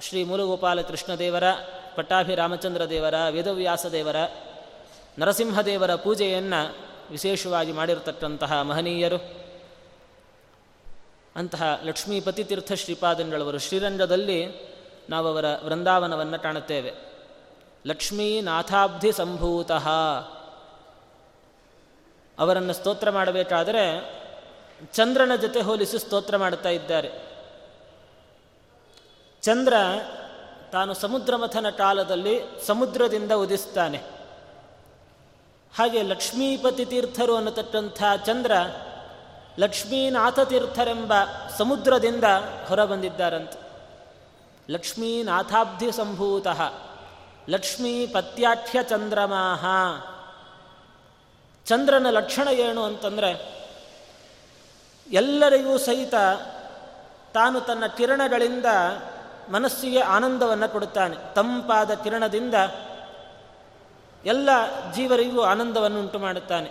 ಶ್ರೀ ಮುರುಗೋಪಾಲ ಕೃಷ್ಣದೇವರ ಪಟ್ಟಾಭಿರಾಮಚಂದ್ರ ದೇವರ, ವೇದವ್ಯಾಸ ದೇವರ ನರಸಿಂಹದೇವರ ಪೂಜೆಯನ್ನು ವಿಶೇಷವಾಗಿ ಮಾಡಿರತಕ್ಕಂತಹ ಮಹನೀಯರು. ಅಂತಹ ಲಕ್ಷ್ಮೀಪತಿ ತೀರ್ಥ ಶ್ರೀಪಾದಂಗಳವರು ಶ್ರೀರಂಗದಲ್ಲಿ ನಾವು ಅವರ ವೃಂದಾವನವನ್ನು ಕಾಣುತ್ತೇವೆ. ಲಕ್ಷ್ಮೀನಾಥಾಬ್ಧಿ ಸಂಭೂತಃ. ಅವರನ್ನು ಸ್ತೋತ್ರ ಮಾಡಬೇಕಾದರೆ ಚಂದ್ರನ ಜೊತೆ ಹೋಲಿಸಿ ಸ್ತೋತ್ರ ಮಾಡುತ್ತಾ ಇದ್ದಾರೆ. ಚಂದ್ರ ತಾನು ಸಮುದ್ರಮಥನ ಕಾಲದಲ್ಲಿ ಸಮುದ್ರದಿಂದ ಉದಿಸ್ತಾನೆ. ಹಾಗೆ ಲಕ್ಷ್ಮೀಪತಿ ತೀರ್ಥರು ಅನ್ನತಕ್ಕಂಥ ಚಂದ್ರ ಲಕ್ಷ್ಮೀನಾಥ ತೀರ್ಥರೆಂಬ ಸಮುದ್ರದಿಂದ ಹೊರಬಂದಿದ್ದಾರಂತೆ. ಲಕ್ಷ್ಮೀನಾಥಾಬ್ಧಿ ಸಂಭೂತ ಲಕ್ಷ್ಮೀ ಪತ್ಯಾಖ್ಯ ಚಂದ್ರಮಾಹ. ಚಂದ್ರನ ಲಕ್ಷಣ ಏನು ಅಂತಂದರೆ, ಎಲ್ಲರಿಗೂ ಸಹಿತ ತಾನು ತನ್ನ ಕಿರಣಗಳಿಂದ ಮನಸ್ಸಿಗೆ ಆನಂದವನ್ನು ಕೊಡುತ್ತಾನೆ. ತಂಪಾದ ಕಿರಣದಿಂದ ಎಲ್ಲ ಜೀವರಿಗೂ ಆನಂದವನ್ನು ಉಂಟು ಮಾಡುತ್ತಾನೆ.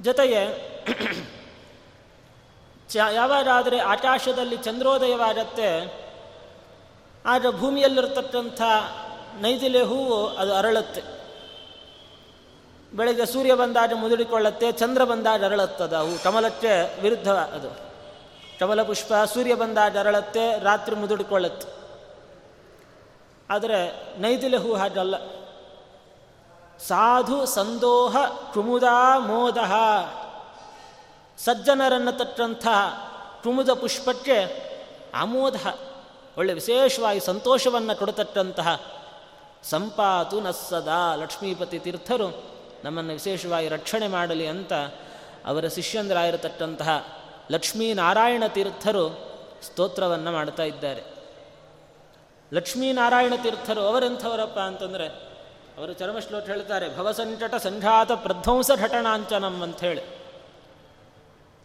ಜೊತೆಗೆ ಚ, ಯಾವಾಗಾದರೆ ಆಕಾಶದಲ್ಲಿ ಚಂದ್ರೋದಯವಾಗತ್ತೆ, ಆಗ ಭೂಮಿಯಲ್ಲಿರತಕ್ಕಂಥ ನೈದಿಲೆ ಹೂವು ಅದು ಅರಳುತ್ತೆ. ಬೆಳಗ್ಗೆ ಸೂರ್ಯ ಬಂದಾಗ ಮುದುಡಿಕೊಳ್ಳುತ್ತೆ, ಚಂದ್ರ ಬಂದಾಗ ಅರಳುತ್ತದೆ, ಅವು ಕಮಲಕ್ಕೆ ವಿರುದ್ಧ ಅದು. ಕಮಲ ಪುಷ್ಪ ಸೂರ್ಯ ಬಂದಾಗ ಅರಳತ್ತೆ, ರಾತ್ರಿ ಮುದುಡ್ಕೊಳ್ಳುತ್ತೆ. ಆದರೆ ನೈದಿಲೆ ಹೂ ಹಾಗಲ್ಲ. ಸಾಧು ಸಂದೋಹ ಕುಮುದಾ ಮೋದ. ಸಜ್ಜನರನ್ನು ತಟ್ಟಂತಹ ಕುಮುದ ಪುಷ್ಪಕ್ಕೆ ಆಮೋದ, ಒಳ್ಳೆ ವಿಶೇಷವಾಗಿ ಸಂತೋಷವನ್ನು ಕೊಡತಟ್ಟಂತಹ ಸಂಪಾತು ನಸ್ಸದಾ ಲಕ್ಷ್ಮೀಪತಿ ತೀರ್ಥರು ನಮ್ಮನ್ನು ವಿಶೇಷವಾಗಿ ರಕ್ಷಣೆ ಮಾಡಲಿ ಅಂತ ಅವರ ಶಿಷ್ಯಂದರಾಗಿರತಕ್ಕಂತಹ ಲಕ್ಷ್ಮೀನಾರಾಯಣ ತೀರ್ಥರು ಸ್ತೋತ್ರವನ್ನು ಮಾಡ್ತಾ ಇದ್ದಾರೆ. ಲಕ್ಷ್ಮೀನಾರಾಯಣ ತೀರ್ಥರು ಅವರೆಂಥವರಪ್ಪ ಅಂತಂದರೆ ಅವರು ಚರ್ಮಶ್ಲೋಕ ಹೇಳ್ತಾರೆ ಭವಸಂಕಟ ಸಂಘಾತ ಪ್ರಧ್ವಂಸ ಘಟನಾಂಚನಂ ಅಂಥೇಳಿ.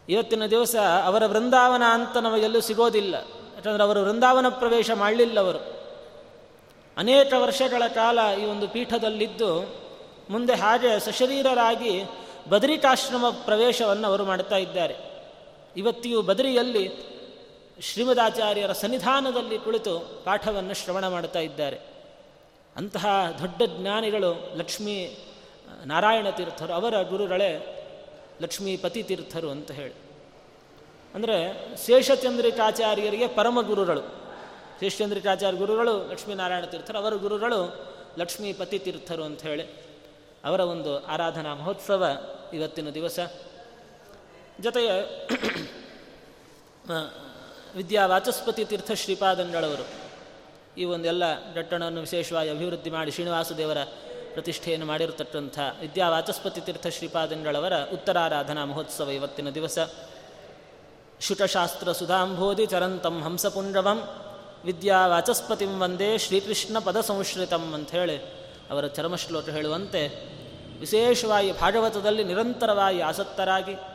ಇವತ್ತಿನ ದಿವಸ ಅವರ ವೃಂದಾವನ ಅಂತ ನಮಗೆಲ್ಲೂ ಸಿಗೋದಿಲ್ಲ. ಯಾಕಂದರೆ ಅವರು ವೃಂದಾವನ ಪ್ರವೇಶ ಮಾಡಲಿಲ್ಲ ಅವರು. ಅನೇಕ ವರ್ಷಗಳ ಕಾಲ ಈ ಒಂದು ಪೀಠದಲ್ಲಿದ್ದು ಮುಂದೆ ಹಾಗೆ ಸಶರೀರರಾಗಿ ಬದರಿಕಾಶ್ರಮ ಪ್ರವೇಶವನ್ನು ಅವರು ಮಾಡ್ತಾ ಇದ್ದಾರೆ. ಇವತ್ತಿಯೂ ಬದರಿಯಲ್ಲಿ ಶ್ರೀಮದಾಚಾರ್ಯರ ಸನ್ನಿಧಾನದಲ್ಲಿ ಕುಳಿತು ಪಾಠವನ್ನು ಶ್ರವಣ ಮಾಡ್ತಾ ಇದ್ದಾರೆ. ಅಂತಹ ದೊಡ್ಡ ಜ್ಞಾನಿಗಳು ಲಕ್ಷ್ಮೀ, ನಾರಾಯಣ ತೀರ್ಥರು, ಅವರ ಗುರುಗಳೇ ಲಕ್ಷ್ಮೀ ಪತಿ ತೀರ್ಥರು ಅಂತ ಹೇಳಿ. ಅಂದರೆ ಶೇಷಚಂದ್ರಿಕಾಚಾರ್ಯರಿಗೆ ಪರಮ ಗುರುಗಳು. ಶೇಷಚಂದ್ರಿಕಾಚಾರ್ಯ ಗುರುಗಳು ಲಕ್ಷ್ಮೀನಾರಾಯಣ ತೀರ್ಥರು, ಅವರ ಗುರುಗಳು ಲಕ್ಷ್ಮೀ ಪತಿ ತೀರ್ಥರು ಅಂತ ಹೇಳಿ ಅವರ ಒಂದು ಆರಾಧನಾ ಮಹೋತ್ಸವ ಇವತ್ತಿನ ದಿವಸ. ಜೊತೆಗೆ ವಿದ್ಯಾ ವಾಚಸ್ಪತಿ ತೀರ್ಥ ಶ್ರೀಪಾದಂಗಳವರು ಈ ಒಂದೆಲ್ಲ ದಟ್ಟಣವನ್ನು ವಿಶೇಷವಾಗಿ ಅಭಿವೃದ್ಧಿ ಮಾಡಿ ಶ್ರೀನಿವಾಸ ದೇವರ ಪ್ರತಿಷ್ಠೆಯನ್ನು ಮಾಡಿರತಕ್ಕಂಥ ವಿದ್ಯಾ ವಾಚಸ್ಪತಿ ತೀರ್ಥ ಶ್ರೀಪಾದಂಗಳವರ ಉತ್ತರಾರಾಧನಾ ಮಹೋತ್ಸವ ಇವತ್ತಿನ ದಿವಸ. ಶುಟಶಾಸ್ತ್ರ ಸುಧಾಂಬೋಧಿ ಚರಂತಂ ಹಂಸಪುಂಡವಂ ವಿದ್ಯಾ ವಾಚಸ್ಪತಿಂ ವಂದೇ ಶ್ರೀಕೃಷ್ಣ ಪದ ಸಂಶ್ರಿತಂ ಅಂಥೇಳಿ ಅವರ ಚರ್ಮಶ್ಲೋಕ ಹೇಳುವಂತೆ ವಿಶೇಷವಾಗಿ ಭಾಗವತದಲ್ಲಿ ನಿರಂತರವಾಗಿ ಆಸಕ್ತರಾಗಿ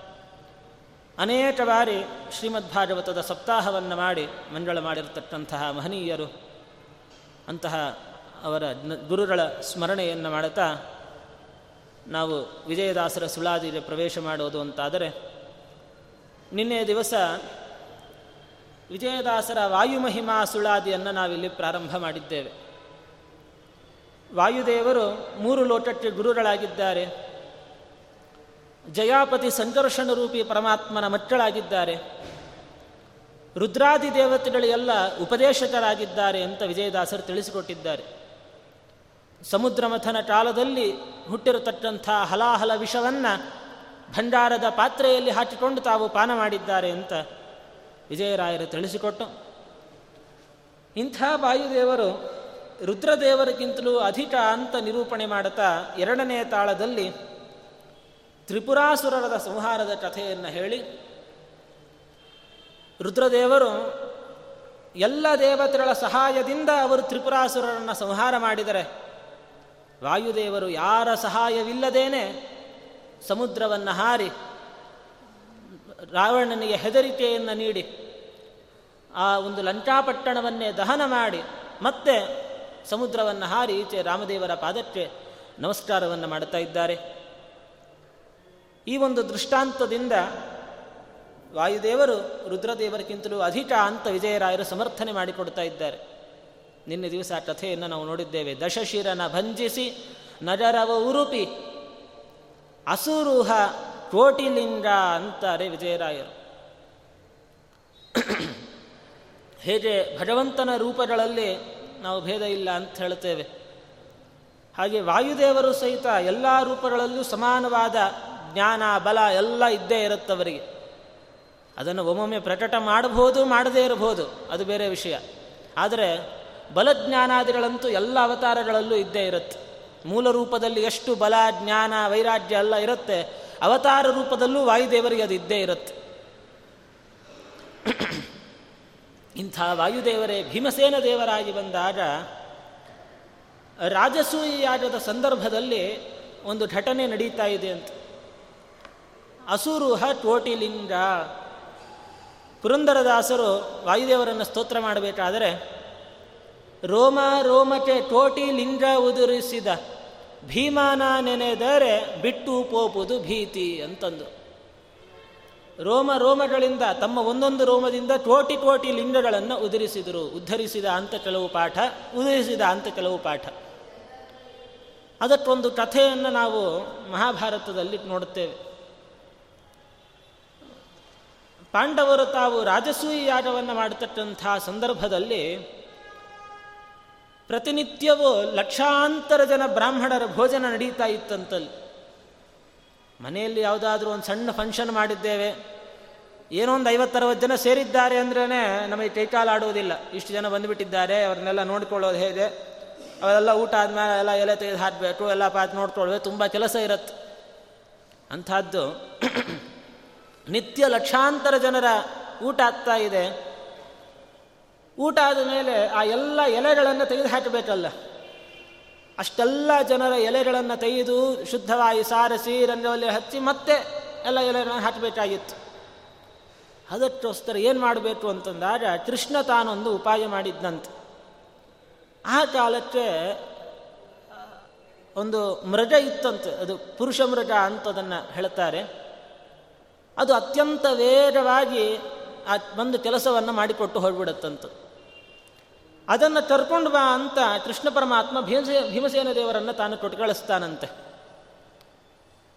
ಅನೇಕ ಬಾರಿ ಶ್ರೀಮದ್ ಭಾಗವತದ ಸಪ್ತಾಹವನ್ನು ಮಾಡಿ ಮಂಡಳ ಮಾಡಿರತಕ್ಕಂತಹ ಮಹನೀಯರು, ಅಂತಹ ಅವರ ಗುರುಗಳ ಸ್ಮರಣೆಯನ್ನು ಮಾಡುತ್ತಾ ನಾವು ವಿಜಯದಾಸರ ಸುಳಾದಿಗೆ ಪ್ರವೇಶ ಮಾಡೋದು ಅಂತಾದರೆ, ನಿನ್ನೆ ದಿವಸ ವಿಜಯದಾಸರ ವಾಯುಮಹಿಮಾ ಸುಳಾದಿಯನ್ನು ನಾವಿಲ್ಲಿ ಪ್ರಾರಂಭ ಮಾಡಿದ್ದೇವೆ. ವಾಯುದೇವರು ಮೂರು ಲೋಟಕ್ಕೆ ಗುರುಗಳಾಗಿದ್ದಾರೆ. ಜಯಾಪತಿ ಸಂಕರ್ಷಣ ರೂಪಿ ಪರಮಾತ್ಮನ ಮಕ್ಕಳಾಗಿದ್ದಾರೆ. ರುದ್ರಾದಿ ದೇವತೆಗಳೆಲ್ಲ ಉಪದೇಶಕರಾಗಿದ್ದಾರೆ ಅಂತ ವಿಜಯದಾಸರು ತಿಳಿಸಿಕೊಟ್ಟಿದ್ದಾರೆ. ಸಮುದ್ರಮಥನ ಕಾಲದಲ್ಲಿ ಹುಟ್ಟಿರತಕ್ಕಂಥ ಹಲಾಹಲ ವಿಷವನ್ನು ಭಂಡಾರದ ಪಾತ್ರೆಯಲ್ಲಿ ಹಾಕಿಕೊಂಡು ತಾವು ಪಾನ ಮಾಡಿದ್ದಾರೆ ಅಂತ ವಿಜಯರಾಯರು ತಿಳಿಸಿಕೊಟ್ಟು. ಇಂಥ ವಾಯುದೇವರು ರುದ್ರದೇವರಿಗಿಂತಲೂ ಅಧಿಕ ಅಂತ ನಿರೂಪಣೆ ಮಾಡುತ್ತಾ ಎರಡನೇ ತಾಳದಲ್ಲಿ ತ್ರಿಪುರಾಸುರರದ ಸಂಹಾರದ ಕಥೆಯನ್ನು ಹೇಳಿ ರುದ್ರದೇವರು ಎಲ್ಲ ದೇವತೆಗಳ ಸಹಾಯದಿಂದ ಅವರು ತ್ರಿಪುರಾಸುರರನ್ನು ಸಂಹಾರ ಮಾಡಿದರೆ ವಾಯುದೇವರು ಯಾರ ಸಹಾಯವಿಲ್ಲದೇನೆ ಸಮುದ್ರವನ್ನು ಹಾರಿ ರಾವಣನಿಗೆ ಹೆದರಿಕೆಯನ್ನು ನೀಡಿ ಆ ಒಂದು ಲಂಚಾಪಟ್ಟಣವನ್ನೇ ದಹನ ಮಾಡಿ ಮತ್ತೆ ಸಮುದ್ರವನ್ನು ಹಾರಿ ಈಚೆ ರಾಮದೇವರ ಪಾದಕ್ಕೆ ನಮಸ್ಕಾರವನ್ನು ಮಾಡ್ತಾ ಇದ್ದಾರೆ. ಈ ಒಂದು ದೃಷ್ಟಾಂತದಿಂದ ವಾಯುದೇವರು ರುದ್ರದೇವರಿಗಿಂತಲೂ ಅಧಿಕ ಅಂತ ವಿಜಯರಾಯರು ಸಮರ್ಥನೆ ಮಾಡಿಕೊಡ್ತಾ ಇದ್ದಾರೆ. ನಿನ್ನೆ ದಿವಸ ಆ ಕಥೆಯನ್ನು ನಾವು ನೋಡಿದ್ದೇವೆ. ದಶಶಿರನ ಭಂಜಿಸಿ ನಜರವ ಉರುಪಿ ಅಸುರುಹ ಕೋಟಿಲಿಂಗ ಅಂತಾರೆ ವಿಜಯರಾಯರು. ಹೇಗೆ ಭಗವಂತನ ರೂಪಗಳಲ್ಲಿ ನಾವು ಭೇದ ಇಲ್ಲ ಅಂತ ಹೇಳ್ತೇವೆ ಹಾಗೆ ವಾಯುದೇವರು ಸಹಿತ ಎಲ್ಲ ರೂಪಗಳಲ್ಲೂ ಸಮಾನವಾದ ಜ್ಞಾನ, ಬಲ ಎಲ್ಲ ಇದ್ದೇ ಇರುತ್ತವರಿಗೆ ಅದನ್ನು ಒಮ್ಮೊಮ್ಮೆ ಪ್ರಕಟ ಮಾಡಬಹುದು, ಮಾಡದೇ ಇರಬಹುದು, ಅದು ಬೇರೆ ವಿಷಯ. ಆದರೆ ಬಲಜ್ಞಾನಾದಿಗಳಂತೂ ಎಲ್ಲ ಅವತಾರಗಳಲ್ಲೂ ಇದ್ದೇ ಇರುತ್ತೆ. ಮೂಲ ರೂಪದಲ್ಲಿ ಎಷ್ಟು ಬಲ, ಜ್ಞಾನ, ವೈರಾಗ್ಯ ಎಲ್ಲ ಇರುತ್ತೆ, ಅವತಾರ ರೂಪದಲ್ಲೂ ವಾಯುದೇವರಿಗೆ ಅದು ಇದ್ದೇ ಇರುತ್ತೆ. ಇಂಥ ವಾಯುದೇವರೇ ಭೀಮಸೇನ ದೇವರಾಗಿ ಬಂದಾಗ ರಾಜಸೂಯಾಗದ ಸಂದರ್ಭದಲ್ಲಿ ಒಂದು ಘಟನೆ ನಡೀತಾ ಇದೆ ಅಂತ. ಅಸುರುಹ ಟೋಟಿಲಿಂಗ. ಪುರಂದರದಾಸರು ವಾಯುದೇವರನ್ನು ಸ್ತೋತ್ರ ಮಾಡಬೇಕಾದರೆ, ರೋಮ, ರೋಮಕ್ಕೆ ಟೋಟಿ ಲಿಂಗ ಉದುರಿಸಿದ, ಭೀಮಾನ ನೆನೆದರೆ ಬಿಟ್ಟು ಪೋಪುದು ಭೀತಿ ಅಂತಂದು. ರೋಮ, ರೋಮಗಳಿಂದ, ತಮ್ಮ ಒಂದೊಂದು ರೋಮದಿಂದ ಕೋಟಿ ಕೋಟಿ ಲಿಂಗಗಳನ್ನು ಉದುರಿಸಿದರು. ಉದ್ಧರಿಸಿದ ಅಂತ ಕೆಲವು ಪಾಠ, ಉದುರಿಸಿದ ಅಂತ ಕೆಲವು ಪಾಠ. ಅದಕ್ಕೊಂದು ಕಥೆಯನ್ನು ನಾವು ಮಹಾಭಾರತದಲ್ಲಿ ನೋಡುತ್ತೇವೆ. ಪಾಂಡವರು ತಾವು ರಾಜಸೂಯ ಯಾಗವನ್ನು ಮಾಡತಕ್ಕಂಥ ಸಂದರ್ಭದಲ್ಲಿ ಪ್ರತಿನಿತ್ಯವೂ ಲಕ್ಷಾಂತರ ಜನ ಬ್ರಾಹ್ಮಣರ ಭೋಜನ ನಡೀತಾ ಇತ್ತಂತಲ್ಲಿ. ಮನೆಯಲ್ಲಿ ಯಾವುದಾದ್ರೂ ಒಂದು ಸಣ್ಣ ಫಂಕ್ಷನ್ ಮಾಡಿದ್ದೇವೆ. ಏನೋ ಒಂದು ಐವತ್ತರವತ್ತು ಜನ ಸೇರಿದ್ದಾರೆ ಅಂದ್ರೇ ನಮಗೆ ಕೈಕಾಲ ಆಡುವುದಿಲ್ಲ. ಇಷ್ಟು ಜನ ಬಂದುಬಿಟ್ಟಿದ್ದಾರೆ, ಅವ್ರನ್ನೆಲ್ಲ ನೋಡ್ಕೊಳ್ಳೋದು ಹೇಗೆ? ಅವರೆಲ್ಲ ಊಟ ಆದಮೇಲೆ ಎಲ್ಲ ಎಲೆ ತೆಗೆದು ಹಾಕಬೇಕು, ಎಲ್ಲ ಪಾತ್ ನೋಡ್ಕೊಳ್ಬೇಕು ತುಂಬ ಕೆಲಸ ಇರುತ್ತೆ. ಅಂಥದ್ದು ನಿತ್ಯ ಲಕ್ಷಾಂತರ ಜನರ ಊಟ ಆಗ್ತಾ ಇದೆ. ಊಟ ಆದ ಮೇಲೆ ಆ ಎಲ್ಲ ಎಲೆಗಳನ್ನು ತೆಗೆದು ಹಾಕಬೇಕಲ್ಲ. ಅಷ್ಟೆಲ್ಲ ಜನರ ಎಲೆಗಳನ್ನು ತೆಗೆದು ಶುದ್ಧವಾಗಿ ಸಾರಿಸಿ ರಂಗವಲ್ಲಿ ಹಚ್ಚಿ ಮತ್ತೆ ಎಲ್ಲ ಎಲೆಗಳನ್ನು ಹಾಕಬೇಕಾಗಿತ್ತು. ಅದಕ್ಕೋಸ್ಕರ ಏನು ಮಾಡಬೇಕು ಅಂತಂದಾಗ ಕೃಷ್ಣ ತಾನೊಂದು ಉಪಾಯ ಮಾಡಿದ್ದಂತೆ ಆ ಕಾಲಕ್ಕೆ ಒಂದು ಮೃಗ ಇತ್ತಂತೆ. ಅದು ಪುರುಷ ಮೃಗ ಅಂತ ಅದನ್ನು ಹೇಳ್ತಾರೆ. ಅದು ಅತ್ಯಂತ ವೇಗವಾಗಿ ಆ ಒಂದು ಕೆಲಸವನ್ನು ಮಾಡಿಕೊಟ್ಟು ಹೋಗ್ಬಿಡುತ್ತಂತ. ಅದನ್ನು ಕರ್ಕೊಂಡು ಬಾ ಅಂತ ಕೃಷ್ಣ ಪರಮಾತ್ಮ ಭೀಮಸೇ, ಭೀಮಸೇನ ದೇವರನ್ನು ತಾನು ಕೊಟ್ಟು ಕಳಿಸ್ತಾನಂತೆ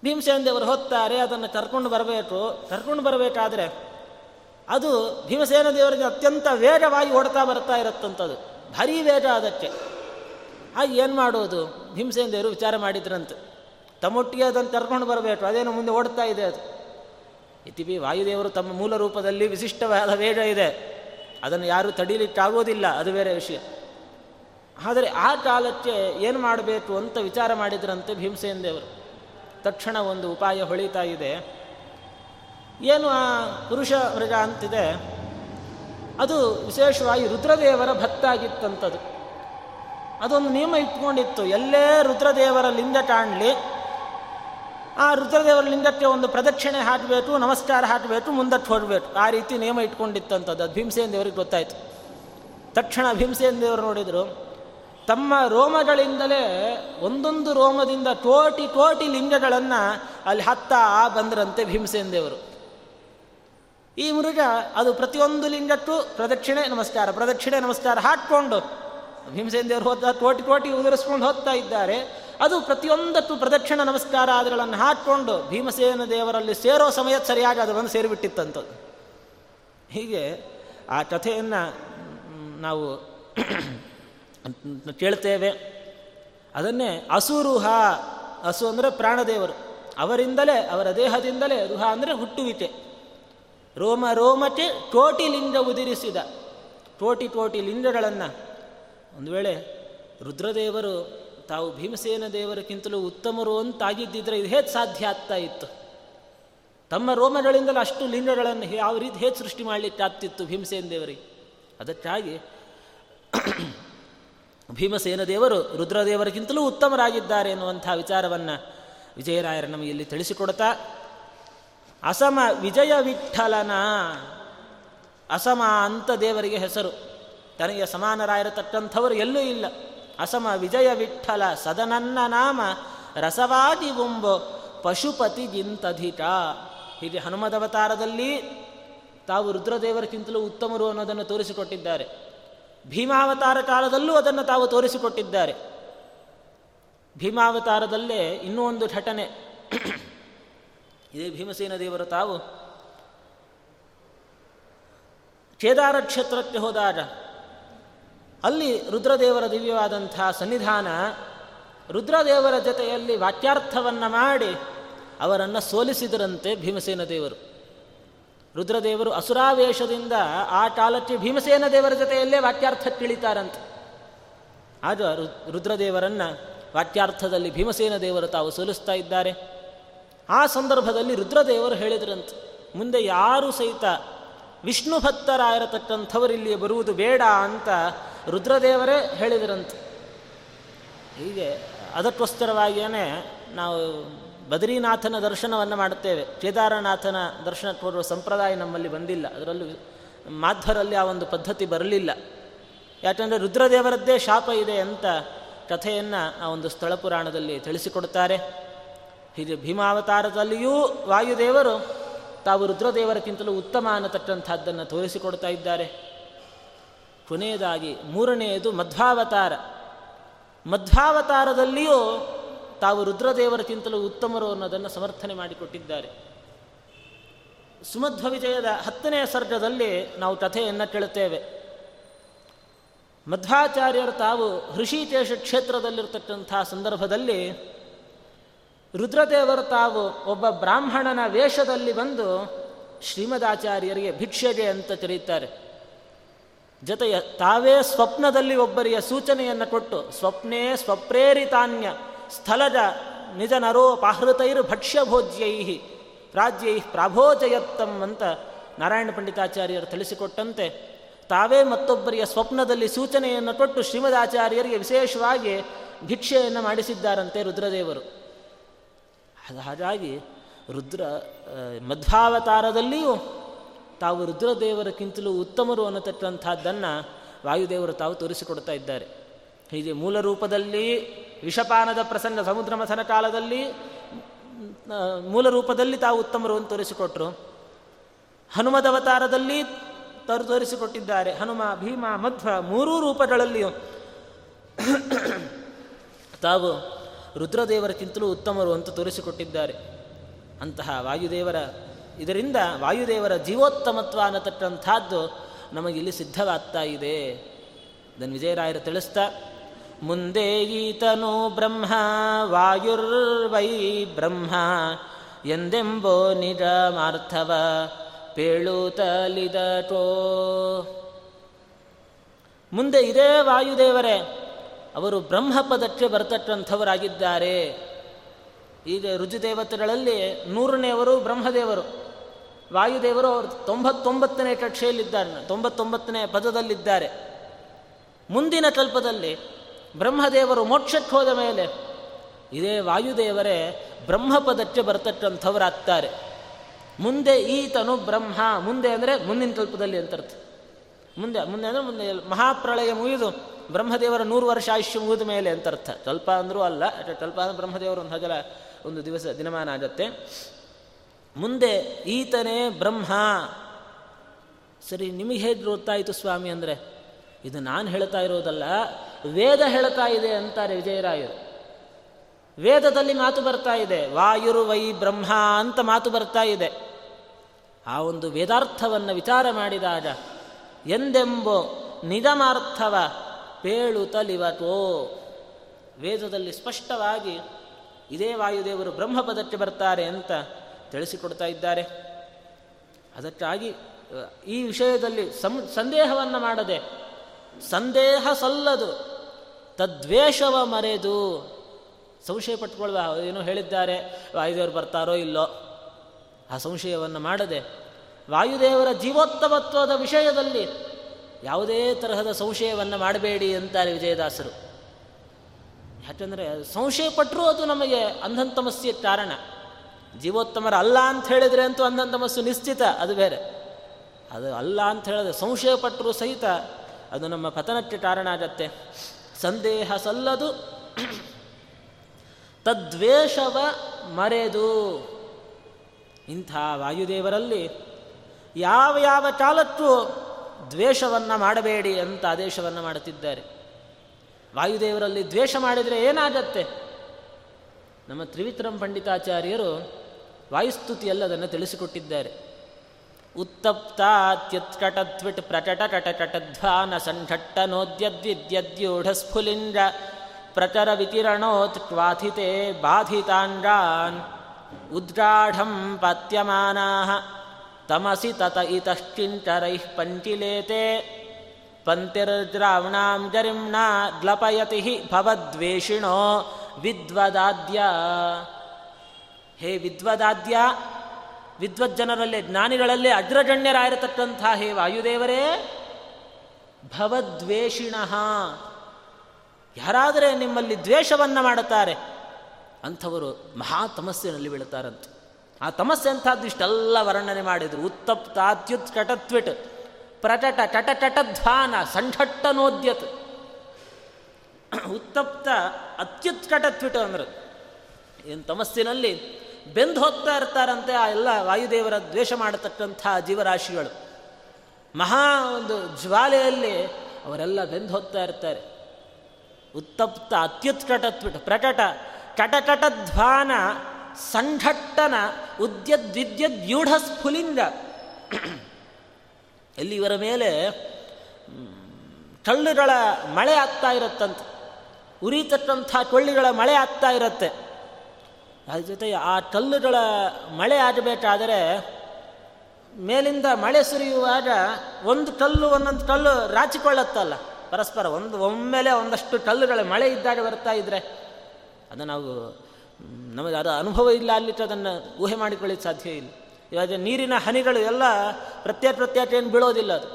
ಭೀಮಸೇನ ದೇವರು ಹೊತ್ತಾರೆ ಅದನ್ನು ಕರ್ಕೊಂಡು ಬರಬೇಕು. ಕರ್ಕೊಂಡು ಬರಬೇಕಾದ್ರೆ ಅದು ಭೀಮಸೇನ ದೇವರಿಗೆ ಅತ್ಯಂತ ವೇಗವಾಗಿ ಓಡ್ತಾ ಬರ್ತಾ ಇರುತ್ತಂಥದ್ದು ಭಾರೀ ವೇಗ ಅದಕ್ಕೆ. ಹಾಗೆ ಏನು ಮಾಡೋದು? ಭೀಮಸೇನ ದೇವರು ವಿಚಾರ ಮಾಡಿದ್ರಂತೆ. ತಮ್ಮೊಟ್ಟಿಗೆ ಅದನ್ನು ಕರ್ಕೊಂಡು ಬರಬೇಕು. ಅದೇನು ಮುಂದೆ ಓಡ್ತಾ ಇದೆ ಅದು. ಇತಿಬಿ ವಾಯುದೇವರು ತಮ್ಮ ಮೂಲ ರೂಪದಲ್ಲಿ ವಿಶಿಷ್ಟವಾದ ವೇಗ ಇದೆ. ಅದನ್ನು ಯಾರೂ ತಡೀಲಿಕ್ಕಾಗೋದಿಲ್ಲ, ಅದು ಬೇರೆ ವಿಷಯ. ಆದರೆ ಆ ಕಾಲಕ್ಕೆ ಏನು ಮಾಡಬೇಕು ಅಂತ ವಿಚಾರ ಮಾಡಿದ್ರಂತೆ ಭೀಮಸೇನ ದೇವರು. ತಕ್ಷಣ ಒಂದು ಉಪಾಯ ಹೊಳಿತಾ ಇದೆ. ಏನು ಆ ಪುರುಷ ಮೃಗ ಅಂತಿದೆ, ಅದು ವಿಶೇಷವಾಗಿ ರುದ್ರದೇವರ ಭಕ್ತ ಆಗಿತ್ತಂಥದ್ದು ಅದೊಂದು ನಿಯಮ ಇಟ್ಕೊಂಡಿತ್ತು, ಎಲ್ಲೇ ರುದ್ರದೇವರ ಲಿಂಗ ಕಾಣಲಿ ಆ ರುದ್ರದೇವರ ಲಿಂಗಕ್ಕೆ ಒಂದು ಪ್ರದಕ್ಷಿಣೆ ಹಾಕಬೇಕು, ನಮಸ್ಕಾರ ಹಾಕಬೇಕು, ಮುಂದಕ್ಕೆ ಹೋಗಬೇಕು ಆ ರೀತಿ ನಿಯಮ ಇಟ್ಕೊಂಡಿತ್ತಂಥದ್ದು. ಅದು ಭೀಮಸೇನ ದೇವರಿಗೆ ಗೊತ್ತಾಯಿತು. ತಕ್ಷಣ ಭೀಮಸೇನ ದೇವರು ನೋಡಿದರು, ತಮ್ಮ ರೋಮಗಳಿಂದಲೇ ಒಂದೊಂದು ರೋಮದಿಂದ ಕೋಟಿ ಕೋಟಿ ಲಿಂಗಗಳನ್ನು ಅಲ್ಲಿ ಹತ್ತ ಬಂದರಂತೆ ಭೀಮಸೇನ ದೇವರು. ಈ ಮೃಗ ಅದು ಪ್ರತಿಯೊಂದು ಲಿಂಗಕ್ಕೂ ಪ್ರದಕ್ಷಿಣೆ, ನಮಸ್ಕಾರ ಪ್ರದಕ್ಷಿಣೆ, ನಮಸ್ಕಾರ ಹಾಕ್ಕೊಂಡು ಭೀಮಸೇನ ದೇವರು ಹೋದ ಕೋಟಿ ಕೋಟಿ ಉದುರಿಸ್ಕೊಂಡು ಹೋಗ್ತಾ ಇದ್ದಾರೆ. ಅದು ಪ್ರತಿಯೊಂದಕ್ಕೂ ಪ್ರದಕ್ಷಿಣ ನಮಸ್ಕಾರ ಆದಿಗಳನ್ನು ಹಾಕ್ಕೊಂಡು ಭೀಮಸೇನ ದೇವರಲ್ಲಿ ಸೇರೋ ಸಮಯ ಸರಿಯಾಗಿ ಅದು ಬಂದು ಸೇರಿಬಿಟ್ಟಿತ್ತಂಥದ್ದು ಹೀಗೆ ಆ ಕಥೆಯನ್ನು ನಾವು ಕೇಳ್ತೇವೆ. ಅದನ್ನೇ ಅಸುರುಹ ಹಸು ಅಂದರೆ ಪ್ರಾಣದೇವರು. ಅವರಿಂದಲೇ, ಅವರ ದೇಹದಿಂದಲೇ ರುಹ ಅಂದರೆ ಹುಟ್ಟುವಿಕೆ. ರೋಮ, ರೋಮಕ್ಕೆ ಕೋಟಿ ಲಿಂಗ ಉದಿರಿಸಿದ. ಕೋಟಿ ಕೋಟಿ ಲಿಂಗಗಳನ್ನು ಒಂದು ವೇಳೆ ರುದ್ರದೇವರು ತಾವು ಭೀಮಸೇನ ದೇವರಕ್ಕಿಂತಲೂ ಉತ್ತಮರು ಅಂತಾಗಿದ್ದಿದ್ರೆ ಇದು ಹೇಗೆ ಸಾಧ್ಯ ಆಗ್ತಾ ಇತ್ತು? ತಮ್ಮ ರೋಮಗಳಿಂದಲೂ ಅಷ್ಟು ಲಿಂಗಗಳನ್ನು ಯಾವ ರೀತಿ ಹೇಗೆ ಸೃಷ್ಟಿ ಮಾಡಲಿಕ್ಕೆ ಆಗ್ತಿತ್ತು ಭೀಮಸೇನ ದೇವರಿಗೆ? ಅದಕ್ಕಾಗಿ ಭೀಮಸೇನ ದೇವರು ರುದ್ರದೇವರಿಗಿಂತಲೂ ಉತ್ತಮರಾಗಿದ್ದಾರೆ ಎನ್ನುವಂಥ ವಿಚಾರವನ್ನು ವಿಜಯರಾಯರು ನಮಗೆ ಇಲ್ಲಿ ತಿಳಿಸಿಕೊಡ್ತಾ ಅಸಮ ವಿಜಯ ವಿಠಲನ ಅಸಮ ಅಂತ ದೇವರಿಗೆ ಹೆಸರು. ತನಗೆ ಸಮಾನರಾಯಿರತಕ್ಕಂಥವರು ಎಲ್ಲೂ ಇಲ್ಲ. ಅಸಮ ವಿಜಯ ವಿಠಲ ಸದನನ್ನ ನಾಮ ರಸವಾದಿ ಬೊಂಬೊ ಪಶುಪತಿ ಹೀಗೆ ಹನುಮದವತಾರದಲ್ಲಿ ತಾವು ರುದ್ರದೇವರಿಗಿಂತಲೂ ಉತ್ತಮರು ಅನ್ನೋದನ್ನು ತೋರಿಸಿಕೊಟ್ಟಿದ್ದಾರೆ. ಭೀಮಾವತಾರ ಕಾಲದಲ್ಲೂ ಅದನ್ನು ತಾವು ತೋರಿಸಿಕೊಟ್ಟಿದ್ದಾರೆ. ಭೀಮಾವತಾರದಲ್ಲೇ ಇನ್ನೂ ಒಂದು ಘಟನೆ. ಇದೇ ಭೀಮಸೇನ ದೇವರು ತಾವು ಕೇದಾರ ಕ್ಷೇತ್ರಕ್ಕೆ ಹೋದಾಗ ಅಲ್ಲಿ ರುದ್ರದೇವರ ದಿವ್ಯವಾದಂಥ ಸನ್ನಿಧಾನ ರುದ್ರದೇವರ ಜೊತೆಯಲ್ಲಿ ವಾಕ್ಯಾರ್ಥವನ್ನು ಮಾಡಿ ಅವರನ್ನು ಸೋಲಿಸಿದರಂತೆ ಭೀಮಸೇನ ದೇವರು. ರುದ್ರದೇವರು ಅಸುರಾವೇಶದಿಂದ ಆ ಕಾಲಕ್ಕೆ ಭೀಮಸೇನ ದೇವರ ಜೊತೆಯಲ್ಲೇ ವಾಕ್ಯಾರ್ಥ ತಿಳಿತಾರಂತೆ. ಆಗ ರುದ್ರದೇವರನ್ನು ವಾಕ್ಯಾರ್ಥದಲ್ಲಿ ಭೀಮಸೇನ ದೇವರು ತಾವು ಸೋಲಿಸ್ತಾ ಇದ್ದಾರೆ. ಆ ಸಂದರ್ಭದಲ್ಲಿ ರುದ್ರದೇವರು ಹೇಳಿದ್ರಂತೆ, ಮುಂದೆ ಯಾರು ಸಹಿತ ವಿಷ್ಣು ಭಕ್ತರಾಗಿರತಕ್ಕಂಥವರಿಲ್ಲಿ ಬರುವುದು ಬೇಡ ಅಂತ ರುದ್ರದೇವರೇ ಹೇಳಿದ್ರಂತೆ. ಹೀಗೆ ಅದಕ್ಕೋಸ್ಕರವಾಗಿಯೇ ನಾವು ಬದ್ರಿನಾಥನ ದರ್ಶನವನ್ನು ಮಾಡುತ್ತೇವೆ. ಕೇದಾರನಾಥನ ದರ್ಶನ ಕೊಡುವ ಸಂಪ್ರದಾಯ ನಮ್ಮಲ್ಲಿ ಬಂದಿಲ್ಲ. ಅದರಲ್ಲೂ ಮಾಧ್ವರಲ್ಲಿ ಆ ಒಂದು ಪದ್ಧತಿ ಬರಲಿಲ್ಲ. ಯಾಕಂದರೆ ರುದ್ರದೇವರದ್ದೇ ಶಾಪ ಇದೆ ಅಂತ ಕಥೆಯನ್ನು ಆ ಒಂದು ಸ್ಥಳ ಪುರಾಣದಲ್ಲಿ ತಿಳಿಸಿಕೊಡ್ತಾರೆ ಹೀಗೆ ಭೀಮಾವತಾರದಲ್ಲಿಯೂ ವಾಯುದೇವರು ತಾವು ರುದ್ರದೇವರಕ್ಕಿಂತಲೂ ಉತ್ತಮ ಅನ್ನತಕ್ಕಂಥದ್ದನ್ನು ತೋರಿಸಿಕೊಡ್ತಾ ಇದ್ದಾರೆ. ಕೊನೆಯದಾಗಿ ಮೂರನೆಯದು ಮಧ್ವಾವತಾರ. ಮಧ್ವಾವತಾರದಲ್ಲಿಯೂ ತಾವು ರುದ್ರದೇವರಕ್ಕಿಂತಲೂ ಉತ್ತಮರು ಅನ್ನೋದನ್ನು ಸಮರ್ಥನೆ ಮಾಡಿಕೊಟ್ಟಿದ್ದಾರೆ. ಸುಮಧ್ವ ವಿಜಯದ ಹತ್ತನೆಯ ಸರ್ಗದಲ್ಲಿ ನಾವು ಕಥೆಯನ್ನು ಕೇಳುತ್ತೇವೆ. ಮಧ್ವಾಚಾರ್ಯರು ತಾವು ಹೃಷಿಕೇಶ ಕ್ಷೇತ್ರದಲ್ಲಿರ್ತಕ್ಕಂಥ ಸಂದರ್ಭದಲ್ಲಿ ರುದ್ರದೇವರು ತಾವು ಒಬ್ಬ ಬ್ರಾಹ್ಮಣನ ವೇಷದಲ್ಲಿ ಬಂದು ಶ್ರೀಮದಾಚಾರ್ಯರಿಗೆ ಭಿಕ್ಷೆಗೆ ಅಂತ ತಿಳಿಯುತ್ತಾರೆ ಜೊತೆಯ ತಾವೇ ಸ್ವಪ್ನದಲ್ಲಿ ಒಬ್ಬರಿಯ ಸೂಚನೆಯನ್ನು ಕೊಟ್ಟು ಸ್ವಪ್ನೇ ಸ್ವಪ್ರೇರಿತಾನ್ಯ ಸ್ಥಳದ ನಿಜ ನರೋಪಾಹೃತೈರ್ ಭಕ್ಷ್ಯಭೋಜ್ಯೈ ರಾಜ್ಯೈ ಪ್ರಾಭೋಜಯತ್ತಂ ಅಂತ ನಾರಾಯಣ ಪಂಡಿತಾಚಾರ್ಯರು ತಿಳಿಸಿಕೊಟ್ಟಂತೆ ತಾವೇ ಮತ್ತೊಬ್ಬರಿಯ ಸ್ವಪ್ನದಲ್ಲಿ ಸೂಚನೆಯನ್ನು ಕೊಟ್ಟು ಶ್ರೀಮದಾಚಾರ್ಯರಿಗೆ ವಿಶೇಷವಾಗಿ ಭಿಕ್ಷೆಯನ್ನು ಮಾಡಿಸಿದ್ದಾರಂತೆ ರುದ್ರದೇವರು. ಹಾಗಾಗಿ ರುದ್ರ ಮಧ್ವಾವತಾರದಲ್ಲಿಯೂ ತಾವು ರುದ್ರದೇವರಕ್ಕಿಂತಲೂ ಉತ್ತಮರು ಅನ್ನತಕ್ಕಂಥದ್ದನ್ನು ವಾಯುದೇವರು ತಾವು ತೋರಿಸಿಕೊಡ್ತಾ ಇದ್ದಾರೆ. ಹೀಗೆ ಮೂಲ ರೂಪದಲ್ಲಿ ವಿಷಪಾನದ ಪ್ರಸನ್ನ ಸಮುದ್ರ ಮಥನ ಕಾಲದಲ್ಲಿ ಮೂಲ ರೂಪದಲ್ಲಿ ತಾವು ಉತ್ತಮರು ಅಂತ ತೋರಿಸಿಕೊಟ್ರು. ಹನುಮದ ಅವತಾರದಲ್ಲಿ ತರು ತೋರಿಸಿಕೊಟ್ಟಿದ್ದಾರೆ. ಹನುಮ, ಭೀಮ, ಮಧ್ವ ಮೂರೂ ರೂಪಗಳಲ್ಲಿಯೂ ತಾವು ರುದ್ರದೇವರಕ್ಕಿಂತಲೂ ಉತ್ತಮರು ಅಂತ ತೋರಿಸಿಕೊಟ್ಟಿದ್ದಾರೆ. ಅಂತಹ ವಾಯುದೇವರ ಇದರಿಂದ ವಾಯುದೇವರ ಜೀವೋತ್ತಮತ್ವ ಅನ್ನತಕ್ಕಂಥದ್ದು ನಮಗಿಲ್ಲಿ ಸಿದ್ಧವಾಗ್ತಾ ಇದೆ. ಇದನ್ನು ವಿಜಯರಾಯರು ತಿಳಿಸ್ತಾ, ಮುಂದೆ ಈತನು ಬ್ರಹ್ಮ, ವಾಯುರ್ವೈ ಬ್ರಹ್ಮ, ಎಂದೆಂಬೋ ನಿಜ ಮಾರ್ಥವ ಪೇಳುತ್ತಲಿದಟೋ ಮುಂದೆ ಇದೇ ವಾಯುದೇವರೇ, ಅವರು ಬ್ರಹ್ಮಪದಕ್ಕೆ ಬರ್ತಕ್ಕಂಥವರಾಗಿದ್ದಾರೆ. ಈಗ ರುಜುದೇವತೆಗಳಲ್ಲಿ ನೂರನೆಯವರು ಬ್ರಹ್ಮದೇವರು. ವಾಯುದೇವರು ಅವರು ತೊಂಬತ್ತೊಂಬತ್ತನೇ ಕಕ್ಷೆಯಲ್ಲಿದ್ದಾರೆ, ತೊಂಬತ್ತೊಂಬತ್ತನೇ ಪದದಲ್ಲಿದ್ದಾರೆ. ಮುಂದಿನ ಕಲ್ಪದಲ್ಲಿ ಬ್ರಹ್ಮದೇವರು ಮೋಕ್ಷಕ್ಕೆ ಹೋದ ಮೇಲೆ ಇದೇ ವಾಯುದೇವರೇ ಬ್ರಹ್ಮಪದಕ್ಕೆ ಬರ್ತಕ್ಕಂಥವರಾಗ್ತಾರೆ. ಮುಂದೆ ಈತನು ಬ್ರಹ್ಮ, ಮುಂದೆ ಅಂದರೆ ಮುಂದಿನ ಕಲ್ಪದಲ್ಲಿ ಅಂತರ್ಥ ಮುಂದೆ ಮುಂದೆ ಅಂದರೆ ಮುಂದೆ ಮಹಾಪ್ರಳಯ ಮುಗಿದು ಬ್ರಹ್ಮದೇವರ ನೂರು ವರ್ಷ ಆಯುಷ್ಯ ಮುಗಿದ ಮೇಲೆ ಅಂತರ್ಥ ಕಲ್ಪ ಅಂದರೂ ಅಲ್ಲ ಕಲ್ಪ ಅಂದ್ರೆ ಬ್ರಹ್ಮದೇವರು ಒಂದು ಹಗಲ, ಒಂದು ದಿವಸ ದಿನಮಾನ ಆಗತ್ತೆ. ಮುಂದೆ ಈತನೇ ಬ್ರಹ್ಮ. ಸರಿ, ನಿಮಗೆ ಹೇಗೆ ಗೊತ್ತಾಯಿತು ಸ್ವಾಮಿ ಅಂದರೆ? ಇದು ನಾನು ಹೇಳ್ತಾ ಇರೋದಲ್ಲ, ವೇದ ಹೇಳ್ತಾ ಇದೆ ಅಂತಾರೆ ವಿಜಯರಾಯರು. ವೇದದಲ್ಲಿ ಮಾತು ಬರ್ತಾ ಇದೆ, ವಾಯುರು ವೈ ಬ್ರಹ್ಮ ಅಂತ ಮಾತು ಬರ್ತಾ ಇದೆ. ಆ ಒಂದು ವೇದಾರ್ಥವನ್ನು ವಿಚಾರ ಮಾಡಿದಾಗ, ಎಂದೆಂಬೋ ನಿಗಮಾರ್ಥವ ಪೇಳುತ್ತಲಿವತೋ ವೇದದಲ್ಲಿ ಸ್ಪಷ್ಟವಾಗಿ ಇದೇ ವಾಯುದೇವರು ಬ್ರಹ್ಮಪದಕ್ಕೆ ಬರ್ತಾರೆ ಅಂತ ತಿಳಿಸಿಕೊಡ್ತಾ ಇದ್ದಾರೆ. ಅದಕ್ಕಾಗಿ ಈ ವಿಷಯದಲ್ಲಿ ಸಂ, ಸಂದೇಹವನ್ನು ಮಾಡದೆ, ಸಂದೇಹ ಸಲ್ಲದು, ತದ್ವೇಷವ ಮರೆದು, ಸಂಶಯ ಪಟ್ಕೊಳ್ಳುವ ಏನೋ ಹೇಳಿದ್ದಾರೆ, ವಾಯುದೇವರು ಬರ್ತಾರೋ ಇಲ್ಲೋ, ಆ ಸಂಶಯವನ್ನು ಮಾಡದೆ, ವಾಯುದೇವರ ಜೀವೋತ್ತಮತ್ವದ ವಿಷಯದಲ್ಲಿ ಯಾವುದೇ ತರಹದ ಸಂಶಯವನ್ನು ಮಾಡಬೇಡಿ ಅಂತಾರೆ ವಿಜಯದಾಸರು. ಯಾಕಂದರೆ ಸಂಶಯ ಪಟ್ಟರೂ ಅದು ನಮಗೆ ಅಂಧಂತಮಸ್ಯ ಕಾರಣ. ಜೀವೋತ್ತಮರ ಅಲ್ಲ ಅಂತ ಹೇಳಿದರೆ ಅಂತೂ ಅಂಧಂತಮಸ್ಸು ನಿಶ್ಚಿತ, ಅದು ಬೇರೆ. ಅದು ಅಲ್ಲ ಅಂತ ಹೇಳಿದ್ರೆ ಸಂಶಯ ಪಟ್ಟರೂ ಸಹಿತ ಅದು ನಮ್ಮ ಪತನಕ್ಕೆ ಕಾರಣ ಆಗತ್ತೆ. ಸಂದೇಹ ಸಲ್ಲದು, ತದ್ವೇಷವ ಮರೆದು. ಇಂಥ ವಾಯುದೇವರಲ್ಲಿ ಯಾವ ಯಾವ ಕಾಲಕ್ಕೂ ದ್ವೇಷವನ್ನು ಮಾಡಬೇಡಿ ಅಂತ ಆದೇಶವನ್ನು ಮಾಡುತ್ತಿದ್ದಾರೆ. ವಾಯುದೇವರಲ್ಲಿ ದ್ವೇಷ ಮಾಡಿದರೆ ಏನಾಗತ್ತೆ? ನಮ್ಮ ತ್ರಿವಿತ್ರಂ ಪಂಡಿತಾಚಾರ್ಯರು ವಾಯುಸ್ತುತಿಯಲ್ಲಿ ಅದನ್ನು ತಿಳಿಸಿಕೊಟ್ಟಿದ್ದಾರೆ. ಉತ್ತಪ್ತಾತ್ಯುತ್ಕಟತ್ವಿಟ್ ಪ್ರಟಟ ಕಟಕಟಧ್ವಾನ ಸಂಠಟ್ಟನೋದ್ಯದ್ವಿದ್ಯದ್ಯೂಢ ಸ್ಫುಲಿಂಗ ಪ್ರಚರ ವಿತಿರಣೋತ್ ಕ್ವಾಥಿತೆ ಬಾಧಿತಾಂಗಾನ್ ಉದ್ಗಾಢಂ ಪತ್ಯಮಾನಾ ತಮಸಿ ತತ ಇತಶ್ಚಿಂಚರೈಃ ಪಂಚಿಲೇತೆ ಪಂತಿರ್ದ್ರಾವಣಾಂ ಗ್ಲಪಯತಿ ಭವದ್ವೇಷಿಣೋ ವಿದ್ವದಾದ್ಯ ಹೇ ವಿದ್ವದಾದ್ಯ ವಿದ್ವಜ್ಜನರಲ್ಲೇ ಜ್ಞಾನಿಗಳಲ್ಲೇ ಅಗ್ರಗಣ್ಯರಾಗಿರತಕ್ಕಂಥ ಹೇ ವಾಯುದೇವರೇ, ಭವದ್ವೇಷಿಣ. ಯಾರಾದರೆ ನಿಮ್ಮಲ್ಲಿ ದ್ವೇಷವನ್ನು ಮಾಡುತ್ತಾರೆ, ಅಂಥವರು ಮಹಾ ತಮಸ್ಸಿನಲ್ಲಿ ಬೀಳುತ್ತಾರಂತೆ. ಆ ತಮಸ್ಸೆ ಅಂಥದ್ದು ಇಷ್ಟೆಲ್ಲ ವರ್ಣನೆ ಮಾಡಿದರು. ಉತ್ತಪ್ತ ಅತ್ಯುತ್ ಕಟತ್ವಿಟ್ ಪ್ರಟಟ ಕಟಕಟಧ್ವಾನ ಸಂಠಟ್ಟನೋದ್ಯತ್. ಉತ್ತಪ್ತ ಅತ್ಯುತ್ಕಟತ್ವಿಟ್ ಅಂದ್ರೆ. ಏನು ತಮಸ್ಸಿನಲ್ಲಿ ಬೆಂದು ಹೋಗ್ತಾ ಇರ್ತಾರಂತೆ ಆ ಎಲ್ಲ ವಾಯುದೇವರ ದ್ವೇಷ ಮಾಡತಕ್ಕಂಥ ಜೀವರಾಶಿಗಳು. ಮಹಾ ಒಂದು ಜ್ವಾಲೆಯಲ್ಲಿ ಅವರೆಲ್ಲ ಬೆಂದು ಹೋಗ್ತಾ ಇರ್ತಾರೆ. ಉತ್ತಪ್ತ ಅತ್ಯುತ್ಕಟತ್ವಿಟ್ ಪ್ರಕಟ, ಕಟಕಟಧ್ವಾನ, ಸಂಘಟ್ಟನ ಉದ್ಯದ್ವಿದ್ಯದ್ಯೂಢ ಸ್ಫುಲಿಂಗ ಎಲ್ಲಿ ಇವರ ಮೇಲೆ ಕಳ್ಳುಗಳ ಮಳೆ ಆಗ್ತಾ ಇರುತ್ತಂತೆ. ಉರಿತಕ್ಕಂಥ ಕೊಳ್ಳಿಗಳ ಮಳೆ ಆಗ್ತಾ ಇರುತ್ತೆ. ಅದ್ರ ಜೊತೆ ಆ ಕಲ್ಲುಗಳ ಮಳೆ ಆಗಬೇಕಾದರೆ ಮೇಲಿಂದ ಮಳೆ ಸುರಿಯುವಾಗ ಒಂದು ಕಲ್ಲು, ಒಂದೊಂದು ಕಲ್ಲು ರಾಚಿಕೊಳ್ಳುತ್ತಲ್ಲ. ಪರಸ್ಪರ ಒಂದು, ಒಮ್ಮೆಲೆ ಒಂದಷ್ಟು ಕಲ್ಲುಗಳ ಮಳೆ ಇದ್ದಾಗ ಬರ್ತಾ ಇದ್ರೆ ಅದು ನಾವು, ನಮಗೆ ಅದು ಅನುಭವ ಇಲ್ಲ ಅಲ್ಲಿಟ್ಟು ಅದನ್ನು ಊಹೆ ಮಾಡಿಕೊಳ್ಳಿಕ್ಕೆ ಸಾಧ್ಯ ಇಲ್ಲ. ಇವಾಗ ನೀರಿನ ಹನಿಗಳು ಎಲ್ಲ ಪ್ರತ್ಯೇಕ ಪ್ರತ್ಯೇಕ ಏನು ಬೀಳೋದಿಲ್ಲ ಅದು.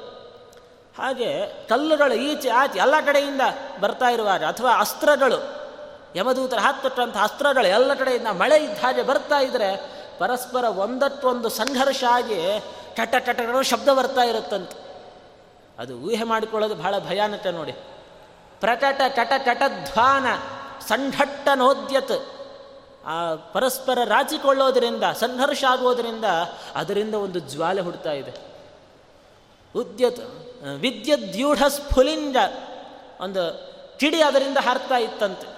ಹಾಗೆ ಕಲ್ಲುಗಳು ಈಚೆ, ಆಚೆ ಎಲ್ಲ ಕಡೆಯಿಂದ ಬರ್ತಾ ಇರುವಾಗ ಅಥವಾ ಅಸ್ತ್ರಗಳು ಯಮದೂತರ ಹತ್ತೊಟ್ಟಂಥ ಅಸ್ತ್ರಗಳು ಎಲ್ಲ ಕಡೆಯಿಂದ ಮಳೆ ಇದ್ದ ಹಾಗೆ ಬರ್ತಾ ಇದ್ದರೆ ಪರಸ್ಪರ ಒಂದಟ್ಟೊಂದು ಸಂಘರ್ಷ ಆಗಿ ಟಟ ಟಟ ಶಬ್ದ ಬರ್ತಾ ಇರುತ್ತಂತೆ. ಅದು ಊಹೆ ಮಾಡಿಕೊಳ್ಳೋದು ಬಹಳ ಭಯಾನಕ ನೋಡಿ. ಪ್ರಕಟ ಕಟ ಕಟಧ್ವಾನ ಸಂಘಟ್ಟನೋದ್ಯತ್ ಆ ಪರಸ್ಪರ ರಾಚಿಕೊಳ್ಳೋದರಿಂದ, ಸಂಘರ್ಷ ಆಗೋದರಿಂದ ಅದರಿಂದ ಒಂದು ಜ್ವಾಲೆ ಹುಡ್ತಾ ಇದೆ. ಉದ್ಯತ್ ವಿದ್ಯುದ್ಯೂಢ ಸ್ಫುಲಿಂಗ ಒಂದು ಕಿಡಿ ಅದರಿಂದ ಹಾರ್ತಾ ಇತ್ತಂತೆ.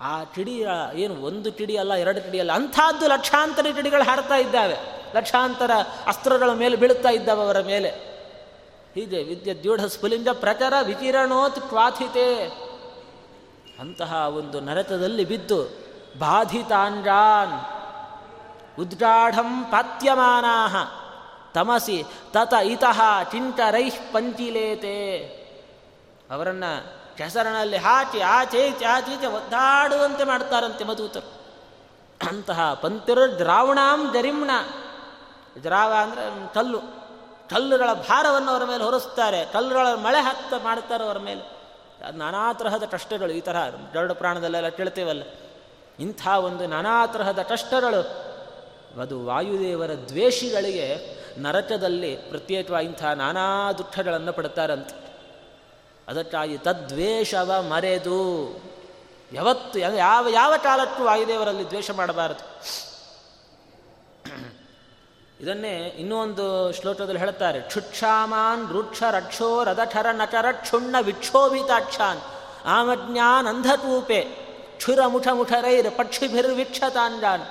ಆ ಟಿಡಿ ಏನು ಒಂದು ಟಿಡಿ ಅಲ್ಲ, ಎರಡು ಟಿಡಿ ಅಲ್ಲ, ಅಂಥದ್ದು ಲಕ್ಷಾಂತರ ಟಿಡಿಗಳು ಹಾರ್ತಾ ಇದ್ದಾವೆ. ಲಕ್ಷಾಂತರ ಅಸ್ತ್ರಗಳ ಮೇಲೆ ಬೀಳುತ್ತಾ ಇದ್ದಾವೆ ಅವರ ಮೇಲೆ. ಹೀಗೆ ವಿದ್ಯುದ್ಯೂಢ ಸ್ಫುಲಿಂಗ ಪ್ರಚರ ವಿಕಿರಣೋತ್ ಕ್ವಾಥಿತೆ. ಅಂತಹ ಒಂದು ನರಕದಲ್ಲಿ ಬಿದ್ದು ಬಾಧಿತಾಂಜಾನ್, ಉದ್ಗಾಢಂ ಪಾತ್ಯಮಾನಾ ತಮಸಿ ತತ ಇತಃ ಚಿಂಟರೈಃ ಪಂಚಿಲೇತೆ. ಅವರನ್ನು ಕೆಸರಿನಲ್ಲಿ ಹಾಕಿ ಆಚೆ ಆಚೀಚೆ ಒದ್ದಾಡುವಂತೆ ಮಾಡ್ತಾರಂತೆ ಮಧೂತರು. ಅಂತಹ ಪಂಥರು ದ್ರಾವಣಾಂ ಜರಿಮ್ಣ ದ್ರಾವ ಅಂದರೆ ಕಲ್ಲು. ಕಲ್ಲುಗಳ ಭಾರವನ್ನು ಅವರ ಮೇಲೆ ಹೊರಿಸ್ತಾರೆ. ಕಲ್ಲುಗಳ ಮಳೆ ಹತ್ತ ಮಾಡ್ತಾರೆ ಅವರ ಮೇಲೆ. ನಾನಾ ತರಹದ ಕಷ್ಟಗಳು ಈ ತರಹ. ಗರುಡ ಪ್ರಾಣದಲ್ಲೆಲ್ಲ ಕೇಳ್ತೇವಲ್ಲ. ಇಂಥ ಒಂದು ನಾನಾ ತರಹದ ಕಷ್ಟಗಳು. ಅದು ವಾಯುದೇವರ ದ್ವೇಷಿಗಳಿಗೆ ನರಕದಲ್ಲಿ ಪ್ರತ್ಯೇಕವಾಗಿ ಇಂಥ ನಾನಾ ದುಃಖಗಳನ್ನು ಪಡ್ತಾರಂತೆ. ಅದಕ್ಕಾಗಿ ತದ್ವೇಷವ ಮರೆದು ಯಾವತ್ತು ಯಾವ ಯಾವ ಕಾಲಕ್ಕೂ ವಾಯುದೇವರಲ್ಲಿ ದ್ವೇಷ ಮಾಡಬಾರದು. ಇದನ್ನೇ ಇನ್ನೂ ಒಂದು ಶ್ಲೋಕದಲ್ಲಿ ಹೇಳ್ತಾರೆ ಕ್ಷುಕ್ಷಾಮಾನ್ ರುಕ್ಷ ರಕ್ಷೋ ರಥರ ನಕರ ಕ್ಷುಣ್ಣ ವಿಕ್ಷೋಭಿತಾಕ್ಷಾನ್ ಆಮಜ್ಞಾನ್ ಅಂಧತೂಪೆ ಕ್ಷುರ ಮುಠ ಮುಠರೈರ್ ಪಕ್ಷಿಭಿರ್ವಿಕ್ಷತಾಂಜಾನ್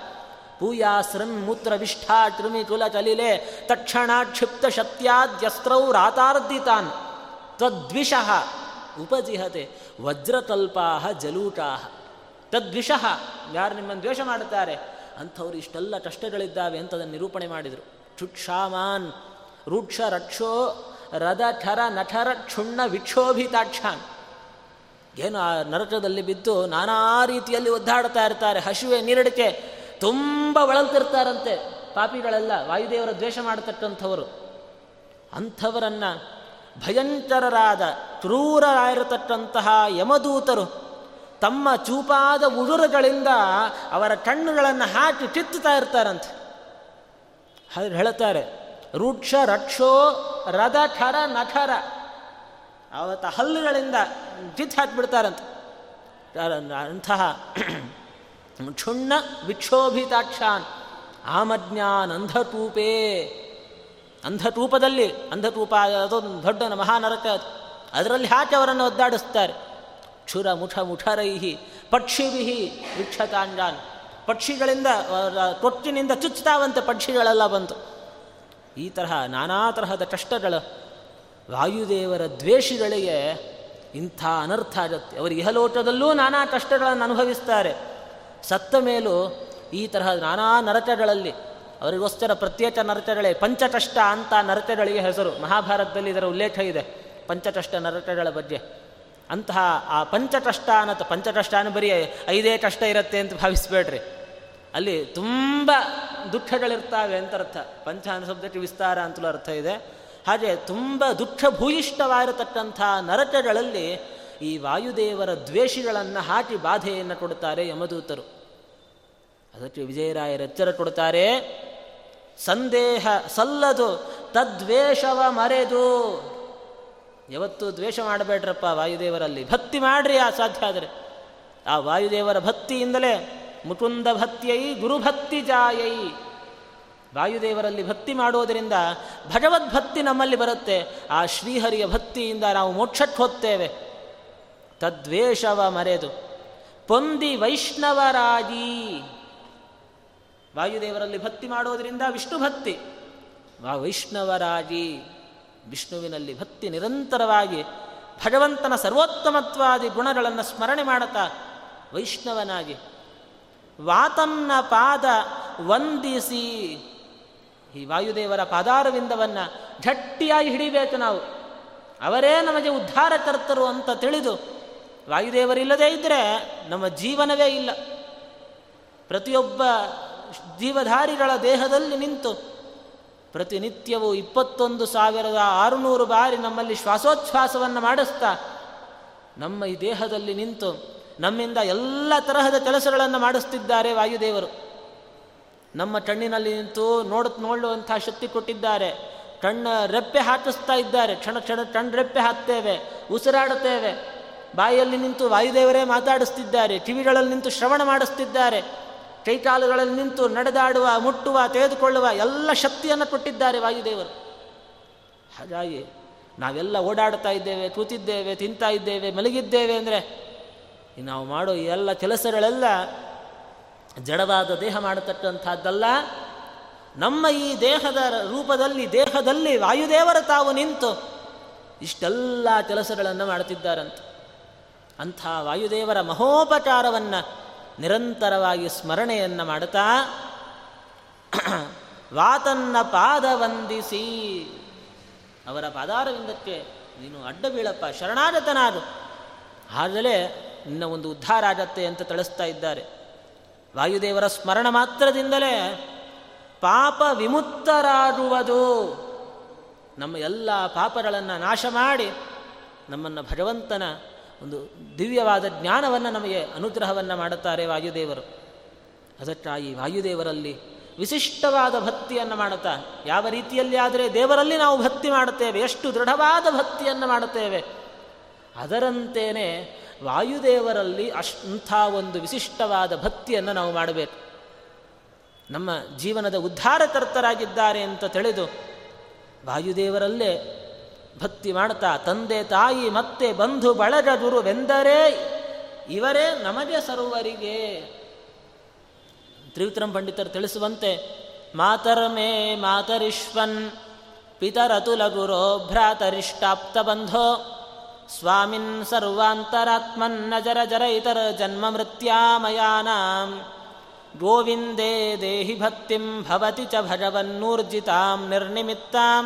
ಮೂತ್ರ ಮೂತ್ರವಿಷ್ಠಾ ಕೃಮಿ ಕುಲ ಕಲಿಲೆ ತಕ್ಷಣ ಕ್ಷಿಪ್ತ ಶಕ್ತ್ಯಾದ್ಯಸ್ತ್ರೌ ರಾತಾರ್ದಿತಾನ್ ತದ್ವಿಷಃ ಉಪಜಿಹತೆ ವಜ್ರತಲ್ಪಾಹ ಜಲೂಟಾ ತದ್ವಿಷಃ ಯಾರು ನಿಮ್ಮನ್ನು ದ್ವೇಷ ಮಾಡುತ್ತಾರೆ? ಅಂಥವ್ರು ಇಷ್ಟೆಲ್ಲ ಕಷ್ಟಗಳಿದ್ದಾವೆ ಅಂತ ಅದನ್ನು ನಿರೂಪಣೆ ಮಾಡಿದರು. ಕ್ಷುಕ್ಷಾಮಾನ್ ರೂಕ್ಷ ರಕ್ಷೋ ರದ ಠರ ನಠರ ಕ್ಷುಣ್ಣ ವಿಕ್ಷೋಭಿತಾಕ್ಷಾನ್. ಏನು ಆ ನರಕದಲ್ಲಿ ಬಿದ್ದು ನಾನಾ ರೀತಿಯಲ್ಲಿ ಒದ್ದಾಡ್ತಾ ಇರ್ತಾರೆ. ಹಸುವೆ ನೀರಡಿಕೆ ತುಂಬ ಒಳಲ್ತಿರ್ತಾರಂತೆ ಪಾಪಿಗಳೆಲ್ಲ. ವಾಯುದೇವರ ದ್ವೇಷ ಮಾಡತಕ್ಕಂಥವರು. ಅಂಥವರನ್ನು ಭಯಂಕರರಾದ ಕ್ರೂರರಾಗಿರತಕ್ಕಂತಹ ಯಮದೂತರು ತಮ್ಮ ಚೂಪಾದ ಉಡುರುಗಳಿಂದ ಅವರ ಕಣ್ಣುಗಳನ್ನು ಹಾಕಿ ಕಿತ್ತುತ್ತಾ ಇರ್ತಾರಂತೆ. ಹೇಳ್ತಾರೆ ರೂಕ್ಷ, ರಕ್ಷೋ ರದ ಖರ, ನಖರ. ಅವತ್ತ ಹಲ್ಲುಗಳಿಂದ ಕಿತ್ತು ಹಾಕಿಬಿಡ್ತಾರಂತೆ. ಅಂತಹ ಕ್ಷುಣ್ಣ ವಿಕ್ಷೋಭಿತಾಕ್ಷಾನ್ ಆಮಜ್ಞಾನ್ ಅಂಧಕೂಪೇ ಅಂಧತೂಪದಲ್ಲಿ ಅಂಧತೂಪ ಅದೊಂದು ದೊಡ್ಡ ಮಹಾನರಕ ಅದರಲ್ಲಿ ಹಾಕಿ ಅವರನ್ನು ಒದ್ದಾಡಿಸ್ತಾರೆ ಕ್ಷುರ ಮುಠ ಮುಠರೈಹಿ, ಪಕ್ಷಿವಿಹಿ ವೃಕ್ಷತಾಂಜಾನ್. ಪಕ್ಷಿಗಳಿಂದ ತೊಟ್ಟಿನಿಂದ ಚುಚ್ಚುತ್ತಾವಂತೆ ಪಕ್ಷಿಗಳೆಲ್ಲ ಬಂತು. ಈ ತರಹ ನಾನಾ ತರಹದ ಕಷ್ಟಗಳು, ವಾಯುದೇವರ ದ್ವೇಷಿಗಳಿಗೆ ಇಂಥ ಅನರ್ಥ ಆಗುತ್ತೆ. ಅವರು ಇಹಲೋಟದಲ್ಲೂ ನಾನಾ ಕಷ್ಟಗಳನ್ನು ಅನುಭವಿಸ್ತಾರೆ. ಸತ್ತ ಮೇಲೂ ಈ ತರಹ ನಾನಾ ನರಕಗಳಲ್ಲಿ ಅವರಿಗೋಸ್ಕರ ಪ್ರತ್ಯೇಕ ನರಕಗಳೇ ಪಂಚಕಷ್ಟ ಅಂತ ನರತೆಗಳಿಗೆ ಹೆಸರು. ಮಹಾಭಾರತದಲ್ಲಿ ಇದರ ಉಲ್ಲೇಖ ಇದೆ. ಪಂಚಕಷ್ಟ ನರಕಗಳ ಬಗ್ಗೆ. ಅಂತಹ ಆ ಪಂಚಕಷ್ಟ ಅನ್ನತ ಪಂಚಕಷ್ಟ ಬರೀ ಐದೇ ಕಷ್ಟ ಇರುತ್ತೆ ಅಂತ ಭಾವಿಸ್ಬೇಡ್ರಿ. ಅಲ್ಲಿ ತುಂಬ ದುಃಖಗಳಿರ್ತಾವೆ ಅಂತ ಅರ್ಥ ಪಂಚ ಶಬ್ದಕ್ಕೆ ವಿಸ್ತಾರ ಅಂತಲೂ ಅರ್ಥ ಇದೆ. ಹಾಗೆ ತುಂಬ ದುಃಖ ಭೂಯಿಷ್ಠವಾಗಿರತಕ್ಕಂಥ ನರಕಗಳಲ್ಲಿ ಈ ವಾಯುದೇವರ ದ್ವೇಷಿಗಳನ್ನು ಹಾಕಿ ಬಾಧೆಯನ್ನು ಕೊಡುತ್ತಾರೆ ಯಮದೂತರು. ಅದಕ್ಕೆ ವಿಜಯರಾಯರ ಎಚ್ಚರ ಕೊಡುತ್ತಾರೆ ಸಂದೇಹ ಸಲ್ಲದು, ತದ್ವೇಷವ ಮರೆದು. ಯಾವತ್ತು ದ್ವೇಷ ಮಾಡಬೇಡ್ರಪ್ಪ ವಾಯುದೇವರಲ್ಲಿ. ಭಕ್ತಿ ಮಾಡ್ರಿ ಆ ಸಾಧ್ಯ ಆದರೆ. ಆ ವಾಯುದೇವರ ಭಕ್ತಿಯಿಂದಲೇ ಮುಕುಂದ ಭಕ್ತಿಯೈ ಗುರುಭಕ್ತಿ ಜಾಯೈ. ವಾಯುದೇವರಲ್ಲಿ ಭಕ್ತಿ ಮಾಡುವುದರಿಂದ ಭಗವದ್ಭಕ್ತಿ ನಮ್ಮಲ್ಲಿ ಬರುತ್ತೆ. ಆ ಶ್ರೀಹರಿಯ ಭಕ್ತಿಯಿಂದ ನಾವು ಮೋಕ್ಷಕ್ಕೆ ಹೋಗ್ತೇವೆ. ತದ್ವೇಷವ ಮರೆದು. ಪೊಂದಿ ವೈಷ್ಣವರಾಗಿ. ವಾಯುದೇವರಲ್ಲಿ ಭಕ್ತಿ ಮಾಡೋದರಿಂದ ವಿಷ್ಣು ಭಕ್ತಿ. ವಾ ವೈಷ್ಣವರಾಗಿ ವಿಷ್ಣುವಿನಲ್ಲಿ ಭಕ್ತಿ ನಿರಂತರವಾಗಿ ಭಗವಂತನ ಸರ್ವೋತ್ತಮತ್ವಾದಿ ಗುಣಗಳನ್ನು ಸ್ಮರಣೆ ಮಾಡುತ್ತಾ ವೈಷ್ಣವನಾಗಿ ವಾತನ್ನ ಪಾದ ವಂದಿಸಿ ಈ ವಾಯುದೇವರ ಪಾದಾರವಿಂದವನ್ನು ಗಟ್ಟಿಯಾಗಿ ಹಿಡಿಬೇಕು ನಾವು. ಅವರೇ ನಮಗೆ ಉದ್ಧಾರಕರ್ತರು ಅಂತ ತಿಳಿದು ವಾಯುದೇವರಿಲ್ಲದೇ ಇದ್ದರೆ ನಮ್ಮ ಜೀವನವೇ ಇಲ್ಲ. ಪ್ರತಿಯೊಬ್ಬ ಜೀವಧಾರಿಗಳ ದೇಹದಲ್ಲಿ ನಿಂತು ಪ್ರತಿನಿತ್ಯವೂ ಇಪ್ಪತ್ತೊಂದು ಸಾವಿರದ ಆರುನೂರು ಬಾರಿ ನಮ್ಮಲ್ಲಿ ಶ್ವಾಸೋಚ್ಛ್ವಾಸವನ್ನು ಮಾಡಿಸ್ತಾ ನಮ್ಮ ಈ ದೇಹದಲ್ಲಿ ನಿಂತು ನಮ್ಮಿಂದ ಎಲ್ಲ ತರಹದ ಕೆಲಸಗಳನ್ನು ಮಾಡಿಸ್ತಿದ್ದಾರೆ ವಾಯುದೇವರು. ನಮ್ಮ ಕಣ್ಣಿನಲ್ಲಿ ನಿಂತು ನೋಡ ನೋಡುವಂಥ ಶಕ್ತಿ ಕೊಟ್ಟಿದ್ದಾರೆ. ಕಣ್ಣ ರೆಪ್ಪೆ ಹಾಕಿಸ್ತಾ ಇದ್ದಾರೆ. ಕ್ಷಣ ಕ್ಷಣ ಕಣ್ಣು ರೆಪ್ಪೆ ಹಾಕ್ತೇವೆ, ಉಸಿರಾಡುತ್ತೇವೆ. ಬಾಯಲ್ಲಿ ನಿಂತು ವಾಯುದೇವರೇ ಮಾತಾಡಿಸ್ತಿದ್ದಾರೆ. ಕಿವಿಗಳಲ್ಲಿ ನಿಂತು ಶ್ರವಣ ಮಾಡಿಸ್ತಿದ್ದಾರೆ. ಕೈಕಾಲುಗಳಲ್ಲಿ ನಿಂತು ನಡೆದಾಡುವ, ಮುಟ್ಟುವ, ತೆಗೆದುಕೊಳ್ಳುವ ಎಲ್ಲ ಶಕ್ತಿಯನ್ನು ಕೊಟ್ಟಿದ್ದಾರೆ ವಾಯುದೇವರು. ಹಾಗಾಗಿ ನಾವೆಲ್ಲ ಓಡಾಡ್ತಾ ಇದ್ದೇವೆ, ಕೂತಿದ್ದೇವೆ, ತಿಂತಾ ಇದ್ದೇವೆ, ಮಲಗಿದ್ದೇವೆ ಅಂದರೆ ನಾವು ಮಾಡೋ ಎಲ್ಲ ಕೆಲಸಗಳೆಲ್ಲ ಜಡವಾದ ದೇಹ ಮಾಡತಕ್ಕಂಥದ್ದಲ್ಲ. ನಮ್ಮ ಈ ದೇಹದ ರೂಪದಲ್ಲಿ, ದೇಹದಲ್ಲಿ ವಾಯುದೇವರು ತಾವು ನಿಂತು ಇಷ್ಟೆಲ್ಲ ಕೆಲಸಗಳನ್ನು ಮಾಡ್ತಿದ್ದಾರಂತೆ. ಅಂಥ ವಾಯುದೇವರ ಮಹೋಪಚಾರವನ್ನು ನಿರಂತರವಾಗಿ ಸ್ಮರಣೆಯನ್ನು ಮಾಡುತ್ತಾ ವಾತನ್ನ ಪಾದ ವಂದಿಸಿ. ಅವರ ಪಾದಾರವಿಂದಕ್ಕೆ ನೀನು ಅಡ್ಡ ಬೀಳಪ್ಪ ಶರಣಾಗತನಾದು ಆದಲೇ ನಿನ್ನ ಒಂದು ಉದ್ಧಾರ ಆಗತ್ತೆ ಅಂತ ತಿಳಿಸ್ತಾ ಇದ್ದಾರೆ. ವಾಯುದೇವರ ಸ್ಮರಣ ಮಾತ್ರದಿಂದಲೇ ಪಾಪ ವಿಮುಕ್ತರಾಗುವುದು. ನಮ್ಮ ಎಲ್ಲ ಪಾಪಗಳನ್ನು ನಾಶ ಮಾಡಿ ನಮ್ಮನ್ನು ಭಗವಂತನ ದಿವ್ಯವಾದ ಜ್ಞಾನವನ್ನು ನಮಗೆ ಅನುಗ್ರಹವನ್ನು ಮಾಡುತ್ತಾರೆ ವಾಯುದೇವರು. ಅದಕ್ಕಾಗಿ ವಾಯುದೇವರಲ್ಲಿ ವಿಶಿಷ್ಟವಾದ ಭಕ್ತಿಯನ್ನು ಮಾಡುತ್ತಾ, ಯಾವ ರೀತಿಯಲ್ಲಿ ಆದರೆ ದೇವರಲ್ಲಿ ನಾವು ಭಕ್ತಿ ಮಾಡುತ್ತೇವೆ, ಎಷ್ಟು ದೃಢವಾದ ಭಕ್ತಿಯನ್ನು ಮಾಡುತ್ತೇವೆ. ಅದರಂತೇನೆ ವಾಯುದೇವರಲ್ಲಿ ಅಂಥ ಒಂದು ವಿಶಿಷ್ಟವಾದ ಭಕ್ತಿಯನ್ನು ನಾವು ಮಾಡಬೇಕು. ನಮ್ಮ ಜೀವನದ ಉದ್ಧಾರಕರ್ತರಾಗಿದ್ದಾರೆ ಅಂತ ತಿಳಿದು, ವಾಯುದೇವರಲ್ಲೇ ಭಕ್ತಿ ಮಾಡ್ತಾ, ತಂದೆ ತಾಯಿ ಮತ್ತೆ ಬಂಧು ಬಳಗದುರುವೆಂದರೆ ಇವರೇ ನಮಗೆ ಸರ್ವರಿಗೆ. ತ್ರಿವಿಕ್ರಮ ಪಂಡಿತರು ತಿಳಿಸುವಂತೆ, ಮಾತರ್ಮೇ ಮಾತರಿಶ್ವನ್ ಪಿತರತುಲ ಗುರೋ ಭ್ರಾತರಿಷ್ಟಾಪ್ತ ಬಂಧೋ ಸ್ವಾಮಿನ್ ಸರ್ವಾಂತರಾತ್ಮನ್ ನಜರ ಜರ ಇತರ ಜನ್ಮ ಮೃತ್ಯಾಮಯಾನಾಂ ಗೋವಿಂದೇ ದೇಹಿ ಭಕ್ತಿಂ ಭವತಿ ಚ ಭಗವನ್ನೂರ್ಜಿತಾಂ ನಿರ್ನಿಮಿತ್ತಾಂ.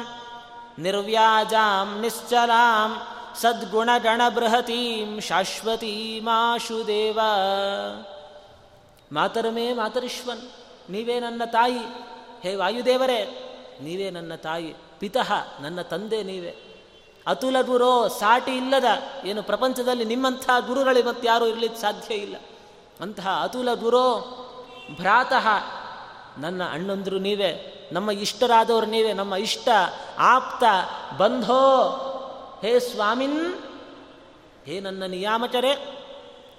ನಿರ್ವ್ಯಾಜಾಂ ನಿಶ್ಚಲಾಂ ಸದ್ಗುಣಗಣಬೃಹತೀಂ ಶಾಶ್ವತೀಮಾಶು ದೇವ ಮಾತರಮೇ ಮಾತರಿಶ್ವನ್ ನೀವೇ ನನ್ನ ತಾಯಿ, ಹೇ ವಾಯುದೇವರೇ, ನೀವೇ ನನ್ನ ತಾಯಿ, ಪಿತಃ ನನ್ನ ತಂದೆ ನೀವೇ. ಅತುಲ ಗುರೋ, ಸಾಟಿ ಇಲ್ಲದ, ಏನು ಪ್ರಪಂಚದಲ್ಲಿ ನಿಮ್ಮಂಥ ಗುರುಗಳು ಮತ್ತು ಯಾರೂ ಇರಲಿಕ್ಕೆ ಸಾಧ್ಯ ಇಲ್ಲ. ಅಂತಹ ಅತುಲ ಗುರೋ, ಭ್ರಾತಃ ನನ್ನ ಅಣ್ಣಂದರು ನೀವೇ. ನಮ್ಮ ಇಷ್ಟರಾದವರು ನೀವೇ, ನಮ್ಮ ಇಷ್ಟ ಆಪ್ತ ಬಂಧೋ. ಹೇ ಸ್ವಾಮಿನ್, ಹೇ ನನ್ನ ನಿಯಾಮಕರೇ,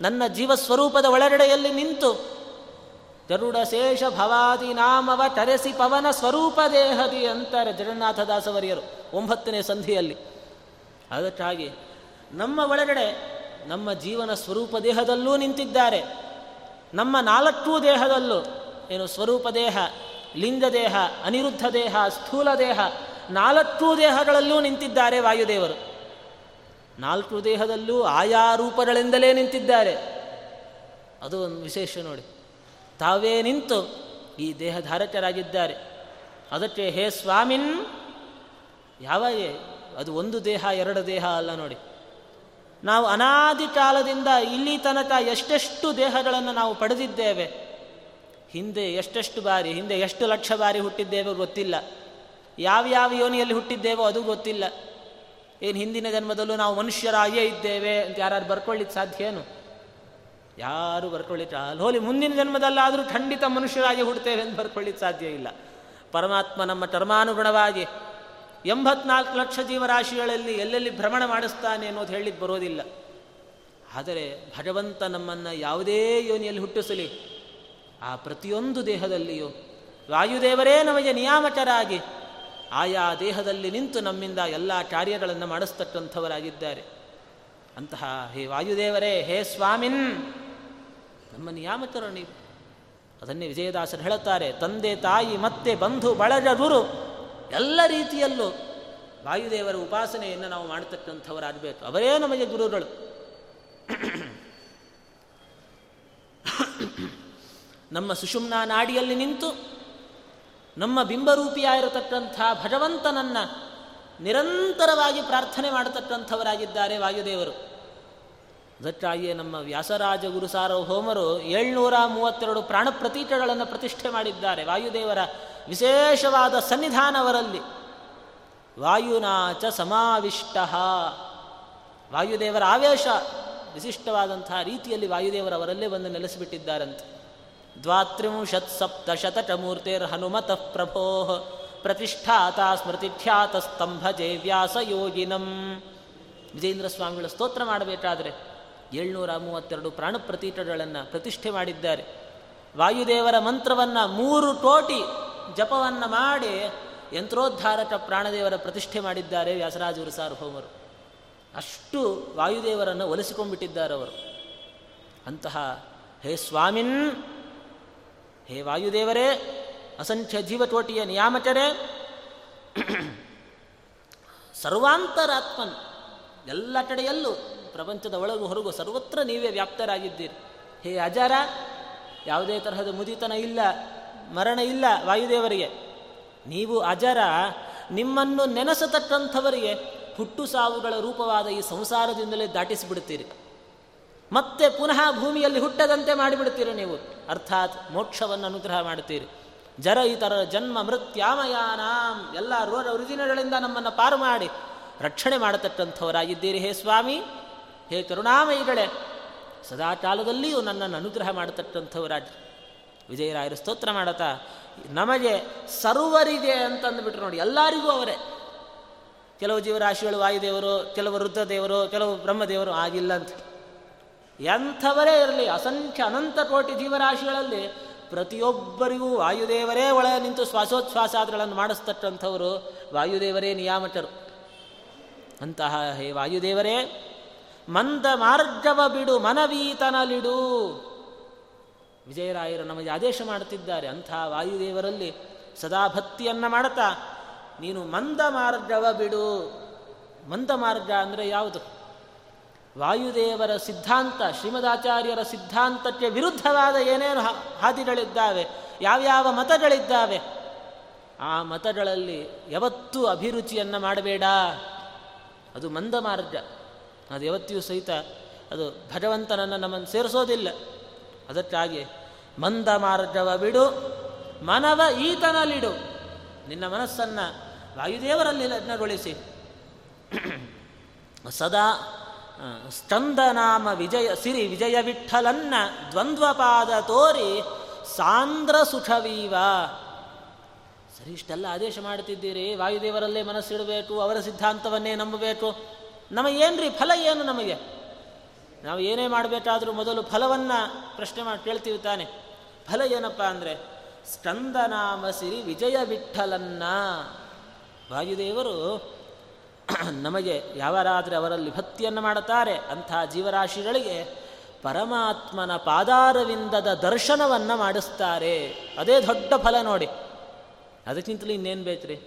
ನನ್ನ ಜೀವಸ್ವರೂಪದ ಒಳಗಡೆಯಲ್ಲಿ ನಿಂತು ಗರುಡ ಶೇಷ ಭವಾದಿ ನಾಮವ ತರೆಸಿ ಪವನ ಸ್ವರೂಪ ದೇಹದಿ ಅಂತಾರೆ ಜಗನ್ನಾಥದಾಸವರಿಯರು ಒಂಬತ್ತನೇ ಸಂಧಿಯಲ್ಲಿ. ಅದಕ್ಕಾಗಿ ನಮ್ಮ ಒಳಗಡೆ ನಮ್ಮ ಜೀವನ ಸ್ವರೂಪ ದೇಹದಲ್ಲೂ ನಿಂತಿದ್ದಾರೆ. ನಮ್ಮ ನಾಲ್ಕೂ ದೇಹದಲ್ಲೂ ಏನು ಸ್ವರೂಪ ದೇಹ ಲಿಂಗ ದೇಹ ಅನಿರುದ್ಧ ದೇಹ, ಸ್ಥೂಲ ದೇಹ, ನಾಲ್ಕು ದೇಹಗಳಲ್ಲೂ ನಿಂತಿದ್ದಾರೆ ವಾಯುದೇವರು. ನಾಲ್ಕು ದೇಹದಲ್ಲೂ ಆಯಾ ರೂಪಗಳಿಂದಲೇ ನಿಂತಿದ್ದಾರೆ. ಅದು ಒಂದು ವಿಶೇಷ ನೋಡಿ. ತಾವೇ ನಿಂತು ಈ ದೇಹಧಾರಕರಾಗಿದ್ದಾರೆ. ಅದಕ್ಕೆ ಹೇ ಸ್ವಾಮಿನ್, ಯಾವ ಅದು ಒಂದು ದೇಹ, ಎರಡು ದೇಹ ಅಲ್ಲ ನೋಡಿ. ನಾವು ಅನಾದಿ ಕಾಲದಿಂದ ಇಲ್ಲಿ ತನಕ ಎಷ್ಟೆಷ್ಟು ದೇಹಗಳನ್ನು ನಾವು ಪಡೆದಿದ್ದೇವೆ. ಹಿಂದೆ ಎಷ್ಟೆಷ್ಟು ಬಾರಿ, ಹಿಂದೆ ಎಷ್ಟು ಲಕ್ಷ ಬಾರಿ ಹುಟ್ಟಿದ್ದೇವೋ ಗೊತ್ತಿಲ್ಲ. ಯಾವ್ಯಾವ ಯೋನಿಯಲ್ಲಿ ಹುಟ್ಟಿದ್ದೇವೋ ಅದು ಗೊತ್ತಿಲ್ಲ. ಏನು ಹಿಂದಿನ ಜನ್ಮದಲ್ಲೂ ನಾವು ಮನುಷ್ಯರಾಗಿಯೇ ಇದ್ದೇವೆ ಅಂತ ಯಾರು ಬರ್ಕೊಳ್ಳಿಕ್ಕೆ ಸಾಧ್ಯ ಏನು? ಯಾರು ಬರ್ಕೊಳ್ಳಿಕ್ಕೆ ಹೋಲಿ ಮುಂದಿನ ಜನ್ಮದಲ್ಲಾದರೂ ಖಂಡಿತ ಮನುಷ್ಯರಾಗಿ ಹುಡ್ತೇವೆ ಅಂತ ಬರ್ಕೊಳ್ಳಿಕ್ಕೆ ಸಾಧ್ಯ ಇಲ್ಲ. ಪರಮಾತ್ಮ ನಮ್ಮ ಕರ್ಮಾನುಗುಣವಾಗಿ ಎಂಬತ್ನಾಲ್ಕು ಲಕ್ಷ ಜೀವರಾಶಿಗಳಲ್ಲಿ ಎಲ್ಲೆಲ್ಲಿ ಭ್ರಮಣ ಮಾಡಿಸ್ತಾನೆ ಅನ್ನೋದು ಹೇಳಿದ್ದು ಬರೋದಿಲ್ಲ. ಆದರೆ ಭಗವಂತ ನಮ್ಮನ್ನು ಯಾವುದೇ ಯೋನಿಯಲ್ಲಿ ಹುಟ್ಟಿಸಲಿ. ಆ ಪ್ರತಿಯೊಂದು ದೇಹದಲ್ಲಿಯೂ ವಾಯುದೇವರೇ ನಮಗೆ ನಿಯಾಮಕರಾಗಿ ಆಯಾ ದೇಹದಲ್ಲಿ ನಿಂತು ನಮ್ಮಿಂದ ಎಲ್ಲ ಕಾರ್ಯಗಳನ್ನು ಮಾಡಿಸ್ತಕ್ಕಂಥವರಾಗಿದ್ದಾರೆ. ಅಂತಹ ಹೇ ವಾಯುದೇವರೇ, ಹೇ ಸ್ವಾಮಿನ್! ನಮ್ಮ ನಿಯಾಮಕರು ನೀವು. ಅದನ್ನೇ ವಿಜಯದಾಸರು ಹೇಳುತ್ತಾರೆ, ತಂದೆ ತಾಯಿ ಮತ್ತೆ ಬಂಧು ಬಳಗ ಗುರು, ಎಲ್ಲ ರೀತಿಯಲ್ಲೂ ವಾಯುದೇವರ ಉಪಾಸನೆಯನ್ನು ನಾವು ಮಾಡತಕ್ಕಂಥವರಾಗಬೇಕು. ಅವರೇ ನಮಗೆ ಗುರುಗಳು. ನಮ್ಮ ಸುಷುಮ್ನಾ ನಾಡಿಯಲ್ಲಿ ನಿಂತು ನಮ್ಮ ಬಿಂಬರೂಪಿಯಾಗಿರತಕ್ಕಂಥ ಭಗವಂತನನ್ನ ನಿರಂತರವಾಗಿ ಪ್ರಾರ್ಥನೆ ಮಾಡತಕ್ಕಂಥವರಾಗಿದ್ದಾರೆ ವಾಯುದೇವರು. ಅದಕ್ಕಾಗಿಯೇ ನಮ್ಮ ವ್ಯಾಸರಾಜ ಗುರುಸಾರ ಹೋಮರು ಏಳ್ನೂರ ಮೂವತ್ತೆರಡು ಪ್ರಾಣ ಪ್ರತೀಕಗಳನ್ನು ಪ್ರತಿಷ್ಠೆ ಮಾಡಿದ್ದಾರೆ. ವಾಯುದೇವರ ವಿಶೇಷವಾದ ಸನ್ನಿಧಾನವರಲ್ಲಿ. ವಾಯುನಾಚ ಸಮಾವಿಷ್ಟ. ವಾಯುದೇವರ ಆವೇಶ ವಿಶಿಷ್ಟವಾದಂತಹ ರೀತಿಯಲ್ಲಿ ವಾಯುದೇವರವರಲ್ಲೇ ಬಂದು ನೆಲೆಸಿಬಿಟ್ಟಿದ್ದಾರಂತೆ. ದ್ವಾತ್ರಿಂಶತ್ ಸಪ್ತ ಶತಚಮೂರ್ತಿರ್ ಹನುಮತ ಪ್ರಭೋ ಪ್ರತಿಷ್ಠಾತ ಸ್ಮೃತಿಖ್ಯಾತ ಸ್ತಂಭ ಜೇ ವ್ಯಾಸ ಯೋಗಿನಂ ವಿಜೇಂದ್ರ ಸ್ವಾಮಿಗಳು ಸ್ತೋತ್ರ ಮಾಡಬೇಕಾದ್ರೆ ಏಳ್ನೂರ ಮೂವತ್ತೆರಡು ಪ್ರಾಣ ಪ್ರತೀಕಗಳನ್ನು ಪ್ರತಿಷ್ಠೆ ಮಾಡಿದ್ದಾರೆ. ವಾಯುದೇವರ ಮಂತ್ರವನ್ನು ಮೂರು ಕೋಟಿ ಜಪವನ್ನು ಮಾಡಿ ಯಂತ್ರೋದ್ಧಾರಕ ಪ್ರಾಣದೇವರ ಪ್ರತಿಷ್ಠೆ ಮಾಡಿದ್ದಾರೆ ವ್ಯಾಸರಾಜರು, ಸಾರ್ವಭೌಮರು. ಅಷ್ಟು ವಾಯುದೇವರನ್ನು ಒಲಿಸಿಕೊಂಡ್ಬಿಟ್ಟಿದ್ದಾರೆ ಅವರು ಅಂತಹ ಹೇ ಸ್ವಾಮಿನ್ ಹೇ ವಾಯುದೇವರೇ, ಅಸಂಖ್ಯ ಜೀವತೋಟಿಯ ನಿಯಾಮಕರೇ, ಸರ್ವಾಂತರಾತ್ಮನ್, ಎಲ್ಲ ಕಡೆಯಲ್ಲೂ ಪ್ರಪಂಚದ ಒಳಗು ಹೊರಗು ಸರ್ವತ್ರ ನೀವೇ ವ್ಯಾಪ್ತರಾಗಿದ್ದೀರಿ. ಹೇ ಅಜಾರ, ಯಾವುದೇ ತರಹದ ಮುದಿತನ ಇಲ್ಲ, ಮರಣ ಇಲ್ಲ ವಾಯುದೇವರಿಗೆ. ನೀವು ಅಜರ, ನಿಮ್ಮನ್ನು ನೆನೆಸತಕ್ಕಂಥವರಿಗೆ ಹುಟ್ಟು ಸಾವುಗಳ ರೂಪವಾದ ಈ ಸಂಸಾರದಿಂದಲೇ ದಾಟಿಸಿಬಿಡ್ತೀರಿ ಮತ್ತೆ ಪುನಃ ಭೂಮಿಯಲ್ಲಿ ಹುಟ್ಟದಂತೆ ಮಾಡಿಬಿಡ್ತೀರಿ ನೀವು? ಅರ್ಥಾತ್ ಮೋಕ್ಷವನ್ನು ಅನುಗ್ರಹ ಮಾಡ್ತೀರಿ ಜರ ಇತರ ಜನ್ಮ ಮೃತ್ಯಾಮಯಾನಾಂ. ಎಲ್ಲ ರೋಗ ರುಜಿನಗಳಿಂದ ನಮ್ಮನ್ನು ಪಾರು ಮಾಡಿ ರಕ್ಷಣೆ ಮಾಡತಕ್ಕಂಥವರಾಗಿದ್ದೀರಿ. ಹೇ ಸ್ವಾಮಿ, ಹೇ ಕರುಣಾಮಯಿಗಳೇ, ಸದಾ ಕಾಲದಲ್ಲಿಯೂ ನನ್ನನ್ನು ಅನುಗ್ರಹ ಮಾಡತಕ್ಕಂಥವರಾಗಿ. ವಿಜಯರಾಯರು ಸ್ತೋತ್ರ ಮಾಡತಾ, ನಮಗೆ ಸರ್ವರಿಗೆ ಅಂತಂದುಬಿಟ್ರು ನೋಡಿ, ಎಲ್ಲರಿಗೂ ಅವರೇ. ಕೆಲವು ಜೀವರಾಶಿಗಳು ವಾಯುದೇವರು, ಕೆಲವು ರುದ್ರದೇವರು, ಕೆಲವು ಬ್ರಹ್ಮದೇವರು ಆಗಿಲ್ಲ ಅಂತ. ಎಂಥವರೇ ಇರಲಿ, ಅಸಂಖ್ಯ ಅನಂತ ಕೋಟಿ ಜೀವರಾಶಿಗಳಲ್ಲಿ ಪ್ರತಿಯೊಬ್ಬರಿಗೂ ವಾಯುದೇವರೇ ಒಳಗೆ ನಿಂತು ಶ್ವಾಸೋಚ್ಛ್ವಾಸಾದಿಗಳನ್ನು ಮಾಡಿಸ್ತಕ್ಕಂಥವರು ವಾಯುದೇವರೇ ನಿಯಾಮಕರು. ಅಂತಹ ಹೇ ವಾಯುದೇವರೇ, ಮಂದ ಮಾರ್ಗವ ಬಿಡು, ಮನವೀತನಲಿಡು. ವಿಜಯರಾಯರು ನಮಗೆ ಆದೇಶ ಮಾಡುತ್ತಿದ್ದಾರೆ, ಅಂಥ ವಾಯುದೇವರಲ್ಲಿ ಸದಾ ಭಕ್ತಿಯನ್ನು ಮಾಡುತ್ತಾ, ನೀನು ಮಂದ ಮಾರ್ಗವ ಬಿಡು. ಮಂದ ಮಾರ್ಗ ಅಂದರೆ ಯಾವುದು? ವಾಯುದೇವರ ಸಿದ್ಧಾಂತ, ಶ್ರೀಮದಾಚಾರ್ಯರ ಸಿದ್ಧಾಂತಕ್ಕೆ ವಿರುದ್ಧವಾದ ಏನೇನು ಹಾದಿಗಳಿದ್ದಾವೆ, ಯಾವ್ಯಾವ ಮತಗಳಿದ್ದಾವೆ, ಆ ಮತಗಳಲ್ಲಿ ಯಾವತ್ತೂ ಅಭಿರುಚಿಯನ್ನು ಮಾಡಬೇಡ. ಅದು ಮಂದ ಮಾರ್ಗ. ಅದು ಯಾವತ್ತಿಯೂ ಸಹಿತ ಅದು ಭಗವಂತನನ್ನು ನಮ್ಮನ್ನು ಸೇರಿಸೋದಿಲ್ಲ. ಅದಕ್ಕಾಗಿ ಮಂದ ಮಾರ್ಗವ ಬಿಡು, ಮನವ ಈತನಲ್ಲಿಡು. ನಿನ್ನ ಮನಸ್ಸನ್ನು ವಾಯುದೇವರಲ್ಲಿ ಲಗ್ನಗೊಳಿಸಿ. ಸದಾ ಸ್ಕಂದನಾಮ ವಿಜಯ ಸಿರಿ ವಿಜಯ ವಿಠಲನ್ನ ದ್ವಂದ್ವಪಾದ ತೋರಿ ಸಾಂದ್ರ ಸುಖವೀವ. ಸರಿ, ಇಷ್ಟೆಲ್ಲ ಆದೇಶ ಮಾಡ್ತಿದ್ದೀರಿ ವಾಯುದೇವರಲ್ಲೇ ಮನಸ್ಸಿಡಬೇಕು, ಅವರ ಸಿದ್ಧಾಂತವನ್ನೇ ನಂಬಬೇಕು. ನಮಗೇನ್ರಿ ಫಲ ಏನು ನಮಗೆ? ನಾವು ಏನೇ ಮಾಡಬೇಕಾದ್ರೂ ಮೊದಲು ಫಲವನ್ನು ಪ್ರಶ್ನೆ ಮಾಡಿ ಕೇಳ್ತೀವಿ ತಾನೆ. ಫಲ ಏನಪ್ಪ ಅಂದರೆ, ಸ್ಕಂದನಾಮ ಸಿರಿ ವಿಜಯ ವಿಠಲನ್ನ. ವಾಯುದೇವರು ನಮಗೆ ಯಾವರಾದರೆ ಅವರಲ್ಲಿ ಭಕ್ತಿಯನ್ನು ಮಾಡುತ್ತಾರೆ, ಅಂಥ ಜೀವರಾಶಿಗಳಿಗೆ ಪರಮಾತ್ಮನ ಪಾದಾರವಿಂದದ ದರ್ಶನವನ್ನು ಮಾಡಿಸ್ತಾರೆ. ಅದೇ ದೊಡ್ಡ ಫಲ ನೋಡಿ. ಅದಕ್ಕಿಂತಲೂ ಇನ್ನೇನು ಬೇಕ್ರಿ?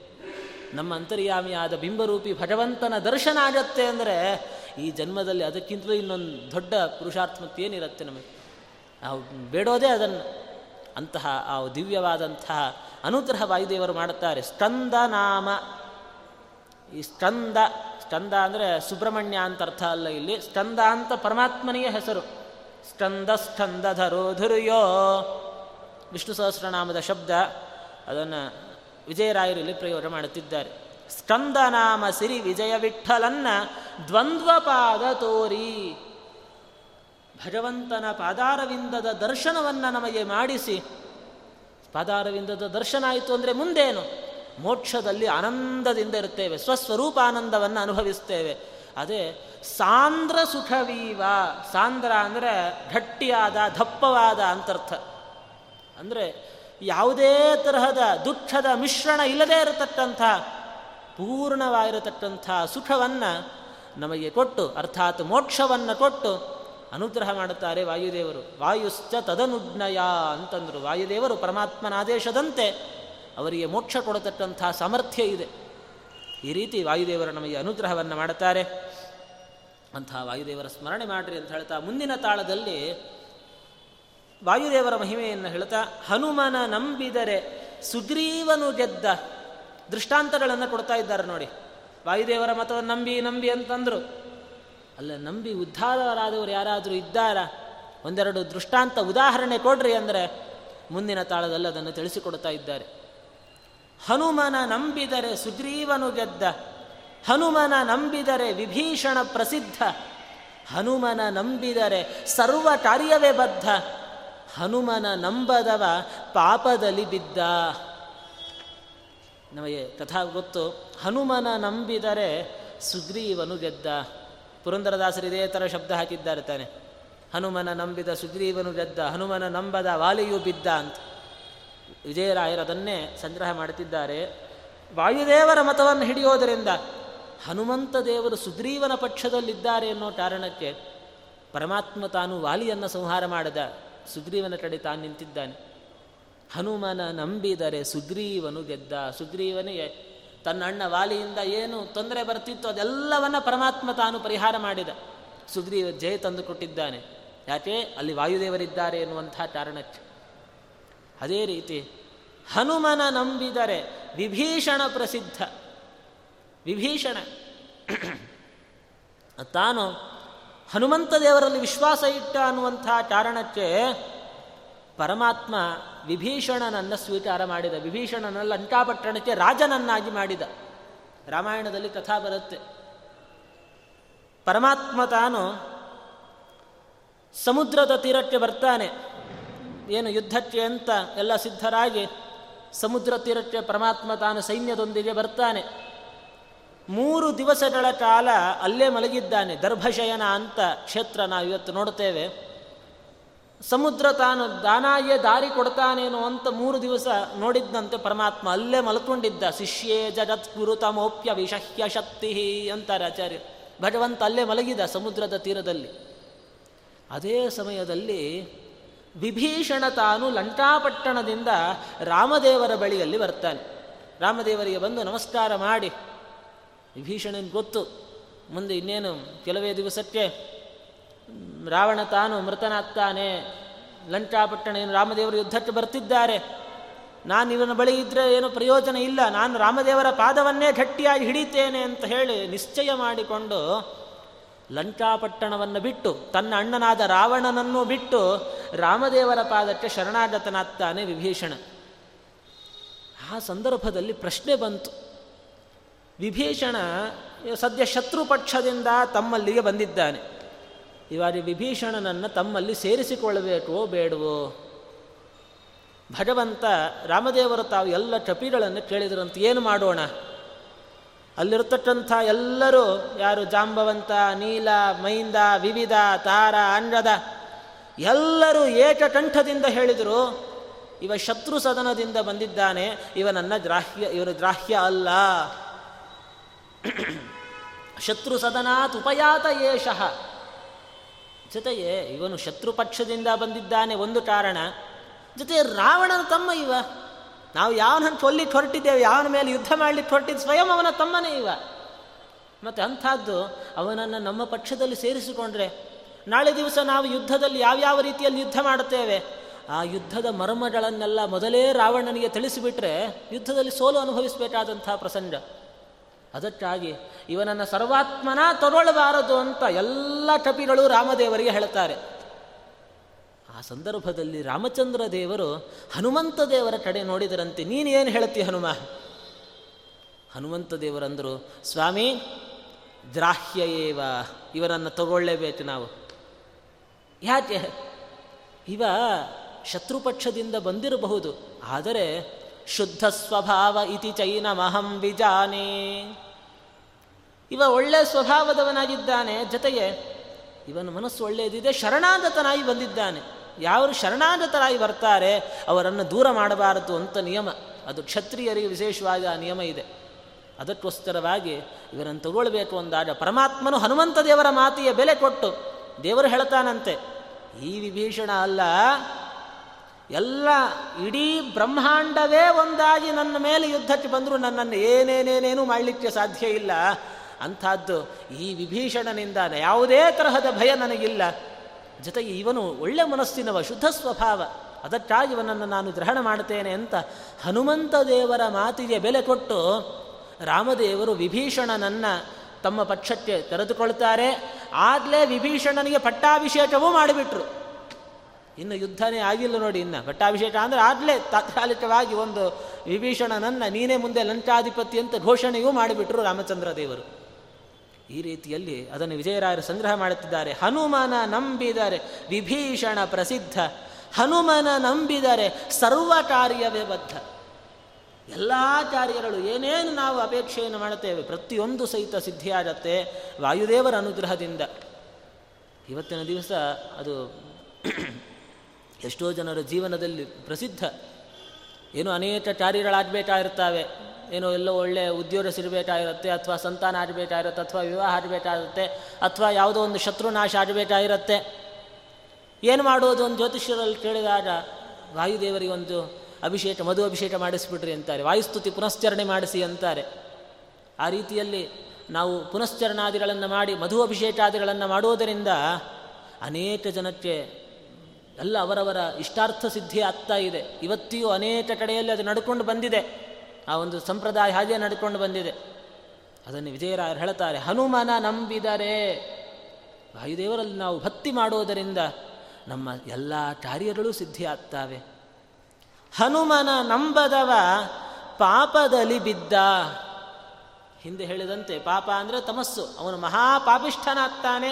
ನಮ್ಮ ಅಂತರ್ಯಾಮಿಯಾದ ಬಿಂಬರೂಪಿ ಭಗವಂತನ ದರ್ಶನ ಆಗತ್ತೆ ಅಂದರೆ ಈ ಜನ್ಮದಲ್ಲಿ ಅದಕ್ಕಿಂತಲೂ ಇನ್ನೊಂದು ದೊಡ್ಡ ಪುರುಷಾರ್ಥ ಏನಿರುತ್ತೆ ನಮಗೆ? ನಾವು ಬೇಡೋದೇ ಅದನ್ನು. ಅಂತಹ ಆ ದಿವ್ಯವಾದಂತಹ ಅನುಗ್ರಹ ವಾಯುದೇವರು ಮಾಡುತ್ತಾರೆ. ಸ್ಕಂದ ನಾಮ ಈ ಸ್ಕಂದ ಸ್ಕಂದ ಅಂದರೆ ಸುಬ್ರಹ್ಮಣ್ಯ ಅಂತ ಅರ್ಥ ಅಲ್ಲ ಇಲ್ಲಿ. ಸ್ಕಂದ ಅಂತ ಪರಮಾತ್ಮನಿಗೆ ಹೆಸರು. ಸ್ಕಂದ ಸ್ಕಂದ ಧುರ್ಯೋ. ವಿಷ್ಣು ಸಹಸ್ರನಾಮದ ಶಬ್ದ ಅದನ್ನು ವಿಜಯರಾಯರು ಇಲ್ಲಿ ಪ್ರಯೋಗ ಮಾಡುತ್ತಿದ್ದಾರೆ. ಸ್ಕಂದ ನಾಮ ಸಿರಿ ವಿಜಯ ವಿಠಲನ್ನ ದ್ವಂದ್ವಪಾದ ತೋರಿ. ಭಗವಂತನ ಪಾದಾರವಿಂದದ ದರ್ಶನವನ್ನು ನಮಗೆ ಮಾಡಿಸಿ. ಪಾದಾರವಿಂದದ ದರ್ಶನ ಆಯಿತು ಅಂದರೆ ಮುಂದೇನು? ಮೋಕ್ಷದಲ್ಲಿ ಆನಂದದಿಂದ ಇರುತ್ತೇವೆ ಸ್ವಸ್ವರೂಪ ಆನಂದವನ್ನು ಅನುಭವಿಸ್ತೇವೆ. ಅದೇ ಸಾಂದ್ರ ಸುಖವೀವ, ಸಾಂದ್ರ ಅಂದರೆ ಗಟ್ಟಿಯಾದ, ದಪ್ಪವಾದ ಅಂತರ್ಥ. ಅಂದರೆ ಯಾವುದೇ ತರಹದ ದುಃಖದ ಮಿಶ್ರಣ ಇಲ್ಲದೇ ಇರತಕ್ಕಂಥ, ಪೂರ್ಣವಾಗಿರತಕ್ಕಂಥ ಸುಖವನ್ನು ನಮಗೆ ಕೊಟ್ಟು, ಅರ್ಥಾತ್ ಮೋಕ್ಷವನ್ನು ಕೊಟ್ಟು ಅನುಗ್ರಹ ಮಾಡುತ್ತಾರೆ ವಾಯುದೇವರು. ವಾಯುಶ್ಚ ತದನುಜ್ಞಯ ಅಂತಂದರು. ವಾಯುದೇವರು ಪರಮಾತ್ಮನ ಆದೇಶದಂತೆ ಅವರಿಗೆ ಮೋಕ್ಷ ಕೊಡತಕ್ಕಂಥ ಸಾಮರ್ಥ್ಯ ಇದೆ. ಈ ರೀತಿ ವಾಯುದೇವರು ನಮಗೆ ಅನುಗ್ರಹವನ್ನು ಮಾಡುತ್ತಾರೆ. ಅಂತಹ ವಾಯುದೇವರ ಸ್ಮರಣೆ ಮಾಡಿರಿ ಅಂತ ಹೇಳ್ತಾ ಮುಂದಿನ ತಾಳದಲ್ಲಿ ವಾಯುದೇವರ ಮಹಿಮೆಯನ್ನು ಹೇಳ್ತಾ, ಹನುಮನ ನಂಬಿದರೆ ಸುಗ್ರೀವನು ಗೆದ್ದ. ದೃಷ್ಟಾಂತಗಳನ್ನು ಕೊಡ್ತಾ ಇದ್ದಾರೆ ನೋಡಿ. ವಾಯುದೇವರ ಮತವನ್ನು ನಂಬಿ ನಂಬಿ ಅಂತಂದರು. ಅಲ್ಲ, ನಂಬಿ ಉದ್ಧಾರರಾದವರು ಯಾರಾದರೂ ಇದ್ದಾರಾ? ಒಂದೆರಡು ದೃಷ್ಟಾಂತ ಉದಾಹರಣೆ ಕೊಡ್ರಿ ಅಂದರೆ ಮುಂದಿನ ತಾಳದಲ್ಲಿ ಅದನ್ನು ತಿಳಿಸಿಕೊಡ್ತಾ ಇದ್ದಾರೆ. ಹನುಮನ ನಂಬಿದರೆ ಸುಗ್ರೀವನು ಗೆದ್ದ. ಹನುಮನ ನಂಬಿದರೆ ವಿಭೀಷಣ ಪ್ರಸಿದ್ಧ. ಹನುಮನ ನಂಬಿದರೆ ಸರ್ವ ಕಾರ್ಯವೇ ಬದ್ಧ. ಹನುಮನ ನಂಬದವ ಪಾಪದಲ್ಲಿ ಬಿದ್ದ. ನಮಗೆ ಕಥಾ ಗೊತ್ತು. ಹನುಮನ ನಂಬಿದರೆ ಸುಗ್ರೀವನು ಗೆದ್ದ. ಪುರಂದರದಾಸರು ಇದೇ ಥರ ಶಬ್ದ ಹಾಕಿದ್ದಾರೆ ತಾನೆ. ಹನುಮನ ನಂಬಿದ ಸುಗ್ರೀವನು ಗೆದ್ದ. ಹನುಮನ ನಂಬದ ವಾಲಿಯು ಬಿದ್ದ ಅಂತ. ವಿಜಯರಾಯರು ಅದನ್ನೇ ಸಂಗ್ರಹ ಮಾಡುತ್ತಿದ್ದಾರೆ. ವಾಯುದೇವರ ಮತವನ್ನು ಹಿಡಿಯೋದರಿಂದ ಹನುಮಂತ ದೇವರು ಸುಗ್ರೀವನ ಪಕ್ಷದಲ್ಲಿದ್ದಾರೆ ಅನ್ನೋ ಕಾರಣಕ್ಕೆ ಪರಮಾತ್ಮ ತಾನು ವಾಲಿಯನ್ನು ಸಂಹಾರ ಮಾಡಿದ. ಸುಗ್ರೀವನ ಕಡೆ ತಾನು ನಿಂತಿದ್ದಾನೆ. ಹನುಮನ ನಂಬಿದರೆ ಸುಗ್ರೀವನು ಗೆದ್ದ. ಸುಗ್ರೀವನಿಗೆ ತನ್ನ ಅಣ್ಣ ವಾಲಿಯಿಂದ ಏನು ತೊಂದರೆ ಬರ್ತಿತ್ತು ಅದೆಲ್ಲವನ್ನ ಪರಮಾತ್ಮ ತಾನು ಪರಿಹಾರ ಮಾಡಿದ. ಸುಗ್ರೀವ ಜಯ ತಂದು ಕೊಟ್ಟಿದ್ದಾನೆ ಯಾಕೆ? ಅಲ್ಲಿ ವಾಯುದೇವರಿದ್ದಾರೆ ಎನ್ನುವಂಥ ಕಾರಣಕ್ಕೆ. ಅದೇ ರೀತಿ ಹನುಮನ ನಂಬಿದರೆ ವಿಭೀಷಣ ಪ್ರಸಿದ್ಧ. ವಿಭೀಷಣ. ತಾನು ಹನುಮಂತ ದೇವರಲ್ಲಿ ವಿಶ್ವಾಸ ಇಟ್ಟ ಅನ್ನುವಂಥ ಕಾರಣಕ್ಕೆ ಪರಮಾತ್ಮ ವಿಭೀಷಣನನ್ನು ಸ್ವೀಕಾರ ಮಾಡಿದ. ವಿಭೀಷಣನ ಲಂಕಾಪಟ್ಟಣಕ್ಕೆ ರಾಜನನ್ನಾಗಿ ಮಾಡಿದ. ರಾಮಾಯಣದಲ್ಲಿ ಕಥಾ ಬರುತ್ತೆ. ಪರಮಾತ್ಮ ತಾನು ಸಮುದ್ರದ ತೀರಕ್ಕೆ ಬರ್ತಾನೆ. ಏನು ಯುದ್ಧಕ್ಕೆ ಅಂತ ಎಲ್ಲ ಸಿದ್ಧರಾಗಿ ಸಮುದ್ರ ತೀರಕ್ಕೆ ಪರಮಾತ್ಮ ತಾನು ಸೈನ್ಯದೊಂದಿಗೆ ಬರ್ತಾನೆ. ಮೂರು ದಿವಸಗಳ ಕಾಲ ಅಲ್ಲೇ ಮಲಗಿದ್ದಾನೆ ದರ್ಭಶಯನ ಅಂತ ಕ್ಷೇತ್ರ ನಾವು ಇವತ್ತು ನೋಡ್ತೇವೆ. ಸಮುದ್ರ ತಾನು ದಾನಾಗೆ ದಾರಿ ಕೊಡ್ತಾನೇನೋ ಅಂತ ಮೂರು ದಿವಸ ನೋಡಿದ್ದಂತೆ ಪರಮಾತ್ಮ, ಅಲ್ಲೇ ಮಲ್ಕೊಂಡಿದ್ದ. ಶಿಷ್ಯೇ ಜಗತ್ ತಮೋಪ್ಯ ವಿಷಹ್ಯ ಶಕ್ತಿ ಅಂತಾರೆ ಆಚಾರ್ಯ. ಭಗವಂತ ಅಲ್ಲೇ ಮಲಗಿದ ಸಮುದ್ರದ ತೀರದಲ್ಲಿ. ಅದೇ ಸಮಯದಲ್ಲಿ ವಿಭೀಷಣ ತಾನು ಲಂಟಾಪಟ್ಟಣದಿಂದ ರಾಮದೇವರ ಬಳಿಯಲ್ಲಿ ಬರ್ತಾನೆ. ರಾಮದೇವರಿಗೆ ಬಂದು ನಮಸ್ಕಾರ ಮಾಡಿ. ವಿಭೀಷಣನ್ ಗೊತ್ತು, ಮುಂದೆ ಇನ್ನೇನು ಕೆಲವೇ ದಿವಸಕ್ಕೆ ರಾವಣ ತಾನು ಮೃತನಾಗ್ತಾನೆ. ಲಂಟಾಪಟ್ಟಣ ಏನು ರಾಮದೇವರು ಯುದ್ಧಕ್ಕೆ ಬರ್ತಿದ್ದಾರೆ. ನಾನು ಇವನ ಬಳಿ ಇದ್ದರೆ ಏನು ಪ್ರಯೋಜನ ಇಲ್ಲ. ನಾನು ರಾಮದೇವರ ಪಾದವನ್ನೇ ಗಟ್ಟಿಯಾಗಿ ಹಿಡಿತೇನೆ ಅಂತ ಹೇಳಿ ನಿಶ್ಚಯ ಮಾಡಿಕೊಂಡು ಲಂಕಾಪಟ್ಟಣವನ್ನು ಬಿಟ್ಟು ತನ್ನ ಅಣ್ಣನಾದ ರಾವಣನನ್ನು ಬಿಟ್ಟು ರಾಮದೇವರ ಪಾದಕ್ಕೆ ಶರಣಾಗತನಾಗ್ತಾನೆ ವಿಭೀಷಣ. ಆ ಸಂದರ್ಭದಲ್ಲಿ ಪ್ರಶ್ನೆ ಬಂತು. ವಿಭೀಷಣ ಸದ್ಯ ಶತ್ರು ಪಕ್ಷದಿಂದ ತಮ್ಮಲ್ಲಿಗೆ ಬಂದಿದ್ದಾನೆ. ಇವಾಗ ವಿಭೀಷಣನನ್ನು ತಮ್ಮಲ್ಲಿ ಸೇರಿಸಿಕೊಳ್ಳಬೇಕೋ ಬೇಡವೋ? ಭಗವಂತ ರಾಮದೇವರು ತಾವು ಎಲ್ಲ ಕಪಿಗಳನ್ನು ಕೇಳಿದ್ರಂತ ಏನು ಮಾಡೋಣ? ಅಲ್ಲಿರ್ತಕ್ಕಂಥ ಎಲ್ಲರೂ ಯಾರು ಜಾಂಬವಂತ, ನೀಲ, ಮೈಂದ, ವಿವಿಧ, ತಾರ ಅಂಗದ ಎಲ್ಲರೂ ಏಕಕಂಠದಿಂದ ಹೇಳಿದರು, ಇವ ಶತ್ರು ಸದನದಿಂದ ಬಂದಿದ್ದಾನೆ, ಇವ ನನ್ನ ಗ್ರಾಹ್ಯ ಇವನು ಗ್ರಾಹ್ಯ ಅಲ್ಲ. ಶತ್ರು ಸದನಾತ್ ಉಪಯಾತ ಏಷಃ. ಜೊತೆಗೆ ಇವನು ಶತ್ರು ಪಕ್ಷದಿಂದ ಬಂದಿದ್ದಾನೆ ಒಂದು ಕಾರಣ ಜೊತೆ ರಾವಣನ ತಮ್ಮ ಇವ. ನಾವು ಯಾವನನ್ನು ಕೊಲ್ಲಿಕ್ಕೆ ಹೊರಟಿದ್ದೇವೆ ಯಾವನ ಮೇಲೆ ಯುದ್ಧ ಮಾಡಲಿಕ್ಕೆ ಹೊರಟಿದ್ದು ಸ್ವಯಂ ಅವನ ತಮ್ಮನೇ ಇವ. ಮತ್ತು ಅಂಥದ್ದು ಅವನನ್ನು ನಮ್ಮ ಪಕ್ಷದಲ್ಲಿ ಸೇರಿಸಿಕೊಂಡ್ರೆ ನಾಳೆ ದಿವಸ ನಾವು ಯುದ್ಧದಲ್ಲಿ ಯಾವ್ಯಾವ ರೀತಿಯಲ್ಲಿ ಯುದ್ಧ ಮಾಡುತ್ತೇವೆ? ಆ ಯುದ್ಧದ ಮರ್ಮಗಳನ್ನೆಲ್ಲ ಮೊದಲೇ ರಾವಣನಿಗೆ ತಿಳಿಸಿಬಿಟ್ರೆ ಯುದ್ಧದಲ್ಲಿ ಸೋಲು ಅನುಭವಿಸಬೇಕಾದಂಥ ಪ್ರಸಂಗ. ಅದಕ್ಕಾಗಿ ಇವನನ್ನು ಸರ್ವಾತ್ಮನ ತಗೊಳ್ಳಬಾರದು ಅಂತ ಎಲ್ಲ ಕಪಿಗಳು ರಾಮದೇವರಿಗೆ ಹೇಳ್ತಾರೆ. ಆ ಸಂದರ್ಭದಲ್ಲಿ ರಾಮಚಂದ್ರ ದೇವರು ಹನುಮಂತ ದೇವರ ಕಡೆ ನೋಡಿದರಂತೆ, ನೀನು ಏನು ಹೇಳ್ತಿ ಹನುಮ? ಹನುಮಂತ ದೇವರಂದರು ಸ್ವಾಮಿ ದ್ರಾಹ್ಯಯೇವ ಏವ, ಇವರನ್ನು ತಗೊಳ್ಳೇಬೇಕು ನಾವು. ಯಾಕೆ? ಇವ ಶತ್ರುಪಕ್ಷದಿಂದ ಬಂದಿರಬಹುದು, ಆದರೆ ಶುದ್ಧ ಸ್ವಭಾವ ಇತಿ ಮಹಂ ಬಿಜಾನೆ ಇವ ಒಳ್ಳೆ ಸ್ವಭಾವದವನಾಗಿದ್ದಾನೆ, ಜೊತೆಗೆ ಇವನ ಮನಸ್ಸು ಒಳ್ಳೆಯದಿದೆ ಶರಣಾಗತನಾಗಿ ಬಂದಿದ್ದಾನೆ. ಯಾರು ಶರಣಾಗತರಾಗಿ ಬರ್ತಾರೆ ಅವರನ್ನು ದೂರ ಮಾಡಬಾರದು ಅಂತ ನಿಯಮ. ಅದು ಕ್ಷತ್ರಿಯರಿಗೆ ವಿಶೇಷವಾಗಿ ಆ ನಿಯಮ ಇದೆ. ಅದಕ್ಕೋಸ್ಕರವಾಗಿ ಇವರನ್ನು ತಗೊಳ್ಬೇಕು ಅಂದಾಗ ಪರಮಾತ್ಮನು ಹನುಮಂತ ದೇವರ ಮಾತಿಯ ಬೆಲೆ ಕೊಟ್ಟು ದೇವರು ಹೇಳ್ತಾನಂತೆ, ಈ ವಿಭೀಷಣ ಅಲ್ಲ, ಎಲ್ಲ ಇಡೀ ಬ್ರಹ್ಮಾಂಡವೇ ಒಂದಾಗಿ ನನ್ನ ಮೇಲೆ ಯುದ್ಧಕ್ಕೆ ಬಂದರೂ ನನ್ನನ್ನು ಏನೇನೇನೇನೂ ಮಾಡಲಿಕ್ಕೆ ಸಾಧ್ಯ ಇಲ್ಲ. ಅಂಥದ್ದು ಈ ವಿಭೀಷಣನಿಂದ ಯಾವುದೇ ತರಹದ ಭಯ ನನಗಿಲ್ಲ. ಜೊತೆಗೆ ಇವನು ಒಳ್ಳೆ ಮನಸ್ಸಿನವ, ಶುದ್ಧ ಸ್ವಭಾವ. ಅದಕ್ಕಾಗಿ ಇವನನ್ನು ನಾನು ಗ್ರಹಣ ಮಾಡುತ್ತೇನೆ ಅಂತ ಹನುಮಂತ ದೇವರ ಮಾತಿಗೆ ಬೆಲೆ ಕೊಟ್ಟು ರಾಮದೇವರು ವಿಭೀಷಣನನ್ನು ತಮ್ಮ ಪಕ್ಷಕ್ಕೆ ತೆರೆದುಕೊಳ್ತಾರೆ ಆಗಲೇ ವಿಭೀಷಣನಿಗೆ ಪಟ್ಟಾಭಿಷೇಕವೂ ಮಾಡಿಬಿಟ್ರು. ಇನ್ನು ಯುದ್ಧನೇ ಆಗಿಲ್ಲ ನೋಡಿ ಇನ್ನು. ಪಟ್ಟಾಭಿಷೇಕ ಅಂದರೆ ಆಗಲೇ ತಾತ್ಕಾಲಿಕವಾಗಿ ಒಂದು ವಿಭೀಷಣನನ್ನು ನೀನೇ ಮುಂದೆ ಲಂಚಾಧಿಪತಿ ಅಂತ ಘೋಷಣೆಯೂ ಮಾಡಿಬಿಟ್ರು ರಾಮಚಂದ್ರ ದೇವರು. ಈ ರೀತಿಯಲ್ಲಿ ಅದನ್ನು ವಿಜಯರಾಯರು ಸಂಗ್ರಹ ಮಾಡುತ್ತಿದ್ದಾರೆ. ಹನುಮನ ನಂಬಿದರೆ ವಿಭೀಷಣ ಪ್ರಸಿದ್ಧ. ಹನುಮನ ನಂಬಿದರೆ ಸರ್ವ ಕಾರ್ಯವೇ ಬದ್ಧ. ಎಲ್ಲ ಕಾರ್ಯಗಳು ಏನೇನು ನಾವು ಅಪೇಕ್ಷೆಯನ್ನು ಮಾಡುತ್ತೇವೆ, ಪ್ರತಿಯೊಂದು ಸಹಿತ ಸಿದ್ಧಿಯಾಗತ್ತೆ ವಾಯುದೇವರ ಅನುಗ್ರಹದಿಂದ. ಇವತ್ತಿನ ದಿವಸ ಅದು ಎಷ್ಟೋ ಜನರ ಜೀವನದಲ್ಲಿ ಪ್ರಸಿದ್ಧ. ಏನು ಅನೇಕ ಕಾರ್ಯಗಳಾಗಬೇಕಾಗಿರ್ತಾವೆ ಏನೋ ಎಲ್ಲೋ ಒಳ್ಳೆ ಉದ್ಯೋಗ ಸಿಗಬೇಕಾಗಿರುತ್ತೆ, ಅಥವಾ ಸಂತಾನ ಆಡಬೇಕಾಗಿರುತ್ತೆ ಅಥವಾ ವಿವಾಹ ಆಡಬೇಕಾಗಿರುತ್ತೆ ಅಥವಾ ಯಾವುದೋ ಒಂದು ಶತ್ರು ನಾಶ ಆಡಬೇಕಾಗಿರುತ್ತೆ ಏನು ಮಾಡೋದು ಒಂದು ಜ್ಯೋತಿಷ್ಯರಲ್ಲಿ ಕೇಳಿದಾಗ, ವಾಯುದೇವರಿಗೆ ಒಂದು ಅಭಿಷೇಕ, ಮಧು ಅಭಿಷೇಕ ಮಾಡಿಸಿಬಿಡ್ರಿ ಅಂತಾರೆ. ವಾಯುಸ್ತುತಿ ಪುನಶ್ಚರಣೆ ಮಾಡಿಸಿ ಅಂತಾರೆ. ಆ ರೀತಿಯಲ್ಲಿ ನಾವು ಪುನಶ್ಚರಣಾದಿಗಳನ್ನು ಮಾಡಿ, ಮಧು ಅಭಿಷೇಕಾದಿಗಳನ್ನು ಮಾಡುವುದರಿಂದ ಅನೇಕ ಜನಕ್ಕೆ ಎಲ್ಲ ಅವರವರ ಇಷ್ಟಾರ್ಥ ಸಿದ್ಧಿ ಆಗ್ತಾ ಇದೆ. ಇವತ್ತಿಯೂ ಅನೇಕ ಕಡೆಯಲ್ಲಿ ಅದು ನಡ್ಕೊಂಡು ಬಂದಿದೆ. ಆ ಒಂದು ಸಂಪ್ರದಾಯ ಹಾಗೆ ನಡ್ಕೊಂಡು ಬಂದಿದೆ. ಅದನ್ನು ವಿಜಯರಾಯರು ಹೇಳ್ತಾರೆ, ಹನುಮನ ನಂಬಿದರೆ ವಾಯುದೇವರಲ್ಲಿ ನಾವು ಭಕ್ತಿ ಮಾಡುವುದರಿಂದ ನಮ್ಮ ಎಲ್ಲ ಕಾರ್ಯಗಳು ಸಿದ್ಧಿ ಆಗ್ತಾವೆ ಹನುಮನ ನಂಬದವ ಪಾಪದಲ್ಲಿ ಬಿದ್ದ. ಹಿಂದೆ ಹೇಳಿದಂತೆ ಪಾಪ ಅಂದರೆ ತಮಸ್ಸು. ಅವನು ಮಹಾಪಾಪಿಷ್ಠನಾಗ್ತಾನೆ,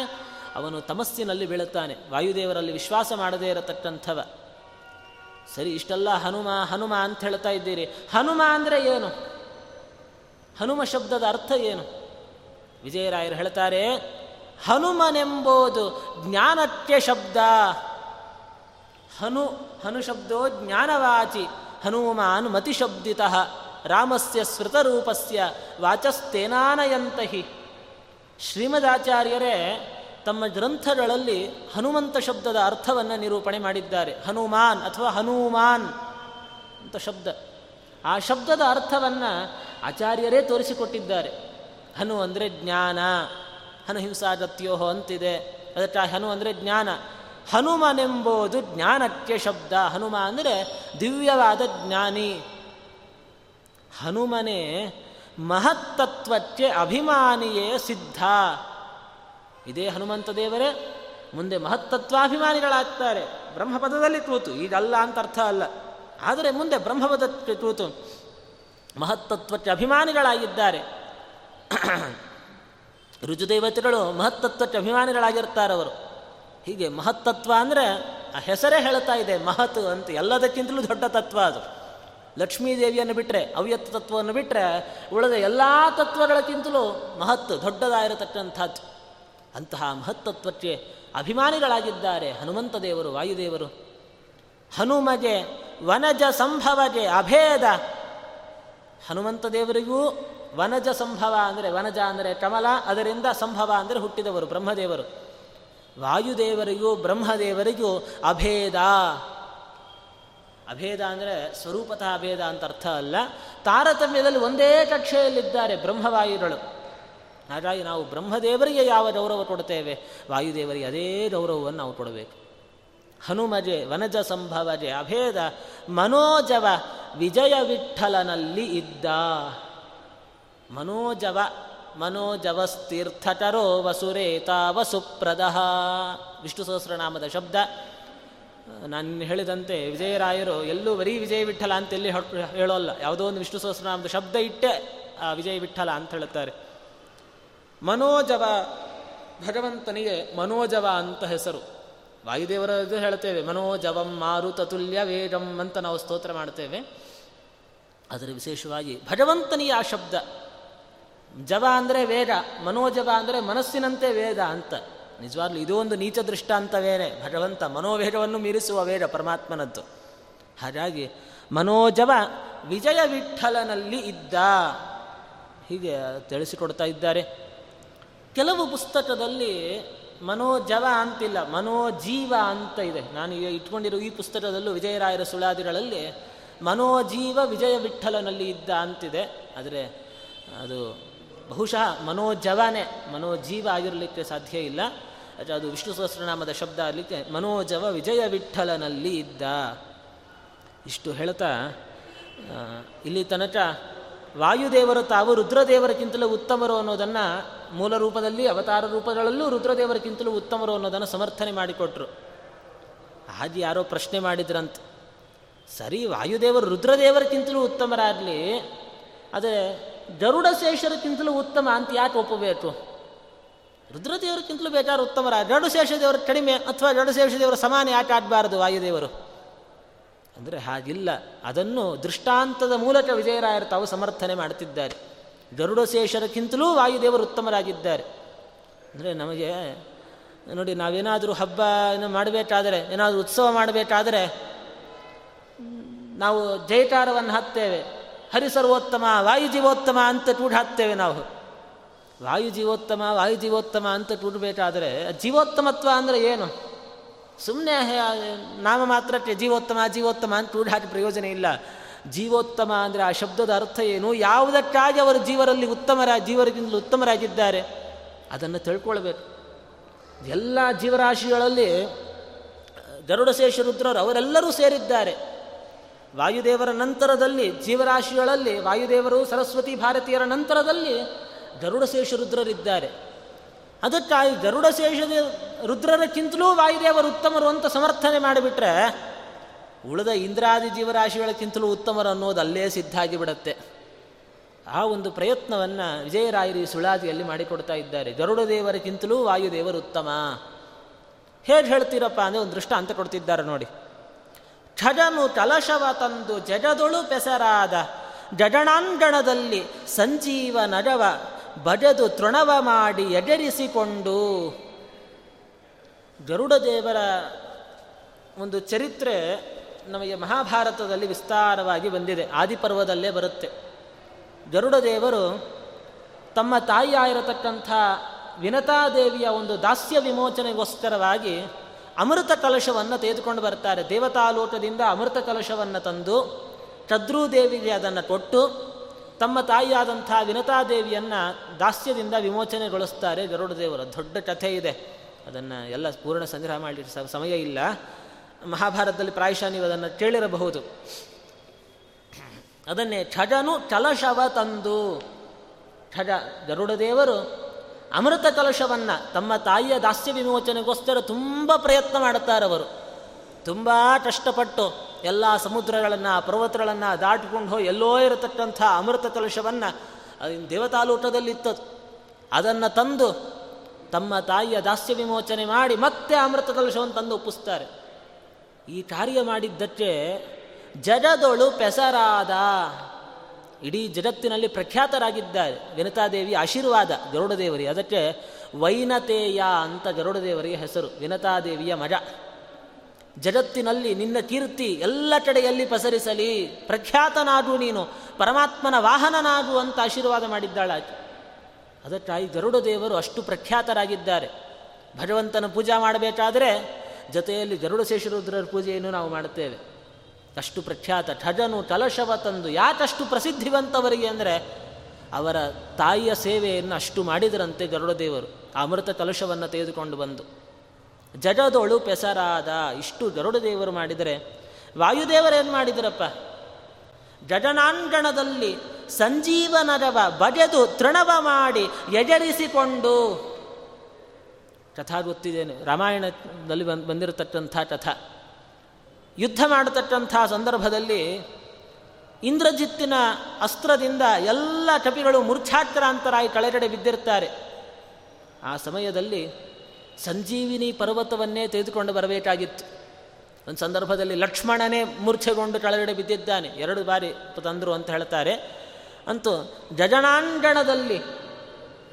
ಅವನು ತಮಸ್ಸಿನಲ್ಲಿ ಬೀಳುತ್ತಾನೆ. ವಾಯುದೇವರಲ್ಲಿ ವಿಶ್ವಾಸ ಮಾಡದೇ ಇರತಕ್ಕಂಥವ. ಸರಿ, ಇಷ್ಟೆಲ್ಲ ಹನುಮ ಹನುಮ ಅಂತ ಹೇಳ್ತಾ ಇದ್ದೀರಿ. ಹನುಮ ಅಂದರೆ ಏನು? ಹನುಮ ಶಬ್ದದ ಅರ್ಥ ಏನು? ವಿಜಯರಾಯರು ಹೇಳ್ತಾರೆ, ಹನುಮನೆಂಬುದು ಜ್ಞಾನಕ್ಕೆ ಶಬ್ದ. ಹನು ಹನು ಶಬ್ದೋ ಜ್ಞಾನವಾಚಿ, ಹನುಮಾನ್ ಮತಿಶಬ್ದಿತ ರಾಮಸ್ಯ ಸ್ಮೃತರೂಪಸ್ಯ ವಾಚಸ್ತೇನಾನಯಂತಹಿ. ಶ್ರೀಮದಾಚಾರ್ಯರೇ ತಮ್ಮ ಗ್ರಂಥಗಳಲ್ಲಿ ಹನುಮಂತ ಶಬ್ದದ ಅರ್ಥವನ್ನು ನಿರೂಪಣೆ ಮಾಡಿದ್ದಾರೆ. ಹನುಮಾನ್ ಅಥವಾ ಹನುಮಾನ್ ಅಂತ ಶಬ್ದ. ಆ ಶಬ್ದದ ಅರ್ಥವನ್ನು ಆಚಾರ್ಯರೇ ತೋರಿಸಿಕೊಟ್ಟಿದ್ದಾರೆ. ಹನು ಅಂದರೆ ಜ್ಞಾನ, ಹನು ಹಿಂಸಾಗತ್ಯೋಹೋ ಅಂತಿದೆ. ಅದಕ್ಕೆ ಹನು ಅಂದರೆ ಜ್ಞಾನ. ಹನುಮನೆಂಬುದು ಜ್ಞಾನಕ್ಕೆ ಶಬ್ದ. ಹನುಮ ಅಂದರೆ ದಿವ್ಯವಾದ ಜ್ಞಾನಿ. ಹನುಮನೆ ಮಹತ್ತತ್ವಕ್ಕೆ ಅಭಿಮಾನಿಯೇ ಸಿದ್ಧ. ಇದೇ ಹನುಮಂತ ದೇವರೇ, ಮುಂದೆ ಮಹತ್ತತ್ವಾಭಿಮಾನಿಗಳಾಗ್ತಾರೆ. ಬ್ರಹ್ಮಪದದಲ್ಲಿ ತೂತು, ಇದಲ್ಲ ಅಂತ ಅರ್ಥ ಅಲ್ಲ. ಆದರೆ ಮುಂದೆ ಬ್ರಹ್ಮಪದ ತೂತು, ಮಹತ್ತತ್ವಕ್ಕೆ ಅಭಿಮಾನಿಗಳಾಗಿದ್ದಾರೆ. ರುಜುದೇವತೆಗಳು ಮಹತ್ತತ್ವಕ್ಕೆ ಅಭಿಮಾನಿಗಳಾಗಿರ್ತಾರೆ ಅವರು. ಹೀಗೆ ಮಹತ್ತತ್ವ ಅಂದರೆ, ಆ ಹೆಸರೇ ಹೇಳ್ತಾ ಇದೆ, ಮಹತ್ ಅಂತ ಎಲ್ಲದಕ್ಕಿಂತಲೂ ದೊಡ್ಡ ತತ್ವ ಅದು. ಲಕ್ಷ್ಮೀದೇವಿಯನ್ನು ಬಿಟ್ಟರೆ ಅವ್ಯತ್ ತತ್ವವನ್ನು ಬಿಟ್ಟರೆ ಉಳಿದ ಎಲ್ಲ ತತ್ವಗಳಕ್ಕಿಂತಲೂ ಮಹತ್ ದೊಡ್ಡದಾಗಿರತಕ್ಕಂಥದ್ದು. ಅಂತಹ ಮಹತ್ತತ್ವಕ್ಕೆ ಅಭಿಮಾನಿಗಳಾಗಿದ್ದಾರೆ ಹನುಮಂತ ದೇವರು ವಾಯುದೇವರು. ಹನುಮಗೆ ವನಜ ಸಂಭವಗೆ ಅಭೇದ. ಹನುಮಂತ ದೇವರಿಗೂ ವನಜ ಸಂಭವ ಅಂದರೆ ವನಜ ಅಂದರೆ ಕಮಲ, ಅದರಿಂದ ಸಂಭವ ಅಂದರೆ ಹುಟ್ಟಿದವರು ಬ್ರಹ್ಮದೇವರು. ವಾಯುದೇವರಿಗೂ ಬ್ರಹ್ಮದೇವರಿಗೂ ಅಭೇದ. ಅಭೇದ ಅಂದರೆ ಸ್ವರೂಪತಃ ಅಭೇದ ಅಂತ ಅರ್ಥ ಅಲ್ಲ. ತಾರತಮ್ಯದಲ್ಲಿ ಒಂದೇ ಕಕ್ಷೆಯಲ್ಲಿದ್ದಾರೆ ಬ್ರಹ್ಮವಾಯುಗಳು. ಹಾಗಾಗಿ ನಾವು ಬ್ರಹ್ಮದೇವರಿಗೆ ಯಾವ ಗೌರವ ಕೊಡ್ತೇವೆ ವಾಯುದೇವರಿಗೆ ಅದೇ ಗೌರವವನ್ನು ನಾವು ಕೊಡಬೇಕು. ಹನುಮಜೆ, ವನಜ ಸಂಭವಜೆ, ಅಭೇದ, ಮನೋಜವ, ವಿಜಯ ವಿಠಲನಲ್ಲಿ ಇದ್ದ. ಮನೋಜವ ಮನೋಜವಸ್ತೀರ್ಥಟರೋ ವಸುರೇತ ವಸುಪ್ರದ ವಿಷ್ಣು ಸಹಸ್ರನಾಮದ ಶಬ್ದ. ನಾನು ಹೇಳಿದಂತೆ ವಿಜಯರಾಯರು ಎಲ್ಲೂ ಬರೀ ವಿಜಯ ವಿಠಲ ಅಂತ ಎಲ್ಲಿ ಹೇಳೋಲ್ಲ. ಯಾವುದೋ ಒಂದು ವಿಷ್ಣು ಸಹಸ್ರನಾಮದ ಶಬ್ದ ಇಟ್ಟೆ ಆ ವಿಜಯ ವಿಠಲ ಅಂತ ಹೇಳುತ್ತಾರೆ. ಮನೋಜವ, ಭಗವಂತನಿಗೆ ಮನೋಜವ ಅಂತ ಹೆಸರು. ವಾಯುದೇವರ ಇದು ಹೇಳ್ತೇವೆ, ಮನೋಜವಂ ಮಾರುತತುಲ್ಯ ವೇಗಂ ಅಂತ ನಾವು ಸ್ತೋತ್ರ ಮಾಡ್ತೇವೆ. ಅದರ ವಿಶೇಷವಾಗಿ ಭಗವಂತನಿಗೆ ಆ ಶಬ್ದ. ಜವ ಅಂದರೆ ವೇಗ, ಮನೋಜವ ಅಂದರೆ ಮನಸ್ಸಿನಂತೆ ವೇದ ಅಂತ. ನಿಜವಾಗ್ಲೂ ಇದು ಒಂದು ನೀಚ ದೃಷ್ಟಾಂತವೇನೆ ಭಗವಂತ ಮನೋವೇಗವನ್ನು ಮೀರಿಸುವ ವೇದ ಪರಮಾತ್ಮನದ್ದು. ಹಾಗಾಗಿ ಮನೋಜವ ವಿಜಯ ವಿಠಲನಲ್ಲಿ ಇದ್ದ. ಹೀಗೆ ತಿಳಿಸಿಕೊಡ್ತಾ ಇದ್ದಾರೆ. ಕೆಲವು ಪುಸ್ತಕದಲ್ಲಿ ಮನೋಜವ ಅಂತಿಲ್ಲ, ಮನೋಜೀವ ಅಂತ ಇದೆ. ನಾನು ಇಟ್ಕೊಂಡಿರೋ ಈ ಪುಸ್ತಕದಲ್ಲೂ ವಿಜಯರಾಯರ ಸುಳಾದಿಗಳಲ್ಲಿ ಮನೋಜೀವ ವಿಜಯ ವಿಠಲನಲ್ಲಿ ಇದ್ದ ಅಂತಿದೆ. ಆದರೆ ಅದು ಬಹುಶಃ ಮನೋಜವನೇ, ಮನೋಜೀವ ಆಗಿರಲಿಕ್ಕೆ ಸಾಧ್ಯ ಇಲ್ಲ. ಅದು ವಿಷ್ಣು ಸಹಸ್ರನಾಮದ ಶಬ್ದ ಆಗಲಿಕ್ಕೆ ಮನೋಜವ ವಿಜಯ ವಿಠಲನಲ್ಲಿ ಇದ್ದ. ಇಷ್ಟು ಹೇಳ್ತಾ ಇಲ್ಲಿ ತನಕ ವಾಯುದೇವರು ತಾವು ರುದ್ರದೇವರಕ್ಕಿಂತಲೂ ಉತ್ತಮರು ಅನ್ನೋದನ್ನು ಮೂಲ ರೂಪದಲ್ಲಿ, ಅವತಾರ ರೂಪಗಳಲ್ಲೂ ರುದ್ರದೇವರಿಗಿಂತಲೂ ಉತ್ತಮರು ಅನ್ನೋದನ್ನು ಸಮರ್ಥನೆ ಮಾಡಿಕೊಟ್ರು. ಹಾಗೆ ಯಾರೋ ಪ್ರಶ್ನೆ ಮಾಡಿದ್ರಂತ. ಸರಿ, ವಾಯುದೇವರು ರುದ್ರದೇವರಿಗಿಂತಲೂ ಉತ್ತಮರಾಗಲಿ, ಆದರೆ ಗರುಡಶೇಷರಕ್ಕಿಂತಲೂ ಉತ್ತಮ ಅಂತ ಯಾಕೆ ಒಪ್ಪಬೇಕು? ರುದ್ರದೇವರಿಗಿಂತಲೂ ಬೇಕಾದ್ರೆ ಉತ್ತಮರ ಗರುಡಶೇಷ ದೇವರ ಕಡಿಮೆ ಅಥವಾ ಗರುಡಶೇಷ ದೇವರ ಸಮಾನ ಯಾಕೆ ಆಡಬಾರದು ವಾಯುದೇವರು? ಅಂದರೆ ಹಾಗಿಲ್ಲ, ಅದನ್ನು ದೃಷ್ಟಾಂತದ ಮೂಲಕ ವಿಜಯರಾಯರು ತಾವು ಸಮರ್ಥನೆ ಮಾಡುತ್ತಿದ್ದಾರೆ ಗರುಡಶೇಷರಕ್ಕಿಂತಲೂ ವಾಯುದೇವರು ಉತ್ತಮರಾಗಿದ್ದಾರೆ. ಅಂದರೆ ನಮಗೆ, ನೋಡಿ, ನಾವೇನಾದರೂ ಹಬ್ಬ ಮಾಡಬೇಕಾದರೆ, ಏನಾದರೂ ಉತ್ಸವ ಮಾಡಬೇಕಾದರೆ, ನಾವು ಜೈಕಾರವನ್ನು ಹಾಕ್ತೇವೆ. ಹರಿಸರ್ವೋತ್ತಮ, ವಾಯುಜೀವೋತ್ತಮ ಅಂತ ಕೂಡ ಹಾಕ್ತೇವೆ ನಾವು. ವಾಯುಜೀವೋತ್ತಮ ವಾಯುಜೀವೋತ್ತಮ ಅಂತ ಕೂಡಬೇಕಾದರೆ ಜೀವೋತ್ತಮತ್ವ ಅಂದರೆ ಏನು? ಸುಮ್ಮನೆ ನಾಮ ಮಾತ್ರಕ್ಕೆ ಜೀವೋತ್ತಮ ಜೀವೋತ್ತಮ ಅಂತ ಕೂಡ ಹಾಕಿ ಪ್ರಯೋಜನ ಇಲ್ಲ. ಜೀವೋತ್ತಮ ಅಂದರೆ ಆ ಶಬ್ದದ ಅರ್ಥ ಏನು? ಯಾವುದಕ್ಕಾಗಿ ಅವರು ಜೀವರಲ್ಲಿ ಉತ್ತಮರ ಜೀವರಿಗಿಂತಲೂ ಉತ್ತಮರಾಗಿದ್ದಾರೆ ಅದನ್ನು ತಿಳ್ಕೊಳ್ಬೇಕು. ಎಲ್ಲ ಜೀವರಾಶಿಗಳಲ್ಲಿ ಗರುಡಶೇಷ ರುದ್ರರು ಅವರೆಲ್ಲರೂ ಸೇರಿದ್ದಾರೆ. ವಾಯುದೇವರ ನಂತರದಲ್ಲಿ, ಜೀವರಾಶಿಗಳಲ್ಲಿ ವಾಯುದೇವರು, ಸರಸ್ವತಿ ಭಾರತೀಯರ ನಂತರದಲ್ಲಿ ಗರುಡಶೇಷ ರುದ್ರರಿದ್ದಾರೆ. ಅದಕ್ಕಾಗಿ ಗರುಡಶೇಷ ರುದ್ರರಕ್ಕಿಂತಲೂ ವಾಯುದೇವರು ಉತ್ತಮರು ಅಂತ ಸಮರ್ಥನೆ ಮಾಡಿಬಿಟ್ರೆ ಉಳಿದ ಇಂದ್ರಾದಿ ಜೀವರಾಶಿಗಳಕ್ಕಿಂತಲೂ ಉತ್ತಮರು ಅನ್ನೋದು ಅಲ್ಲೇ ಸಿದ್ಧ ಆಗಿಬಿಡತ್ತೆ ಆ ಒಂದು ಪ್ರಯತ್ನವನ್ನು ವಿಜಯರಾಯರಿ ಸುಳಾದಿಯಲ್ಲಿ ಮಾಡಿಕೊಡ್ತಾ ಇದ್ದಾರೆ. ಗರುಡ ದೇವರಕ್ಕಿಂತಲೂ ವಾಯುದೇವರು ಉತ್ತಮ. ಹೇಗೆ ಹೇಳ್ತೀರಪ್ಪ ಅಂದರೆ ಒಂದು ದೃಷ್ಟ ಅಂತ ಕೊಡ್ತಿದ್ದಾರೆ ನೋಡಿ. ಛಜನು ಕಲಶವ ತಂದು ಜಜದೊಳು ಪೆಸರಾದ ಜಡಣಾಂಗಣದಲ್ಲಿ ಸಂಜೀವ ನಡವ ಬಜದು ತೃಣವ ಮಾಡಿ ಎಗರಿಸಿಕೊಂಡು. ಗರುಡದೇವರ ಒಂದು ಚರಿತ್ರೆ ನಮಗೆ ಮಹಾಭಾರತದಲ್ಲಿ ವಿಸ್ತಾರವಾಗಿ ಬಂದಿದೆ. ಆದಿಪರ್ವದಲ್ಲೇ ಬರುತ್ತೆ. ಗರುಡ ದೇವರು ತಮ್ಮ ತಾಯಿಯಾಗಿರತಕ್ಕಂಥ ವಿನತಾದೇವಿಯ ಒಂದು ದಾಸ್ಯ ವಿಮೋಚನೆಗೋಸ್ಕರವಾಗಿ ಅಮೃತ ಕಲಶವನ್ನು ತೆಗೆದುಕೊಂಡು ಬರ್ತಾರೆ. ದೇವತಾಲೋಕದಿಂದ ಅಮೃತ ಕಲಶವನ್ನು ತಂದು ಚದ್ರೂದೇವಿಗೆ ಅದನ್ನು ಕೊಟ್ಟು ತಮ್ಮ ತಾಯಿಯಾದಂಥ ವಿನತಾದೇವಿಯನ್ನು ದಾಸ್ಯದಿಂದ ವಿಮೋಚನೆಗೊಳಿಸ್ತಾರೆ ಗರುಡದೇವರು. ದೊಡ್ಡ ಕಥೆ ಇದೆ ಅದನ್ನು ಎಲ್ಲ ಪೂರ್ಣ ಸಂಗ್ರಹ ಮಾಡಲಿಕ್ಕೆ ಸಮಯ ಇಲ್ಲ. ಮಹಾಭಾರತದಲ್ಲಿ ಪ್ರಾಯಶಃ ನೀವು ಅದನ್ನು ಕೇಳಿರಬಹುದು. ಅದನ್ನೇ ಛಜನು ಕಲಶವ ತಂದು. ಛಜ ಗರುಡದೇವರು ಅಮೃತ ಕಲಶವನ್ನು ತಮ್ಮ ತಾಯಿಯ ದಾಸ್ಯ ವಿಮೋಚನೆಗೋಸ್ಕರ ತುಂಬ ಪ್ರಯತ್ನ ಮಾಡುತ್ತಾರವರು ತುಂಬ ಕಷ್ಟಪಟ್ಟು ಎಲ್ಲ ಸಮುದ್ರಗಳನ್ನು, ಪರ್ವತಗಳನ್ನು ದಾಟಿಕೊಂಡು ಹೋಗಿ ಎಲ್ಲೋ ಇರತಕ್ಕಂಥ ಅಮೃತ ಕಲಶವನ್ನು ದೇವತಾಲೂಟದಲ್ಲಿತ್ತದು ಅದನ್ನು ತಂದು ತಮ್ಮ ತಾಯಿಯ ದಾಸ್ಯ ವಿಮೋಚನೆ ಮಾಡಿ ಮತ್ತೆ ಅಮೃತ ಕಲಶವನ್ನು ತಂದು ಒಪ್ಪಿಸ್ತಾರೆ. ಈ ಕಾರ್ಯ ಮಾಡಿದ್ದಕ್ಕೆ ಜಡದೊಳು ಪೆಸರಾದ, ಇಡೀ ಜಗತ್ತಿನಲ್ಲಿ ಪ್ರಖ್ಯಾತರಾಗಿದ್ದಾರೆ. ವಿನತಾದೇವಿ ಆಶೀರ್ವಾದ ಗರುಡದೇವರಿ ಅದಕ್ಕೆ ವೈನತೇಯ ಅಂತ ಗರುಡದೇವರಿಯ ಹೆಸರು. ವಿನತಾದೇವಿಯ ಮಜ ಜಗತ್ತಿನಲ್ಲಿ ನಿನ್ನ ಕೀರ್ತಿ ಎಲ್ಲ ಕಡೆಯಲ್ಲಿ ಪಸರಿಸಲಿ. ಪ್ರಖ್ಯಾತನಾಗು ನೀನು. ಪರಮಾತ್ಮನ ವಾಹನನಾಗು ಅಂತ ಆಶೀರ್ವಾದ ಮಾಡಿದ್ದಾಳಾಕೆ ಅದಕ್ಕಾಗಿ ಗರುಡದೇವರು ಅಷ್ಟು ಪ್ರಖ್ಯಾತರಾಗಿದ್ದಾರೆ. ಭಗವಂತನ ಪೂಜಾ ಮಾಡಬೇಕಾದರೆ ಜೊತೆಯಲ್ಲಿ ಗರುಡ ಶೇಷರುದ್ರರ ಪೂಜೆಯನ್ನು ನಾವು ಮಾಡುತ್ತೇವೆ. ಅಷ್ಟು ಪ್ರಖ್ಯಾತ ಠಜನು ಕಲಶವ ತಂದು ಯಾಕಷ್ಟು ಪ್ರಸಿದ್ಧಿವಂತವರಿಗೆ ಅಂದರೆ ಅವರ ತಾಯಿಯ ಸೇವೆಯನ್ನು ಅಷ್ಟು ಮಾಡಿದರಂತೆ ಗರುಡದೇವರು ಅಮೃತ ಕಲಶವನ್ನು ತೆಗೆದುಕೊಂಡು ಬಂದು. ಜಗದೊಳು ಪೆಸರಾದ ಇಷ್ಟು ಗರುಡದೇವರು ಮಾಡಿದರೆ ವಾಯುದೇವರೇನು ಮಾಡಿದರಪ್ಪ? ಜಗನಾಂಗಣದಲ್ಲಿ ಸಂಜೀವನರವ ಬಗೆದು ತೃಣವ ಮಾಡಿ ಎಜರಿಸಿಕೊಂಡು ಕಥಾ ಗೊತ್ತಿದ್ದೇನೆ ರಾಮಾಯಣದಲ್ಲಿ ಬಂದು, ಬಂದಿರತಕ್ಕಂಥ ಕಥಾ. ಯುದ್ಧ ಮಾಡತಕ್ಕಂಥ ಸಂದರ್ಭದಲ್ಲಿ ಇಂದ್ರಜಿತ್ತಿನ ಅಸ್ತ್ರದಿಂದ ಎಲ್ಲ ಕಪಿಗಳು ಮೂರ್ಛಾಕ್ರಾಂತರಾಗಿ ಕಳೆಗಡೆ ಬಿದ್ದಿರ್ತಾರೆ ಆ ಸಮಯದಲ್ಲಿ ಸಂಜೀವಿನಿ ಪರ್ವತವನ್ನೇ ತೆಗೆದುಕೊಂಡು ಬರಬೇಕಾಗಿತ್ತು. ಒಂದು ಸಂದರ್ಭದಲ್ಲಿ ಲಕ್ಷ್ಮಣನೇ ಮೂರ್ಛೆಗೊಂಡು ಕೆಳಗಡೆ ಬಿದ್ದಿದ್ದಾನೆ. ಎರಡು ಬಾರಿ ತಂದರು ಅಂತ ಹೇಳ್ತಾರೆ. ಅಂತೂ ಜಜನಾಂಗಣದಲ್ಲಿ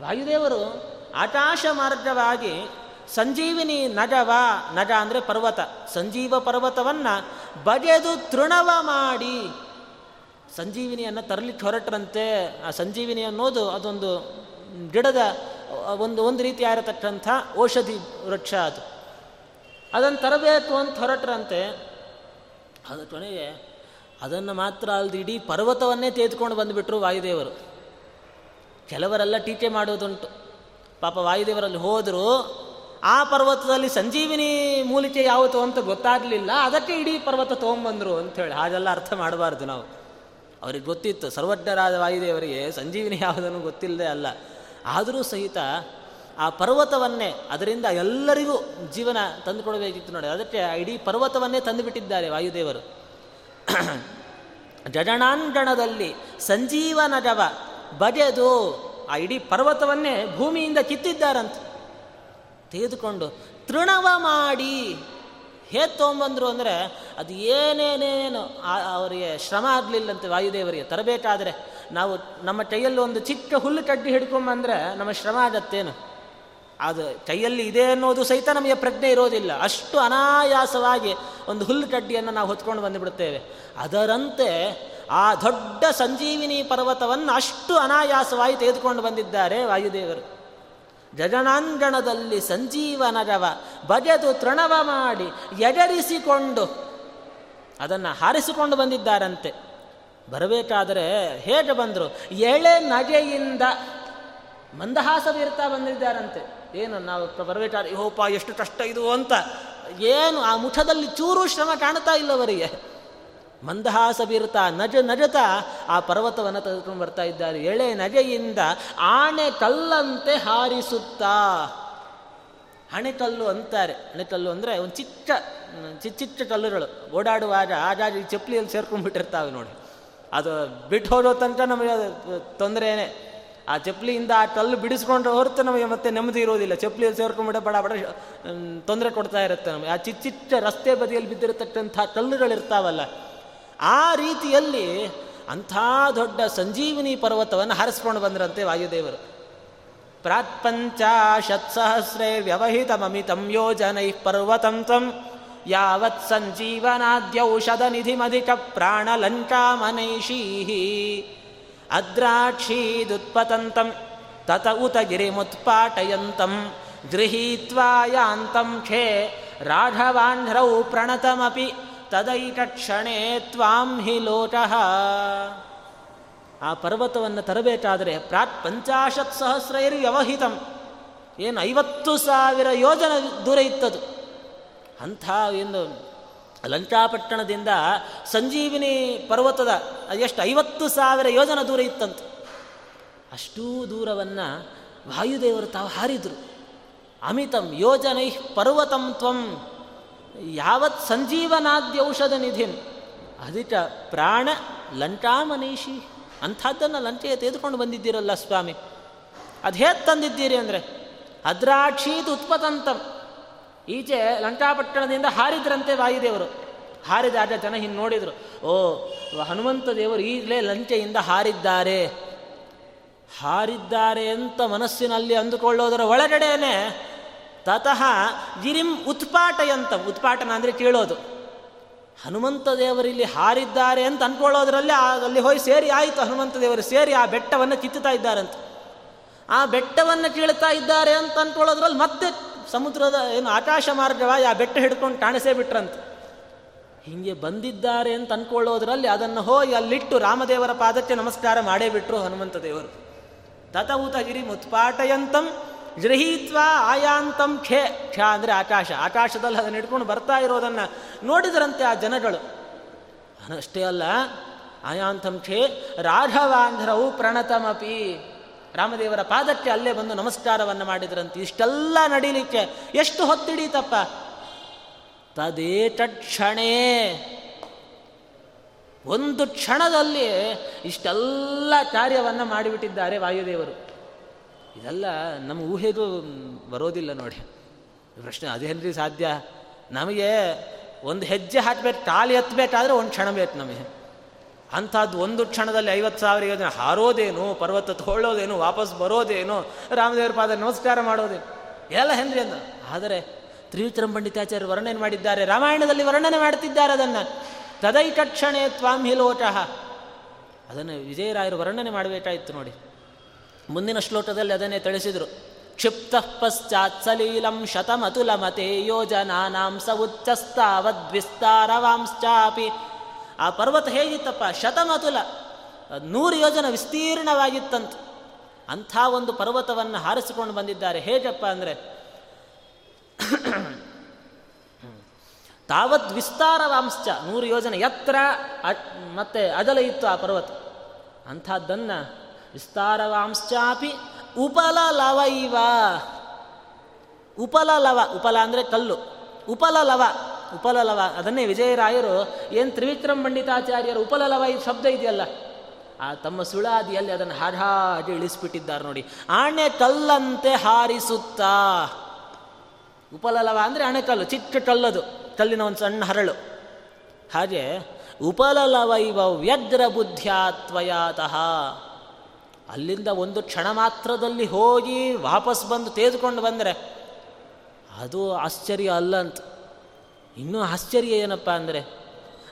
ವಾಯುದೇವರು ಆಕಾಶ ಮಾರ್ಗವಾಗಿ ಸಂಜೀವಿನಿ ನಗವ, ನಗ ಅಂದರೆ ಪರ್ವತ, ಸಂಜೀವ ಪರ್ವತವನ್ನು ಬಗೆದು ತೃಣವ ಮಾಡಿ ಸಂಜೀವಿನಿಯನ್ನು ತರಲಿಕ್ಕೆ ಹೊರಟ್ರಂತೆ. ಆ ಸಂಜೀವಿನಿ ಅನ್ನೋದು ಅದೊಂದು ಗಿಡದ, ಒಂದು ಒಂದು ರೀತಿಯಾಗಿರತಕ್ಕಂಥ ಔಷಧಿ ವೃಕ್ಷ ಅದು. ಅದನ್ನು ತರಬೇಕು ಅಂತ ಹೊರಟ್ರಂತೆ. ಅದು ಕೊನೆಗೆ ಅದನ್ನು ಮಾತ್ರ ಅಲ್ಲದೆ ಇಡೀ ಪರ್ವತವನ್ನೇ ತೆಗೆದುಕೊಂಡು ಬಂದುಬಿಟ್ರು ವಾಯುದೇವರು. ಕೆಲವರೆಲ್ಲ ಟೀಕೆ ಮಾಡೋದುಂಟು. ಪಾಪ ವಾಯುದೇವರಲ್ಲಿ ಹೋದರೂ, ಆ ಪರ್ವತದಲ್ಲಿ ಸಂಜೀವಿನಿ ಮೂಲಿಕೆ ಯಾವುದು ಅಂತ ಗೊತ್ತಾಗಲಿಲ್ಲ, ಅದಕ್ಕೆ ಇಡೀ ಪರ್ವತ ತೊಗೊಂಬಂದರು ಅಂಥೇಳಿ. ಹಾಗೆಲ್ಲ ಅರ್ಥ ಮಾಡಬಾರ್ದು ನಾವು. ಅವ್ರಿಗೆ ಗೊತ್ತಿತ್ತು, ಸರ್ವಜ್ಞರಾದ ವಾಯುದೇವರಿಗೆ ಸಂಜೀವಿನಿ ಯಾವುದನ್ನು ಗೊತ್ತಿಲ್ಲದೆ ಅಲ್ಲ. ಆದರೂ ಸಹಿತ ಆ ಪರ್ವತವನ್ನೇ, ಅದರಿಂದ ಎಲ್ಲರಿಗೂ ಜೀವನ ತಂದುಕೊಡಬೇಕಿತ್ತು ನೋಡಿ. ಅದಕ್ಕೆ ಇಡೀ ಪರ್ವತವನ್ನೇ ತಂದುಬಿಟ್ಟಿದ್ದಾರೆ ವಾಯುದೇವರು. ಜಡಣಾಂಗಣದಲ್ಲಿ ಸಂಜೀವನಜವ ಬಗೆದು ಆ ಇಡೀ ಪರ್ವತವನ್ನೇ ಭೂಮಿಯಿಂದ ಕಿತ್ತಿದ್ದಾರಂತ. ತೆಗೆದುಕೊಂಡು ತೃಣವ ಮಾಡಿ ಹೇಗೆ ತೊಗೊಂಬಂದರು ಅಂದರೆ ಅದು ಏನೇನೇನು ಅವರಿಗೆ ಶ್ರಮ ಆಗಲಿಲ್ಲಂತೆ ವಾಯುದೇವರಿಗೆ ತರಬೇಕಾದರೆ ನಾವು ನಮ್ಮ ಕೈಯಲ್ಲಿ ಒಂದು ಚಿಕ್ಕ ಹುಲ್ಲು ಕಡ್ಡಿ ಹಿಡ್ಕೊಂಬಂದ್ರೆ ನಮ್ಮ ಶ್ರಮ ಆಗತ್ತೇನು? ಅದು ಕೈಯಲ್ಲಿ ಇದೆ ಅನ್ನೋದು ಸಹಿತ ನಮಗೆ ಪ್ರಜ್ಞೆ ಇರೋದಿಲ್ಲ. ಅಷ್ಟು ಅನಾಯಾಸವಾಗಿ ಒಂದು ಹುಲ್ಲು ಕಡ್ಡಿಯನ್ನು ನಾವು ಹೊತ್ಕೊಂಡು ಬಂದುಬಿಡ್ತೇವೆ ಅದರಂತೆ ಆ ದೊಡ್ಡ ಸಂಜೀವಿನಿ ಪರ್ವತವನ್ನು ಅಷ್ಟು ಅನಾಯಾಸವಾಗಿ ತೆಗೆದುಕೊಂಡು ಬಂದಿದ್ದಾರೆ ವಾಯುದೇವರು. ಜಗನಾಂಗಣದಲ್ಲಿ ಸಂಜೀವನರವ ಬಗೆದು ತೃಣವ ಮಾಡಿ ಎಡರಿಸಿಕೊಂಡು ಅದನ್ನು ಹಾರಿಸಿಕೊಂಡು ಬಂದಿದ್ದಾರಂತೆ. ಬರಬೇಕಾದರೆ ಹೇಗೆ ಬಂದರು? ಎಳೆ ನಗೆಯಿಂದ ಮಂದಹಾಸ ಬೀರ್ತಾ ಬಂದಿದ್ದಾರಂತೆ. ಏನು ನಾವು ಬರಬೇಕಾದ್ರೆ ಹೋಪ ಎಷ್ಟು ಕಷ್ಟ ಇದು ಅಂತ. ಏನು ಆ ಮುಖದಲ್ಲಿ ಚೂರು ಶ್ರಮ ಕಾಣ್ತಾ ಇಲ್ಲವರಿಗೆ ಮಂದಹಾಸ ಬೀರ್ತಾ ನಜ ನಜತ ಆ ಪರ್ವತವನ್ನು ತೆಗೆದುಕೊಂಡು ಬರ್ತಾ ಇದ್ದಾರೆ. ಎಳೆ ನಜೆಯಿಂದ ಆಣೆ ಕಲ್ಲಂತೆ ಹಾರಿಸುತ್ತಾ. ಹಣೆಕಲ್ಲು ಅಂತಾರೆ. ಹಣೆಕಲ್ಲು ಅಂದರೆ ಒಂದು ಚಿಕ್ಕ ಚಿಕ್ಕ ಚಿಕ್ಕ ಕಲ್ಲುಗಳು. ಓಡಾಡುವಾಗ ಆಗಾಗ ಈ ಚಪ್ಪಲಿಯಲ್ಲಿ ಸೇರ್ಕೊಂಡ್ಬಿಟ್ಟಿರ್ತಾವೆ ನೋಡಿ. ಅದು ಬಿಟ್ಟು ಹೋಗೋ ತನಕ ನಮಗೆ ತೊಂದರೆನೇ. ಆ ಚಪ್ಪಲಿಯಿಂದ ಆ ಕಲ್ಲು ಬಿಡಿಸ್ಕೊಂಡ್ರೆ ಹೊರತು ನಮಗೆ ಮತ್ತೆ ನೆಮ್ಮದಿ ಇರೋದಿಲ್ಲ. ಚಪ್ಪಲಿಯಲ್ಲಿ ಸೇರ್ಕೊಂಡ್ಬಿಟ್ಟೆ ಬಡ ಬಡ ತೊಂದರೆ ಕೊಡ್ತಾ ಇರುತ್ತೆ ನಮಗೆ. ಆ ಚಿಕ್ಕ ಚಿಕ್ಕ ರಸ್ತೆ ಬದಿಯಲ್ಲಿ ಬಿದ್ದಿರತಕ್ಕಂಥ ಕಲ್ಲುಗಳಿರ್ತಾವಲ್ಲ ಆ ರೀತಿಯಲ್ಲಿ ಅಂಥ ದೊಡ್ಡ ಸಂಜೀವಿನಿ ಪರ್ವತವನ್ನು ಹರಿಸ್ಕೊಂಡು ಬಂದ್ರಂತೆ ವಾಯುದೇವರು. ಪ್ರಾತ್ಪಂಚಾಶತ್ ಸಹಸ್ರೇ ವ್ಯವಹಿತಮಮಿತಂ ಯೋಜನೈ ಪರ್ವತಂ ತ್ವಂ. ಯಾವತ್ ಸಂಜೀವನಾದ್ಯೌಷಧ ನಿಧಿಮಧಿಕ ಪ್ರಾಣಲಂಕಾಮನೈಷೀ ಅದ್ರಾಕ್ಷೀದುತ್ಪತಂತಂ ತತ ಉತ ಗಿರಿಮುತ್ಪಾಟಯಂತಂ. ಗೃಹೀತ್ವಾ ಯಾಂತಂ ಖೇ ರಾಘವಾಂಧ್ರೌ ಪ್ರಣತಮಪಿ. ತದೈಕಕ್ಷಣೇ ತ್ವಾಂ ಹಿ ಲೋಟಃ ಆ ಪರ್ವತವನ್ನು ತರಬೇಕಾದರೆ ಪ್ರಾತ್ ಪಂಚಾಶತ್ ಸಹಸ್ರೈರಿ ವ್ಯವಹಿತಂ. ಏನು ಐವತ್ತು ಸಾವಿರ ಯೋಜನ ದೂರ ಇತ್ತದು. ಅಂಥ ಏನು ಲಂಕಾಪಟ್ಟಣದಿಂದ ಸಂಜೀವಿನಿ ಪರ್ವತದ ಎಷ್ಟು ಐವತ್ತು ಸಾವಿರ ಯೋಜನ ದೂರ ಇತ್ತಂತೆ. ಅಷ್ಟೂ ದೂರವನ್ನು ವಾಯುದೇವರು ತಾವು ಹಾರಿದರು. ಅಮಿತಂ ಯೋಜನೈ ಪರ್ವತಂ ತ್ವಂ. ಯಾವತ್ ಸಂಜೀವನಾದ್ಯ ಔಷಧ ನಿಧಿಂ ಅದಿಟ ಪ್ರಾಣ ಲಂಟಾಮನೀಷಿ. ಅಂಥದ್ದನ್ನು ಲಂಚೆಗೆ ತೆಗೆದುಕೊಂಡು ಬಂದಿದ್ದೀರಲ್ಲ ಸ್ವಾಮಿ. ಅದು ಹೇಗೆ ತಂದಿದ್ದೀರಿ ಅಂದರೆ, ಅದ್ರಾಕ್ಷೀತ್ ಉತ್ಪತಂತಂ. ಈಚೆ ಲಂಕಾಪಟ್ಟಣದಿಂದ ಹಾರಿದ್ರಂತೆ ವಾಯುದೇವರು. ಹಾರಿದಾಗ ಜನ ಹಿಂಗೆ ನೋಡಿದರು, ಓ, ಹನುಮಂತ ದೇವರು ಈಗಲೇ ಲಂಚೆಯಿಂದ ಹಾರಿದ್ದಾರೆ. ಹಾರಿದ್ದಾರೆ ಅಂತ ಮನಸ್ಸಿನಲ್ಲಿ ಅಂದುಕೊಳ್ಳೋದರ ಒಳಗಡೆನೆ ತತಃ ಗಿರಿಂ ಉತ್ಪಾಟಯಂತ, ಉತ್ಪಾಟನ ಅಂದರೆ ಕೇಳೋದು. ಹನುಮಂತ ದೇವರಿಲ್ಲಿ ಹಾರಿದ್ದಾರೆ ಅಂತ ಅನ್ಕೊಳ್ಳೋದ್ರಲ್ಲಿ ಅಲ್ಲಿ ಹೋಗಿ ಸೇರಿ ಆಯಿತು ಹನುಮಂತ ದೇವರು, ಸೇರಿ ಆ ಬೆಟ್ಟವನ್ನು ಕಿತ್ತುತ್ತಾ ಇದ್ದಾರಂತ. ಆ ಬೆಟ್ಟವನ್ನು ಕೀಳ್ತಾ ಇದ್ದಾರೆ ಅಂತ ಅನ್ಕೊಳ್ಳೋದ್ರಲ್ಲಿ ಮತ್ತೆ ಸಮುದ್ರದ ಏನು ಆಕಾಶ ಮಾರ್ಗವಾಗಿ ಆ ಬೆಟ್ಟ ಹಿಡ್ಕೊಂಡು ಕಾಣಿಸೇ ಬಿಟ್ರಂತ. ಹಿಂಗೆ ಬಂದಿದ್ದಾರೆ ಅಂತ ಅನ್ಕೊಳ್ಳೋದ್ರಲ್ಲಿ ಅದನ್ನು ಹೋಗಿ ಅಲ್ಲಿಟ್ಟು ರಾಮದೇವರ ಪಾದಕ್ಕೆ ನಮಸ್ಕಾರ ಮಾಡೇ ಬಿಟ್ರು ಹನುಮಂತ ದೇವರು. ತತಊತ ಗಿರಿ ಮುತ್ಪಾಟಯಂತಂ ಗೃಹೀತ್ವ ಆಯಾಂತಂ ಖೇ, ಖ ಅಂದರೆ ಆಕಾಶ. ಆಕಾಶದಲ್ಲಿ ಅದನ್ನು ಇಟ್ಕೊಂಡು ಬರ್ತಾ ಇರೋದನ್ನು ನೋಡಿದ್ರಂತೆ ಆ ಜನಗಳು. ಅಷ್ಟೇ ಅಲ್ಲ, ಆಯಾಂತಂ ಖೇ, ರಾಘವಾಂಧ್ರವು ಪ್ರಣತಮಪಿ. ರಾಮದೇವರ ಪಾದಕ್ಕೆ ಅಲ್ಲೇ ಬಂದು ನಮಸ್ಕಾರವನ್ನು ಮಾಡಿದ್ರಂತೆ. ಇಷ್ಟೆಲ್ಲ ನಡೀಲಿಕ್ಕೆ ಎಷ್ಟು ಹೊತ್ತಿಡೀತಪ್ಪ? ತದೇತಕ್ಷಣೇ ಒಂದು ಕ್ಷಣದಲ್ಲಿ ಇಷ್ಟೆಲ್ಲ ಕಾರ್ಯವನ್ನು ಮಾಡಿಬಿಟ್ಟಿದ್ದಾರೆ ವಾಯುದೇವರು. ಇದೆಲ್ಲ ನಮ್ಮ ಊಹೆಗೂ ಬರೋದಿಲ್ಲ ನೋಡಿ. ಪ್ರಶ್ನೆ ಅದೇನ್ರಿ ಸಾಧ್ಯ? ನಮಗೆ ಒಂದು ಹೆಜ್ಜೆ ಹಾಕ್ಬೇಕು ಕಾಲು ಎತ್ತಬೇಕಾದ್ರೆ ಒಂದು ಕ್ಷಣ ಬೇಕು ನಮಗೆ. ಅಂಥದ್ದು ಒಂದು ಕ್ಷಣದಲ್ಲಿ ಐವತ್ತು ಸಾವಿರ ಯೋಜನೆ ಹಾರೋದೇನು, ಪರ್ವತ ತೋಳೋದೇನು, ವಾಪಸ್ ಬರೋದೇನು, ರಾಮದೇವರ ಪಾದ ನಮಸ್ಕಾರ ಮಾಡೋದೇನು? ಎಲ್ಲ ಹೆನ್ರಿ ಅಂದ. ಆದರೆ ತ್ರಿವಿಕ್ರಮ ಪಂಡಿತಾಚಾರ್ಯರು ವರ್ಣನೆ ಮಾಡಿದ್ದಾರೆ, ರಾಮಾಯಣದಲ್ಲಿ ವರ್ಣನೆ ಮಾಡುತ್ತಿದ್ದಾರೆ ಅದನ್ನು. ತದೈಕಕ್ಷಣೆ ತ್ವಾಂ ಹಿಲೋಟಃ ಅದನ್ನು ವಿಜಯರಾಯರು ವರ್ಣನೆ ಮಾಡಬೇಕಾಯಿತು ನೋಡಿ. ಮುಂದಿನ ಶ್ಲೋಕದಲ್ಲಿ ಅದನ್ನೇ ತಿಳಿಸಿದರು. ಕ್ಷಿಪ್ತ ಶತಮತುಲ ಮತೆ ಯೋಜನಾನಾಂ ಸ ಉಚ್ಚಸ್ತಾವದ್ವಿಸ್ತಾರವಾಂಶ್ಚಾಪಿ ಆ ಪರ್ವತ ಹೇಗಿತ್ತಪ್ಪ? ಶತಮತುಲ. ನೂರು ಯೋಜನ ವಿಸ್ತೀರ್ಣವಾಗಿತ್ತಂತ. ಅಂಥ ಒಂದು ಪರ್ವತವನ್ನು ಹಾರಿಸಿಕೊಂಡು ಬಂದಿದ್ದಾರೆ. ಹೇಗಪ್ಪ ಅಂದರೆ, ತಾವದ್ ವಿಸ್ತಾರವಾಂಶ ನೂರು ಯೋಜನೆ. ಎತ್ತರ ಮತ್ತೆ ಅಗಲ ಇತ್ತು ಆ ಪರ್ವತ. ಅಂಥದ್ದನ್ನು ವಿಸ್ತಾರವಾಂಶ್ಚಾಪಿ ಉಪಲ ಲವ ಇವ ಉಪಲ ಲವ ಉಪಲ ಅಂದರೆ ಕಲ್ಲು. ಉಪಲ ಲವ ಉಪಲಲವ. ಅದನ್ನೇ ವಿಜಯರಾಯರು ಏನು ತ್ರಿವಿಕ್ರಮ ಪಂಡಿತಾಚಾರ್ಯರು ಉಪಲಲವ ಈ ಶಬ್ದ ಇದೆಯಲ್ಲ? ಆ ತಮ್ಮ ಸುಳಾದಿಯಲ್ಲಿ ಅದನ್ನು ಹಾಡಾಡಿ ಇಳಿಸ್ಬಿಟ್ಟಿದ್ದಾರೆ ನೋಡಿ. ಆಣೆ ಕಲ್ಲಂತೆ ಹಾರಿಸುತ್ತಾ. ಉಪಲಲವ ಅಂದರೆ ಅಣೆಕಲ್ಲು, ಚಿಕ್ಕ ಕಲ್ಲದು, ಕಲ್ಲಿನ ಒಂದು ಸಣ್ಣ ಹರಳು. ಹಾಗೆ ಉಪಲಲವ ಇವ ವ್ಯಗ್ರ ಬುದ್ಧ್ಯಾತ್ವಯಾತಃ ಅಲ್ಲಿಂದ ಒಂದು ಕ್ಷಣ ಮಾತ್ರದಲ್ಲಿ ಹೋಗಿ ವಾಪಸ್ ಬಂದು ತೇದ್ಕೊಂಡು ಬಂದರೆ ಅದು ಆಶ್ಚರ್ಯ ಅಲ್ಲ ಅಂತ ಇನ್ನೂ ಆಶ್ಚರ್ಯ ಏನಪ್ಪ ಅಂದರೆ,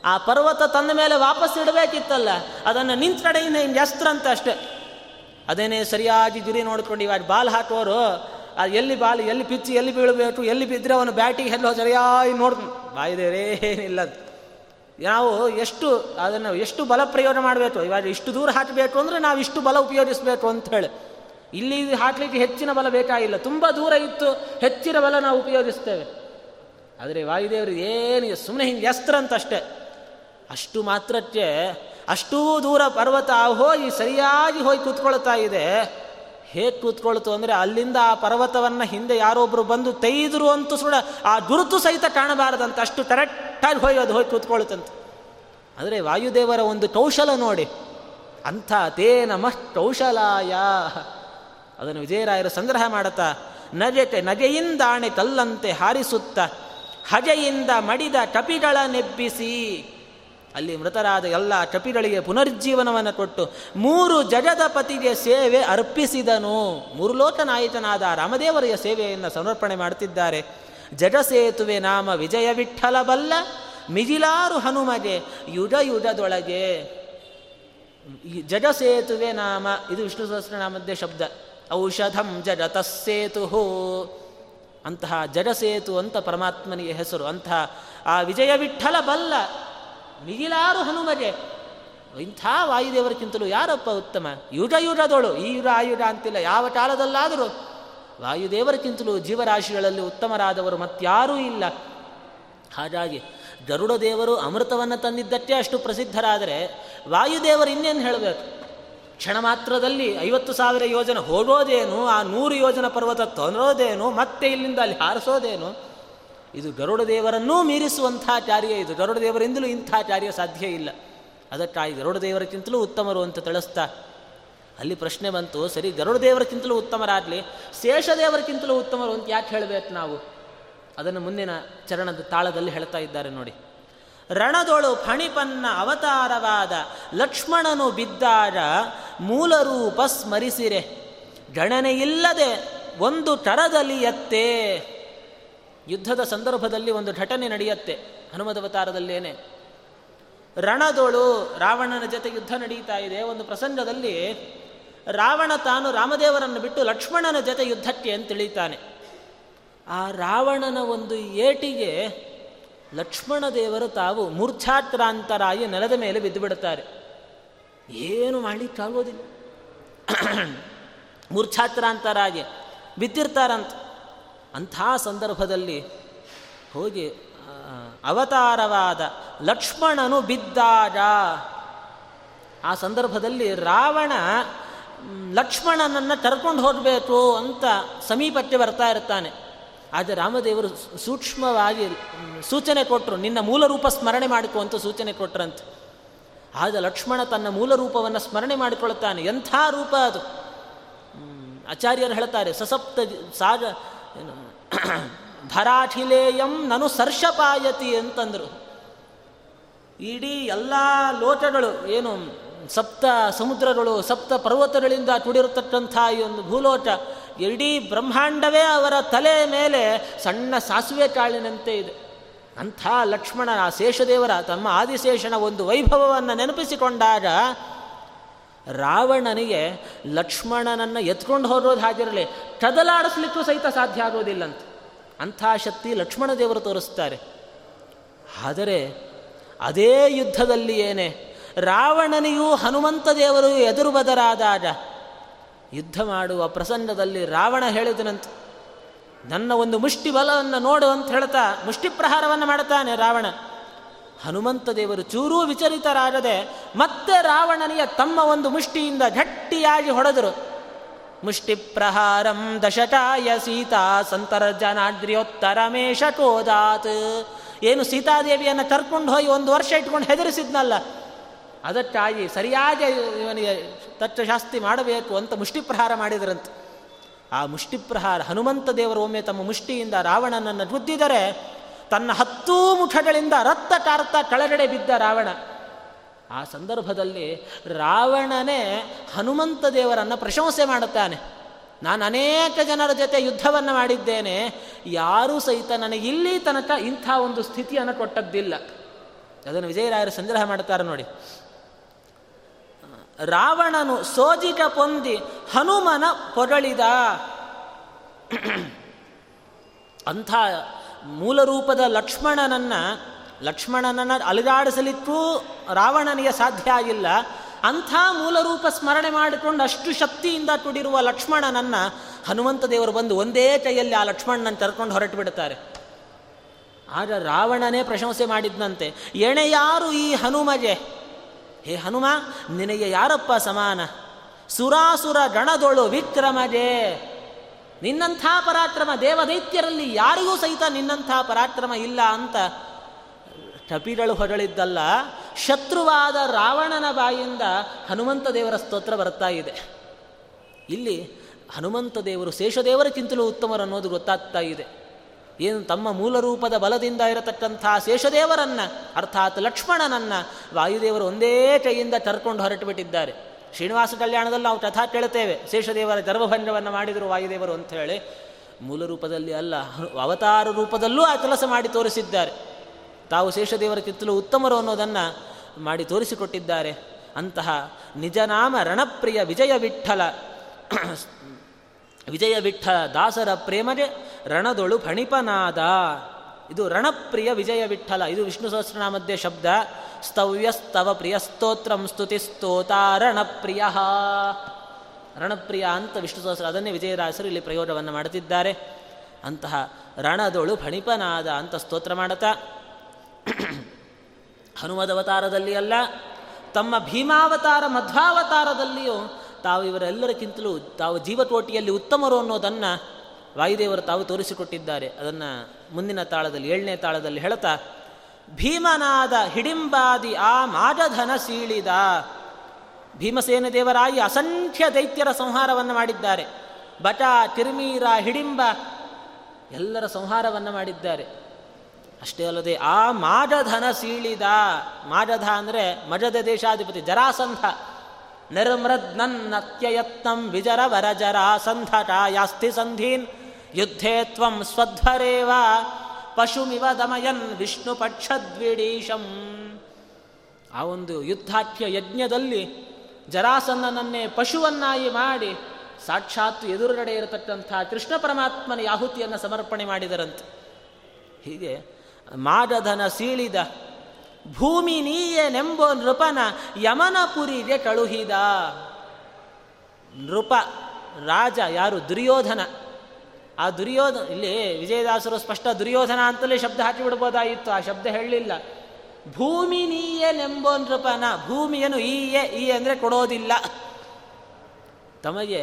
ಆ ಪರ್ವತ ತಂದ ಮೇಲೆ ವಾಪಸ್ ಇಡಬೇಕಿತ್ತಲ್ಲ, ಅದನ್ನು ನಿಂತ ಕಡೆ ಇನ್ನು ಅಸ್ತ್ರ ಅಂತ ಅಷ್ಟೆ. ಅದೇನೇ ಸರಿಯಾಗಿ ಗುರಿ ನೋಡ್ಕೊಂಡು ಇವಾಗ ಬಾಲ್ ಹಾಕೋರು ಅದು ಎಲ್ಲಿ ಬಾಲ್, ಎಲ್ಲಿ ಪಿಚ್ಚಿ, ಎಲ್ಲಿ ಬೀಳಬೇಕು, ಎಲ್ಲಿ ಬಿದ್ದರೆ ಅವನು ಬ್ಯಾಟಿಗೆ ಎಲ್ಲೋ ಸರಿಯಾಗಿ ನೋಡ್ಕೊಂಡು ಬಾಯಿದೆ ಏನಿಲ್ಲ ನಾವು ಎಷ್ಟು ಅದನ್ನು ಎಷ್ಟು ಬಲ ಪ್ರಯೋಗ ಮಾಡಬೇಕು? ಇವಾಗ ಇಷ್ಟು ದೂರ ಹಾಕಬೇಕು ಅಂದರೆ ನಾವು ಇಷ್ಟು ಬಲ ಉಪಯೋಗಿಸಬೇಕು ಅಂತ ಹೇಳಿ. ಇಲ್ಲಿ ಹಾಕಲಿಕ್ಕೆ ಹೆಚ್ಚಿನ ಬಲ ಬೇಕಾಗಿಲ್ಲ. ತುಂಬ ದೂರ ಇತ್ತು, ಹೆಚ್ಚಿನ ಬಲ ನಾವು ಉಪಯೋಗಿಸ್ತೇವೆ. ಆದರೆ ವಾಯುದೇವರು ಏನು ಸುಮ್ಮನೆ ಹಿಂಗೆ ಎಸ್ತ್ರ ಅಂತ ಅಷ್ಟೇ. ಮಾತ್ರಕ್ಕೆ ಅಷ್ಟೂ ದೂರ ಪರ್ವತ ಹೋಗಿ ಸರಿಯಾಗಿ ಹೋಗಿ ಕೂತ್ಕೊಳ್ತಾ ಇದೆ. ಹೇಗೆ ಕೂತ್ಕೊಳ್ತು ಅಂದರೆ ಅಲ್ಲಿಂದ ಆ ಪರ್ವತವನ್ನು ಹಿಂದೆ ಯಾರೊಬ್ಬರು ಬಂದು ತೈದರು ಅಂತೂ ಸುಡ ಆ ಗುರುತು ಸಹಿತ ಕಾಣಬಾರದಂತ ಅಷ್ಟು ಕರೆಕ್ಟಾಗಿ ಹೋಗಿ ಅದು ಹೋಗಿ ಕೂತ್ಕೊಳ್ತಂತೆ ಆದರೆ ವಾಯುದೇವರ ಒಂದು ಕೌಶಲ ನೋಡಿ, ಅಂಥ ತೇ ನಮಃ ಕೌಶಲಾಯ. ಅದನ್ನು ವಿಜಯರಾಯರು ಸಂಗ್ರಹ ಮಾಡುತ್ತಾ, ನಜತೆ ನಗೆಯಿಂದಾಣೆ ಕಲ್ಲಂತೆ ಹಾರಿಸುತ್ತ, ಹಜೆಯಿಂದ ಮಡಿದ ಕಪಿಗಳ ನೆಬ್ಬಿಸಿ, ಅಲ್ಲಿ ಮೃತರಾದ ಎಲ್ಲ ಕಪಿಗಳಿಗೆ ಪುನರ್ಜೀವನವನ್ನು ಕೊಟ್ಟು, ಮೂರು ಜಗದ ಪತಿಗೆ ಸೇವೆ ಅರ್ಪಿಸಿದನು. ಮೂರು ರಾಮದೇವರ ಸೇವೆಯಿಂದ ಸೇವೆಯನ್ನು ಸಮರ್ಪಣೆ ಮಾಡುತ್ತಿದ್ದಾರೆ ಜಗಸೇತುವೆ ನಾಮ ವಿಜಯ ವಿಠಲ ಬಲ್ಲ ಮಿಜಿಲಾರು ಹನುಮಗೆ ಯುಗ ಯುಗದೊಳಗೆ ಜಗಸೇತುವೆ ನಾಮ, ಇದು ವಿಷ್ಣು ಸಹಸ್ರನಾಮದ್ದೇ ಶಬ್ದ. ಔಷಧಂ ಜಡತಸ್ಸೇತು ಅಂತಹ ಜಡಸೇತು ಅಂತ ಪರಮಾತ್ಮನಿಗೆ ಹೆಸರು. ಅಂತಹ ಆ ವಿಜಯ ವಿಠಲ ಬಲ್ಲ ಮಿಗಿಲಾರು ಹನುಮಗೆ. ಇಂಥ ವಾಯುದೇವರಿಗಿಂತಲೂ ಯಾರಪ್ಪ ಉತ್ತಮ? ಯುಗ ಯುಗದೋಳು ಈ ಯುಗ ಆಯುಗ ಅಂತಿಲ್ಲ. ಯಾವ ಕಾಲದಲ್ಲಾದರೂ ವಾಯುದೇವರಿಗಿಂತಲೂ ಜೀವರಾಶಿಗಳಲ್ಲಿ ಉತ್ತಮರಾದವರು ಮತ್ತಾರೂ ಇಲ್ಲ. ಹಾಗಾಗಿ ಗರುಡ ದೇವರು ಅಮೃತವನ್ನು ತಂದಿದ್ದಕ್ಕೆ ಅಷ್ಟು ಪ್ರಸಿದ್ಧರಾದರೆ ವಾಯುದೇವರು ಇನ್ನೇನು ಹೇಳಬೇಕು? ಕ್ಷಣ ಮಾತ್ರದಲ್ಲಿ ಐವತ್ತು ಸಾವಿರ ಯೋಜನೆ ಹೋಗೋದೇನು, ಆ ನೂರು ಯೋಜನ ಪರ್ವತ ತೊಂದರೋದೇನು ಮತ್ತೆ ಇಲ್ಲಿಂದ ಅಲ್ಲಿ ಹಾರಿಸೋದೇನು? ಇದು ಗರುಡ ದೇವರನ್ನೂ ಮೀರಿಸುವಂಥ ಕಾರ್ಯ ಇದು. ಗರುಡ ದೇವರಿಂದಲೂ ಇಂಥ ಕಾರ್ಯ ಸಾಧ್ಯ ಇಲ್ಲ. ಅದಕ್ಕಾಗಿ ಗರುಡ ದೇವರಕ್ಕಿಂತಲೂ ಉತ್ತಮರು ಅಂತ ತಿಳಿಸ್ತಾ ಅಲ್ಲಿ ಪ್ರಶ್ನೆ ಬಂತು, ಸರಿ ಗರುಡ ದೇವರಕ್ಕಿಂತಲೂ ಉತ್ತಮರಾಗಲಿ, ಶೇಷದೇವರಕ್ಕಿಂತಲೂ ಉತ್ತಮರು ಅಂತ ಯಾಕೆ ಹೇಳಬೇಕು ನಾವು? ಅದನ್ನು ಮುಂದಿನ ಚರಣದ ತಾಳದಲ್ಲಿ ಹೇಳ್ತಾ ಇದ್ದಾರೆ ನೋಡಿ. ರಣದೊಳು ಫಣಿಪನ್ನ ಅವತಾರವಾದ ಲಕ್ಷ್ಮಣನು ಬಿದ್ದಾಗ ಮೂಲರೂಪ ಸ್ಮರಿಸಿರೆ. ಗಣನೆಯಿಲ್ಲದೆ ಒಂದು ಟರದಲ್ಲಿ ಎತ್ತೇ. ಯುದ್ಧದ ಸಂದರ್ಭದಲ್ಲಿ ಒಂದು ಘಟನೆ ನಡೆಯುತ್ತೆ ಹನುಮದವತಾರದಲ್ಲೇನೆ ರಣದೋಳು ರಾವಣನ ಜೊತೆ ಯುದ್ಧ ನಡೀತಾ ಇದೆ, ಒಂದು ಪ್ರಸಂಗದಲ್ಲಿ ರಾವಣ ತಾನು ರಾಮದೇವರನ್ನು ಬಿಟ್ಟು ಲಕ್ಷ್ಮಣನ ಜೊತೆ ಯುದ್ಧಕ್ಕೆ ಅಂತ ತಿಳಿತಾನೆ. ಆ ರಾವಣನ ಒಂದು ಏಟಿಗೆ ಲಕ್ಷ್ಮಣ ದೇವರು ತಾವು ಮೂರ್ಛಾಕ್ರಾಂತರಾಗಿ ನೆಲದ ಮೇಲೆ ಬಿದ್ದು ಬಿಡುತ್ತಾರೆ. ಏನು ಮಾಡಲಿಕ್ಕಾಗೋದಿಲ್ಲ ಮೂರ್ಛಾತ್ರಾಂತರಾಗಿ ಬಿದ್ದಿರ್ತಾರಂತ. ಅಂಥ ಸಂದರ್ಭದಲ್ಲಿ ಹೋಗಿ ಅವತಾರವಾದ ಲಕ್ಷ್ಮಣನು ಬಿದ್ದಾಗ ಆ ಸಂದರ್ಭದಲ್ಲಿ ರಾವಣ ಲಕ್ಷ್ಮಣನನ್ನು ಕರ್ಕೊಂಡು ಹೋಗಬೇಕು ಅಂತ ಸಮೀಪಕ್ಕೆ ಬರ್ತಾ ಇರ್ತಾನೆ. ಆದರೆ ರಾಮದೇವರು ಸೂಕ್ಷ್ಮವಾಗಿ ಸೂಚನೆ ಕೊಟ್ಟರು ನಿನ್ನ ಮೂಲ ರೂಪ ಸ್ಮರಣೆ ಮಾಡಿಕೊ ಅಂತ ಸೂಚನೆ ಕೊಟ್ರಂತೆ. ಆದ ಲಕ್ಷ್ಮಣ ತನ್ನ ಮೂಲ ರೂಪವನ್ನು ಸ್ಮರಣೆ ಮಾಡಿಕೊಳ್ಳುತ್ತಾನೆ. ಎಂಥ ರೂಪ ಅದು? ಆಚಾರ್ಯರು ಹೇಳ್ತಾರೆ, ಸಸಪ್ತ ಸಾಗ ಧರಾಠಿಲೇಯಂ ನನು ಸರ್ಷಪಾಯತಿ ಅಂತಂದರು. ಇಡೀ ಎಲ್ಲ ಲೋಟಗಳು ಏನು ಸಪ್ತ ಸಮುದ್ರಗಳು, ಸಪ್ತ ಪರ್ವತಗಳಿಂದ ಕೂಡಿರತಕ್ಕಂಥ ಈ ಒಂದು ಭೂಲೋಟ ಇಡೀ ಬ್ರಹ್ಮಾಂಡವೇ ಅವರ ತಲೆ ಮೇಲೆ ಸಣ್ಣ ಸಾಸುವೆ ಕಾಳಿನಂತೆ ಇದೆ. ಅಂಥ ಲಕ್ಷ್ಮಣ ಆ ಶೇಷದೇವರ, ತಮ್ಮ ಆದಿಶೇಷನ ಒಂದು ವೈಭವವನ್ನು ನೆನಪಿಸಿಕೊಂಡಾಗ ರಾವಣನಿಗೆ ಲಕ್ಷ್ಮಣನನ್ನು ಎತ್ಕೊಂಡು ಹೋಗೋದು ಹಾಗಿರಲಿ ಕದಲಾಡಿಸ್ಲಿಕ್ಕೂ ಸಹಿತ ಸಾಧ್ಯ ಆಗೋದಿಲ್ಲಂತ. ಅಂಥ ಶಕ್ತಿ ಲಕ್ಷ್ಮಣ ದೇವರು ತೋರಿಸ್ತಾರೆ. ಆದರೆ ಅದೇ ಯುದ್ಧದಲ್ಲಿ ಏನೇ ರಾವಣನಿಗೂ ಹನುಮಂತ ದೇವರು ಎದುರು ಬದರಾದಾಗ ಯುದ್ಧ ಮಾಡುವ ಪ್ರಸಂಗದಲ್ಲಿ ರಾವಣ ಹೇಳಿದನಂತ, ನನ್ನ ಒಂದು ಮುಷ್ಟಿ ಬಲವನ್ನು ನೋಡು ಅಂತ ಹೇಳ್ತಾ ಮುಷ್ಟಿ ಪ್ರಹಾರವನ್ನು ಮಾಡುತ್ತಾನೆ ರಾವಣ. ಹನುಮಂತ ದೇವರು ಚೂರೂ ವಿಚಲಿತರಾಗದೆ ಮತ್ತೆ ರಾವಣನಿಯ ತಮ್ಮ ಒಂದು ಮುಷ್ಟಿಯಿಂದ ಗಟ್ಟಿಯಾಗಿ ಹೊಡೆದರು. ಮುಷ್ಟಿ ಪ್ರಹಾರಂ ದಶಟಾಯ ಸೀತಾ ಸಂತರ್ಜನಾದ್ರಿಯೋತ್ತರಮೇಶ ಕೋದಾತ್ ಏನು ಸೀತಾದೇವಿಯನ್ನು ಕರ್ಕೊಂಡು ಹೋಗಿ ಒಂದು ವರ್ಷ ಇಟ್ಕೊಂಡು ಹೆದರಿಸಿದ್ನಲ್ಲ ಅದಕ್ಕಾಗಿ ಸರಿಯಾಗಿ ಇವನಿಗೆ ತತ್ವಶಾಸ್ತಿ ಮಾಡಬೇಕು ಅಂತ ಮುಷ್ಟಿಪ್ರಹಾರ ಮಾಡಿದರಂತೆ. ಆ ಮುಷ್ಟಿಪ್ರಹಾರ ಹನುಮಂತ ದೇವರು ಒಮ್ಮೆ ತಮ್ಮ ಮುಷ್ಟಿಯಿಂದ ರಾವಣನನ್ನು ಗುದ್ದಿದರೆ ತನ್ನ ಹತ್ತೂ ಮುಖಗಳಿಂದ ರಕ್ತ ಕಾರ್ತ ಕೆಳಗಡೆ ಬಿದ್ದ ರಾವಣ. ಆ ಸಂದರ್ಭದಲ್ಲಿ ರಾವಣನೇ ಹನುಮಂತ ದೇವರನ್ನು ಪ್ರಶಂಸೆ ಮಾಡುತ್ತಾನೆ. ನಾನು ಅನೇಕ ಜನರ ಜೊತೆ ಯುದ್ಧವನ್ನು ಮಾಡಿದ್ದೇನೆ, ಯಾರೂ ಸಹಿತ ನನಗೆ ಇಲ್ಲಿ ತನಕ ಇಂಥ ಒಂದು ಸ್ಥಿತಿಯನ್ನು ಕೊಟ್ಟದ್ದಿಲ್ಲ. ಅದನ್ನು ವಿಜಯರಾಯರು ಸಂಗ್ರಹ ಮಾಡ್ತಾರೆ ನೋಡಿ. ರಾವಣನು ಸೋಜಿಕ ಪೊಂದಿ ಹನುಮನ ಪೊಗಳಿದ ಅಂಥ ಮೂಲ ರೂಪದ ಲಕ್ಷ್ಮಣನನ್ನು ಲಕ್ಷ್ಮಣನನ್ನು ಅಲಿದಾಡಿಸಲಿಕ್ಕೂ ರಾವಣನಿಗೆ ಸಾಧ್ಯ ಆಗಿಲ್ಲ. ಅಂಥ ಮೂಲರೂಪ ಸ್ಮರಣೆ ಮಾಡಿಕೊಂಡು ಅಷ್ಟು ಶಕ್ತಿಯಿಂದ ಕೂಡಿರುವ ಲಕ್ಷ್ಮಣನನ್ನು ಹನುಮಂತ ದೇವರು ಬಂದು ಒಂದೇ ಕೈಯಲ್ಲಿ ಆ ಲಕ್ಷ್ಮಣನನ್ನು ಕರ್ಕೊಂಡು ಹೊರಟು ಬಿಡುತ್ತಾರೆ. ಆಗ ರಾವಣನೇ ಪ್ರಶಂಸೆ ಮಾಡಿದ್ನಂತೆ ಎಣೆಯಾರು ಈ ಹನುಮಗೆ? ಹೇ ಹನುಮ, ನಿನಗೆ ಯಾರಪ್ಪ ಸಮಾನ? ಸುರಾಸುರ ಗಣದೊಳು ವಿಕ್ರಮಜೇ. ನಿನ್ನಂಥ ಪರಾಕ್ರಮ ದೇವದೈತ್ಯರಲ್ಲಿ ಯಾರಿಗೂ ಸಹಿತ ನಿನ್ನಂಥ ಪರಾಕ್ರಮ ಇಲ್ಲ ಅಂತ ಕಪಿಗಳು ಹೊಗಳಿದ್ದಲ್ಲ, ಶತ್ರುವಾದ ರಾವಣನ ಬಾಯಿಂದ ಹನುಮಂತ ದೇವರ ಸ್ತೋತ್ರ ಬರ್ತಾ ಇದೆ. ಇಲ್ಲಿ ಹನುಮಂತ ದೇವರು ಶೇಷದೇವರಕ್ಕಿಂತಲೂ ಉತ್ತಮರು ಅನ್ನೋದು ಗೊತ್ತಾಗ್ತಾ ಇದೆ. ಏನು ತಮ್ಮ ಮೂಲ ರೂಪದ ಬಲದಿಂದ ಇರತಕ್ಕಂಥ ಶೇಷದೇವರನ್ನ, ಅರ್ಥಾತ್ ಲಕ್ಷ್ಮಣನನ್ನ ವಾಯುದೇವರು ಒಂದೇ ಕೈಯಿಂದ ಕರ್ಕೊಂಡು ಹೊರಟು ಬಿಟ್ಟಿದ್ದಾರೆ ಶ್ರೀನಿವಾಸ ಕಲ್ಯಾಣದಲ್ಲಿ ನಾವು ಕಥಾ ಕೇಳುತ್ತೇವೆ, ಶೇಷದೇವರ ಗರ್ಭಭಂಡವನ್ನು ಮಾಡಿದರು ವಾಯುದೇವರು ಅಂತ ಹೇಳಿ ಮೂಲ ರೂಪದಲ್ಲಿ ಅಲ್ಲ, ಅವತಾರ ರೂಪದಲ್ಲೂ ಆ ಕೆಲಸ ಮಾಡಿ ತೋರಿಸಿದ್ದಾರೆ. ತಾವು ಶೇಷದೇವರ ಕಿತ್ತಲು ಉತ್ತಮರು ಅನ್ನೋದನ್ನು ಮಾಡಿ ತೋರಿಸಿಕೊಟ್ಟಿದ್ದಾರೆ. ಅಂತಹ ನಿಜನಾಮ ರಣಪ್ರಿಯ ವಿಜಯ ವಿಠಲ ವಿಜಯ ವಿಠ ದಾಸರ ಪ್ರೇಮಗೆ ರಣದೊಳು ಫಣಿಪನಾದ. ಇದು ರಣಪ್ರಿಯ ವಿಜಯ ವಿಠಲ ಇದು ವಿಷ್ಣು ಸಹಸ್ರನಾಮಧ್ಯೆ ಶಬ್ದ. ಸ್ತವ್ಯಸ್ತವ ಪ್ರಿಯ ಸ್ತೋತ್ರಂ ಸ್ತುತಿ ರಣಪ್ರಿಯ. ರಣಪ್ರಿಯ ಅಂತ ವಿಷ್ಣು ಸಹಸ್ರ, ಅದನ್ನೇ ವಿಜಯದಾಸರು ಇಲ್ಲಿ ಪ್ರಯೋಗವನ್ನು ಮಾಡುತ್ತಿದ್ದಾರೆ. ಅಂತಹ ರಣದೊಳು ಫಣಿಪನಾದ ಅಂತ ಸ್ತೋತ್ರ ಮಾಡುತ್ತಾ. ಹನುಮದವತಾರದಲ್ಲಿ ಅಲ್ಲ ತಮ್ಮ ಭೀಮಾವತಾರ ಮಧ್ವಾವತಾರದಲ್ಲಿಯೂ ತಾವು ಇವರೆಲ್ಲರಿಗಿಂತಲೂ ತಾವು ಜೀವಕೋಟಿಯಲ್ಲಿ ಉತ್ತಮರು ಅನ್ನೋದನ್ನು ವಾಯುದೇವರು ತಾವು ತೋರಿಸಿಕೊಟ್ಟಿದ್ದಾರೆ. ಅದನ್ನು ಮುಂದಿನ ತಾಳದಲ್ಲಿ, ಏಳನೇ ತಾಳದಲ್ಲಿ ಹೇಳ್ತಾ, ಭೀಮನಾದ ಹಿಡಿಂಬಾದಿ ಆ ಮಾಜಧನ ಸೀಳಿದ. ಭೀಮಸೇನ ದೇವರಾಯಿ ಅಸಂಖ್ಯ ದೈತ್ಯರ ಸಂಹಾರವನ್ನು ಮಾಡಿದ್ದಾರೆ. ಬಟ ತಿರುಮೀರ, ಹಿಡಿಂಬ ಎಲ್ಲರ ಸಂಹಾರವನ್ನು ಮಾಡಿದ್ದಾರೆ. ಅಷ್ಟೇ ಅಲ್ಲದೆ ಆ ಮಾಜಧನ ಸೀಳಿದ ಮಾಜಧ ಅಂದರೆ ಮಜದ ದೇಶಾಧಿಪತಿ ಜರಾಸಂಧ. ನಿರ್ಮೃದ್ ನನ್ನತ್ಯಯತ್ನಂ ವಿಜರ ವರಜರ ಸಂಧಟ ಯಾಸ್ತಿ ಸಂಧೀನ್ ಯುದ್ಧೇ ತ್ವಂ ಸ್ವಧ್ವರೇವ ಪಶುಮಿವ ದಮಯನ್ ವಿಷ್ಣು ಪಕ್ಷದ್ವಿಡೀಶಂ ಆ ಒಂದು ಯುದ್ಧಾಖ್ಯ ಯಜ್ಞದಲ್ಲಿ ಜರಾಸನ್ನನನ್ನೇ ಪಶುವನ್ನಾಗಿ ಮಾಡಿ ಸಾಕ್ಷಾತ್ ಎದುರುಗಡೆ ಇರತಕ್ಕಂಥ ಕೃಷ್ಣ ಪರಮಾತ್ಮನ ಆಹುತಿಯನ್ನು ಸಮರ್ಪಣೆ ಮಾಡಿದರಂತೆ. ಹೀಗೆ ಮಾಗಧನ ಸೀಳಿದ ಭೂಮಿ ನೀಯೇ ನೆಂಬೋ ನೃಪನ ಯಮನಪುರಿಗೆ ಕಳುಹಿದ. ನೃಪ, ರಾಜ ಯಾರು? ದುರ್ಯೋಧನ. ಆ ದುರ್ಯೋಧನ ಇಲ್ಲಿ ವಿಜಯದಾಸರು ಸ್ಪಷ್ಟ ದುರ್ಯೋಧನ ಅಂತಲೇ ಶಬ್ದ ಹಾಕಿಬಿಡ್ಬೋದಾಗಿತ್ತು ಆ ಶಬ್ದ ಹೇಳಲಿಲ್ಲ. ಭೂಮಿ ನೀಯೇ ನೆಂಬೋ ನೃಪನ ಭೂಮಿಯನ್ನು ಈಯೆ ಈ ಅಂದರೆ ಕೊಡೋದಿಲ್ಲ. ತಮಗೆ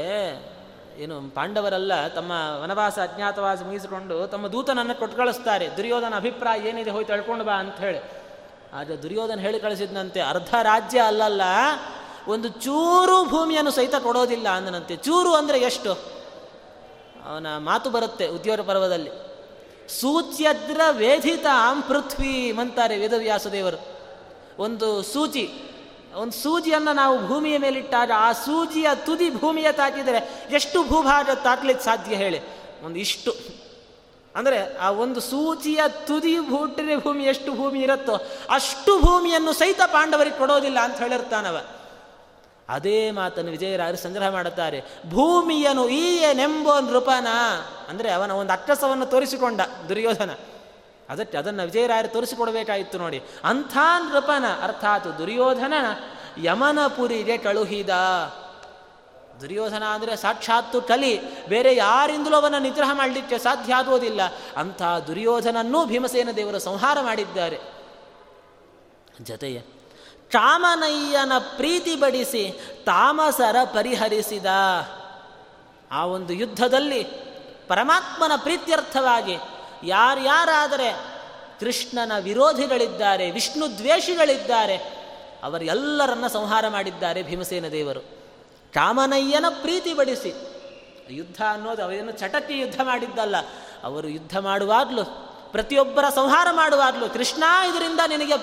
ಏನು ಪಾಂಡವರಲ್ಲ, ತಮ್ಮ ವನವಾಸ ಅಜ್ಞಾತವಾಸ ಮುಗಿಸಿಕೊಂಡು ತಮ್ಮ ದೂತನನ್ನು ಕೊಟ್ಟು ಕಳಿಸ್ತಾರೆ ದುರ್ಯೋಧನ ಅಭಿಪ್ರಾಯ ಏನಿದೆ ಹೋಯ್ತು ಅಳ್ಕೊಂಡು ಬಾ ಅಂತ ಹೇಳಿ. ಆದರೆ ದುರ್ಯೋಧನ ಹೇಳಿ ಕಳಿಸಿದ್ನಂತೆ, ಅರ್ಧ ರಾಜ್ಯ ಅಲ್ಲಲ್ಲ, ಒಂದು ಚೂರು ಭೂಮಿಯನ್ನು ಸಹಿತ ಕೊಡೋದಿಲ್ಲ ಅಂದನಂತೆ. ಚೂರು ಅಂದರೆ ಎಷ್ಟು? ಅವನ ಮಾತು ಬರುತ್ತೆ ಉದ್ಯೋಗ ಪರ್ವದಲ್ಲಿ. ಸೂಚ್ಯದ್ರ ವೇಧಿತಾಂ ಪೃಥ್ವಿ ಅಂತಾರೆ ವೇದವ್ಯಾಸದೇವರು. ಒಂದು ಸೂಚಿ, ಒಂದು ಸೂಜಿಯನ್ನು ನಾವು ಭೂಮಿಯ ಮೇಲಿಟ್ಟಾಗ ಆ ಸೂಜಿಯ ತುದಿ ಭೂಮಿಯ ತಾಕಿದರೆ ಎಷ್ಟು ಭೂಭಾಗ ತಾಕ್ಲಿಕ್ಕೆ ಸಾಧ್ಯ ಹೇಳಿ. ಒಂದು ಇಷ್ಟು. ಅಂದರೆ ಆ ಒಂದು ಸೂಚಿಯ ತುದಿ ಭೂಟಿನ ಭೂಮಿ ಎಷ್ಟು ಭೂಮಿ ಇರುತ್ತೋ ಅಷ್ಟು ಭೂಮಿಯನ್ನು ಸಹಿತ ಪಾಂಡವರಿಗೆ ಕೊಡೋದಿಲ್ಲ ಅಂತ ಹೇಳಿರ್ತಾನವ. ಅದೇ ಮಾತನ್ನು ವಿಜಯರಾಯರು ಸಂಗ್ರಹ ಮಾಡುತ್ತಾರೆ. ಭೂಮಿಯನು ಈಯನೆಂಬೋ ನೃಪನ ಅಂದರೆ ಅವನ ಒಂದು ಅಕ್ಕಸವನ್ನು ತೋರಿಸಿಕೊಂಡ ದುರ್ಯೋಧನ. ಅದಕ್ಕೆ ಅದನ್ನು ವಿಜಯರಾಯರು ತೋರಿಸಿಕೊಡಬೇಕಾಯಿತು ನೋಡಿ. ಅಂಥ ನೃಪನ ಅರ್ಥಾತ್ ದುರ್ಯೋಧನ ಯಮನಪುರಿಗೆ ಕಳುಹಿದ. ದುರ್ಯೋಧನ ಅಂದರೆ ಸಾಕ್ಷಾತ್ತು ಕಲಿ. ಬೇರೆ ಯಾರಿಂದಲೂ ಅವನ ನಿಗ್ರಹ ಮಾಡಲಿಕ್ಕೆ ಸಾಧ್ಯ ಆಗುವುದಿಲ್ಲ. ಅಂಥ ದುರ್ಯೋಧನನ್ನೂ ಭೀಮಸೇನ ದೇವರು ಸಂಹಾರ ಮಾಡಿದ್ದಾರೆ. ಜತೆಯ ಕಾಮನಯ್ಯನ ಪ್ರೀತಿ ಬಡಿಸಿ ತಾಮಸರ ಪರಿಹರಿಸಿದ ಆ ಒಂದು ಯುದ್ಧದಲ್ಲಿ ಪರಮಾತ್ಮನ ಪ್ರೀತ್ಯರ್ಥವಾಗಿ ಯಾರ್ಯಾರಾದರೆ ಕೃಷ್ಣನ ವಿರೋಧಿಗಳಿದ್ದಾರೆ, ವಿಷ್ಣು ದ್ವೇಷಿಗಳಿದ್ದಾರೆ, ಅವರೆಲ್ಲರನ್ನ ಸಂಹಾರ ಮಾಡಿದ್ದಾರೆ ಭೀಮಸೇನ ದೇವರು. ಕಾಮನಯ್ಯನ ಪ್ರೀತಿ ಬಡಿಸಿ. ಯುದ್ಧ ಅನ್ನೋದು ಅವೇನು ಚಟಕ್ಕೆ ಯುದ್ಧ ಮಾಡಿದ್ದಲ್ಲ. ಅವರು ಯುದ್ಧ ಮಾಡುವಾಗಲೂ, ಪ್ರತಿಯೊಬ್ಬರ ಸಂಹಾರ ಮಾಡುವಾಗಲೂ, ಕೃಷ್ಣ ಇದರಿಂದ ನಿನಗೆ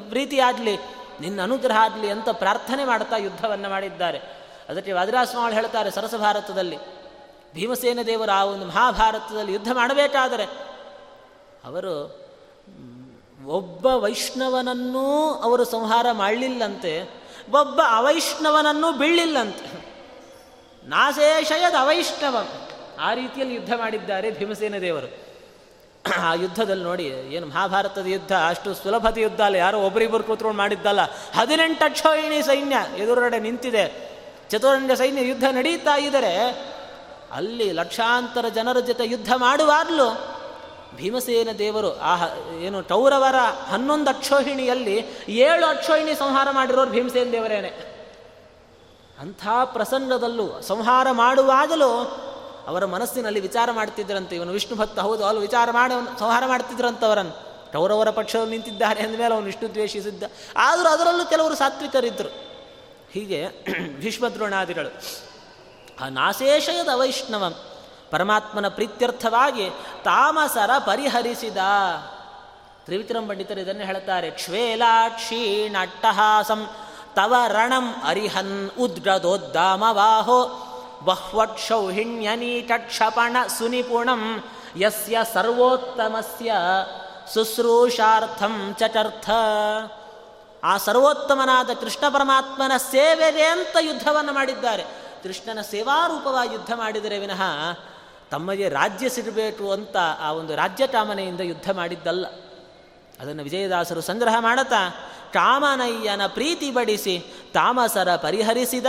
ಪ್ರೀತಿ ಆಗಲಿ, ನಿನ್ನ ಅನುಗ್ರಹ ಆಗಲಿ ಅಂತ ಪ್ರಾರ್ಥನೆ ಮಾಡ್ತಾ ಯುದ್ಧವನ್ನು ಮಾಡಿದ್ದಾರೆ. ಅದಕ್ಕೆ ವಾದಿರಾಸ್ವಾಮಿ ಹೇಳ್ತಾರೆ ಸರಸ ಭಾರತದಲ್ಲಿ ಭೀಮಸೇನ ದೇವರು ಆ ಒಂದು ಮಹಾಭಾರತದಲ್ಲಿ ಯುದ್ಧ ಮಾಡಬೇಕಾದರೆ, ಅವರು ಒಬ್ಬ ವೈಷ್ಣವನನ್ನೂ ಅವರು ಸಂಹಾರ ಮಾಡಲಿಲ್ಲಂತೆ ಒಬ್ಬ ಅವೈಷ್ಣವನನ್ನು ಬೀಳಿಲ್ಲಂತೆ ನಾಶೇಷಯದ ಅವೈಷ್ಣವ. ಆ ರೀತಿಯಲ್ಲಿ ಯುದ್ಧ ಮಾಡಿದ್ದಾರೆ ಭೀಮಸೇನ ದೇವರು. ಆ ಯುದ್ಧದಲ್ಲಿ ನೋಡಿ, ಏನು ಮಹಾಭಾರತದ ಯುದ್ಧ, ಅಷ್ಟು ಸುಲಭದ ಯುದ್ಧ ಅಲ್ಲ. ಯಾರೋ ಒಬ್ಬರಿಬ್ಬರು ಕೂತ್ಕೊಂಡು ಮಾಡಿದ್ದಲ್ಲ. ಹದಿನೆಂಟು ಅಕ್ಷೋಹಿಣಿ ಸೈನ್ಯ ಎದುರುಗಡೆ ನಿಂತಿದೆ. ಚತುರಂಗ ಸೈನ್ಯ ಯುದ್ಧ ನಡೀತಾ ಇದ್ದರೆ ಅಲ್ಲಿ ಲಕ್ಷಾಂತರ ಜನರ ಜೊತೆ ಯುದ್ಧ ಮಾಡುವಾಗಲೂ ಭೀಮಸೇನ ದೇವರು, ಆ ಏನು ಟೌರವರ ಹನ್ನೊಂದು ಅಕ್ಷೋಹಿಣಿಯಲ್ಲಿ ಏಳು ಅಕ್ಷೋಹಿಣಿ ಸಂಹಾರ ಮಾಡಿರೋರು ಭೀಮಸೇನ ದೇವರೇನೆ. ಅಂಥ ಪ್ರಸಂಗದಲ್ಲೂ ಸಂಹಾರ ಮಾಡುವಾಗಲೂ ಅವರ ಮನಸ್ಸಿನಲ್ಲಿ ವಿಚಾರ ಮಾಡ್ತಿದ್ರಂತೆ. ಇವನು ವಿಷ್ಣು ಭಕ್ತ, ಹೌದು ಅಲ್ಲಿ ವಿಚಾರ ಮಾಡಿ, ಸಂಹಾರ ಮಾಡ್ತಿದ್ರಂತವರನ್ನು. ಕೌರವರ ಪಕ್ಷವನ್ನು ನಿಂತಿದ್ದಾರೆ ಅಂದಮೇಲೆ ಅವನು ವಿಷ್ಣು ದ್ವೇಷಿಸಿದ್ದ. ಆದರೂ ಅದರಲ್ಲೂ ಕೆಲವರು ಸಾತ್ವಿಕರಿದ್ದರು. ಹೀಗೆ ಭೀಷ್ಮದ್ರೋಣಾದಿಗಳು, ಆ ನಾಶೇಷಯದ ವೈಷ್ಣವ ಪರಮಾತ್ಮನ ಪ್ರೀತ್ಯರ್ಥವಾಗಿ ತಾಮಸರ ಪರಿಹರಿಸಿದ. ತ್ರಿವಿಕ್ರಮ ಪಂಡಿತರು ಇದನ್ನು ಹೇಳ್ತಾರೆ ಕ್ಷೇಲಾಕ್ಷೀಣಟ್ಟಹಾಸಂ ತವ ರಣಂ ಅರಿಹನ್ ಉದ್ಗದೋದ್ದಾಮವಾಹೋ ಬಹ್ವಕ್ಷೌಹಿಣ್ಯನೀಟಕ್ಷಪಣ ಸುನಿಪುಣಂ ಯಸ್ಯ ಸರ್ವೋತ್ತಮಸ್ಯ ಶುಶ್ರೂಷಾರ್ಥಂ ಚಟರ್ಥ ಆ ಸರ್ವೋತ್ತಮನಾದ ಕೃಷ್ಣ ಪರಮಾತ್ಮನ ಸೇವೆಗೆ ಅಂತ ಯುದ್ಧವನ್ನು ಮಾಡಿದ್ದಾರೆ. ಕೃಷ್ಣನ ಸೇವಾರೂಪವಾಗಿ ಯುದ್ಧ ಮಾಡಿದರೆ ವಿನಃ ತಮಗೆ ರಾಜ್ಯ ಸಿಗಬೇಕು ಅಂತ ಆ ಒಂದು ರಾಜ್ಯ ಕಾಮನೆಯಿಂದ ಯುದ್ಧ ಮಾಡಿದ್ದಲ್ಲ. ಅದನ್ನು ವಿಜಯದಾಸರು ಸಂಗ್ರಹ ಮಾಡುತ್ತಾ ಕಾಮನಯ್ಯನ ಪ್ರೀತಿ ಬಡಿಸಿ ತಾಮಸರ ಪರಿಹರಿಸಿದ.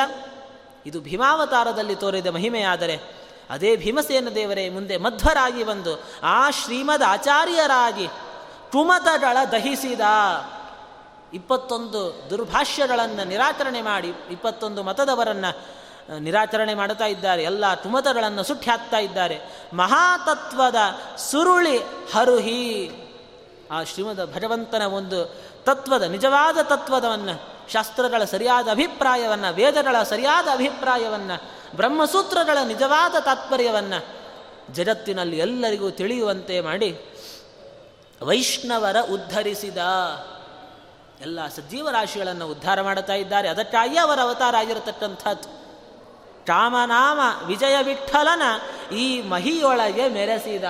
ಇದು ಭೀಮಾವತಾರದಲ್ಲಿ ತೋರಿದ ಮಹಿಮೆಯಾದರೆ, ಅದೇ ಭೀಮಸೇನ ದೇವರೇ ಮುಂದೆ ಮಧ್ವರಾಗಿ ಬಂದು, ಆ ಶ್ರೀಮದ್ ಆಚಾರ್ಯರಾಗಿ ಕುಮತಗಳ ದಹಿಸಿದ. ಇಪ್ಪತ್ತೊಂದು ದುರ್ಭಾಷ್ಯಗಳನ್ನು ನಿರಾಕರಣೆ ಮಾಡಿ, ಇಪ್ಪತ್ತೊಂದು ಮತದವರನ್ನು ನಿರಾಚರಣೆ ಮಾಡುತ್ತಾ ಇದ್ದಾರೆ. ಎಲ್ಲ ತುಮತಗಳನ್ನು ಸುಟ್ಟಿ ಹಾಕ್ತಾ ಇದ್ದಾರೆ. ಮಹಾತತ್ವದ ಸುರುಳಿ ಹರುಹಿ. ಆ ಶ್ರೀಮದ ಭಗವಂತನ ಒಂದು ತತ್ವದ, ನಿಜವಾದ ತತ್ವದವನ್ನು, ಶಾಸ್ತ್ರಗಳ ಸರಿಯಾದ ಅಭಿಪ್ರಾಯವನ್ನು, ವೇದಗಳ ಸರಿಯಾದ ಅಭಿಪ್ರಾಯವನ್ನು, ಬ್ರಹ್ಮಸೂತ್ರಗಳ ನಿಜವಾದ ತಾತ್ಪರ್ಯವನ್ನು ಜಗತ್ತಿನಲ್ಲಿ ಎಲ್ಲರಿಗೂ ತಿಳಿಯುವಂತೆ ಮಾಡಿ ವೈಷ್ಣವರ ಉದ್ಧರಿಸಿದ ಎಲ್ಲ ಸಜೀವ ರಾಶಿಗಳನ್ನು ಉದ್ಧಾರ ಮಾಡುತ್ತಾ ಇದ್ದಾರೆ. ಅದಕ್ಕಾಗಿ ಅವರ ಅವತಾರ ಆಗಿರತಕ್ಕಂಥದ್ದು. ಕಾಮನಾಮ ವಿಜಯ ವಿಠಲನ ಈ ಮಹಿಯೊಳಗೆ ಮೆರೆಸಿದ.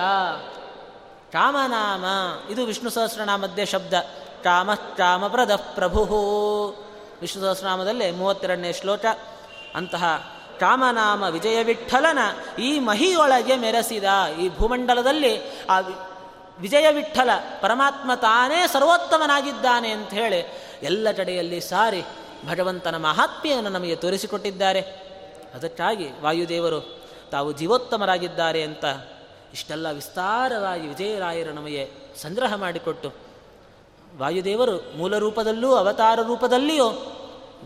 ರಾಮನಾಮ ಇದು ವಿಷ್ಣು ಸಹಸ್ರನಾಮದ್ದೇ ಶಬ್ದ. ರಾಮ ರಾಮಪ್ರದ ಪ್ರಭು. ವಿಷ್ಣು ಸಹಸ್ರನಾಮದಲ್ಲಿ ಮೂವತ್ತೆರಡನೇ ಶ್ಲೋಕ. ಅಂತಹ ಕಾಮನಾಮ ವಿಜಯ ವಿಠಲನ ಈ ಮಹಿಯೊಳಗೆ ಮೆರೆಸಿದ. ಈ ಭೂಮಂಡಲದಲ್ಲಿ ಆ ವಿಜಯ ವಿಠಲ ಪರಮಾತ್ಮ ತಾನೇ ಸರ್ವೋತ್ತಮನಾಗಿದ್ದಾನೆ ಅಂತ ಹೇಳಿ ಎಲ್ಲ ಕಡೆಯಲ್ಲಿ ಸಾರಿ ಭಗವಂತನ ಮಹಾತ್ಮೆಯನ್ನು ನಮಗೆ ತೋರಿಸಿಕೊಟ್ಟಿದ್ದಾರೆ. ಅದಕ್ಕಾಗಿ ವಾಯುದೇವರು, ತಾವು ಜೀವೋತ್ತಮರಾಗಿದ್ದಾರೆ ಅಂತ ಇಷ್ಟೆಲ್ಲ ವಿಸ್ತಾರವಾಗಿ ವಿಜಯರಾಯರ ನಮಗೆ ಸಂಗ್ರಹ ಮಾಡಿಕೊಟ್ಟು, ವಾಯುದೇವರು ಮೂಲ ರೂಪದಲ್ಲೂ ಅವತಾರ ರೂಪದಲ್ಲಿಯೂ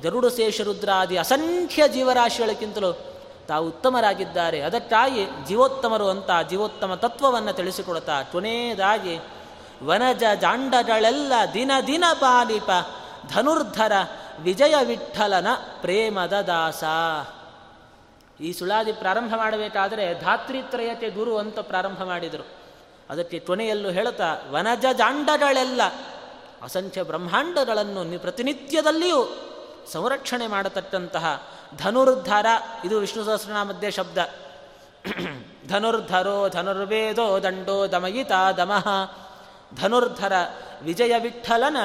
ಗರುಡು ಶೇಷರುದ್ರಾದಿ ಅಸಂಖ್ಯ ಜೀವರಾಶಿಗಳಿಗಿಂತಲೂ ತಾವು ಉತ್ತಮರಾಗಿದ್ದಾರೆ. ಅದಕ್ಕಾಗಿ ಜೀವೋತ್ತಮರು ಅಂತ ಜೀವೋತ್ತಮ ತತ್ವವನ್ನು ತಿಳಿಸಿಕೊಡುತ್ತಾ, ಕೊನೆಯದಾಗಿ ವನಜ ಜಾಂಡಗಳೆಲ್ಲ ದಿನ ದಿನ ಪಾಲಿಪ ಧನುರ್ಧರ ವಿಜಯ ವಿಠಲನ ಪ್ರೇಮದ ದಾಸ. ಈ ಸುಳಾದಿ ಪ್ರಾರಂಭ ಮಾಡಬೇಕಾದರೆ ಧಾತ್ರಿತ್ರಯತೆ ಗುರು ಅಂತ ಪ್ರಾರಂಭ ಮಾಡಿದರು. ಅದಕ್ಕೆ ಕೊನೆಯಲ್ಲೂ ಹೇಳುತ್ತಾ, ವನಜ ಜಾಂಡಗಳೆಲ್ಲ ಅಸಂಖ್ಯ ಬ್ರಹ್ಮಾಂಡಗಳನ್ನು ಪ್ರತಿನಿತ್ಯದಲ್ಲಿಯೂ ಸಂರಕ್ಷಣೆ ಮಾಡತಕ್ಕಂತಹ ಧನುರ್ಧರ, ಇದು ವಿಷ್ಣು ಸಹಸ್ರನಾಮಧ್ಯೆ ಶಬ್ದ. ಧನುರ್ಧರೋ ಧನುರ್ವೇದೋ ದಂಡೋ ದಮಯಿತ ದಮಃ. ಧನುರ್ಧರ ವಿಜಯ ವಿಠಲನ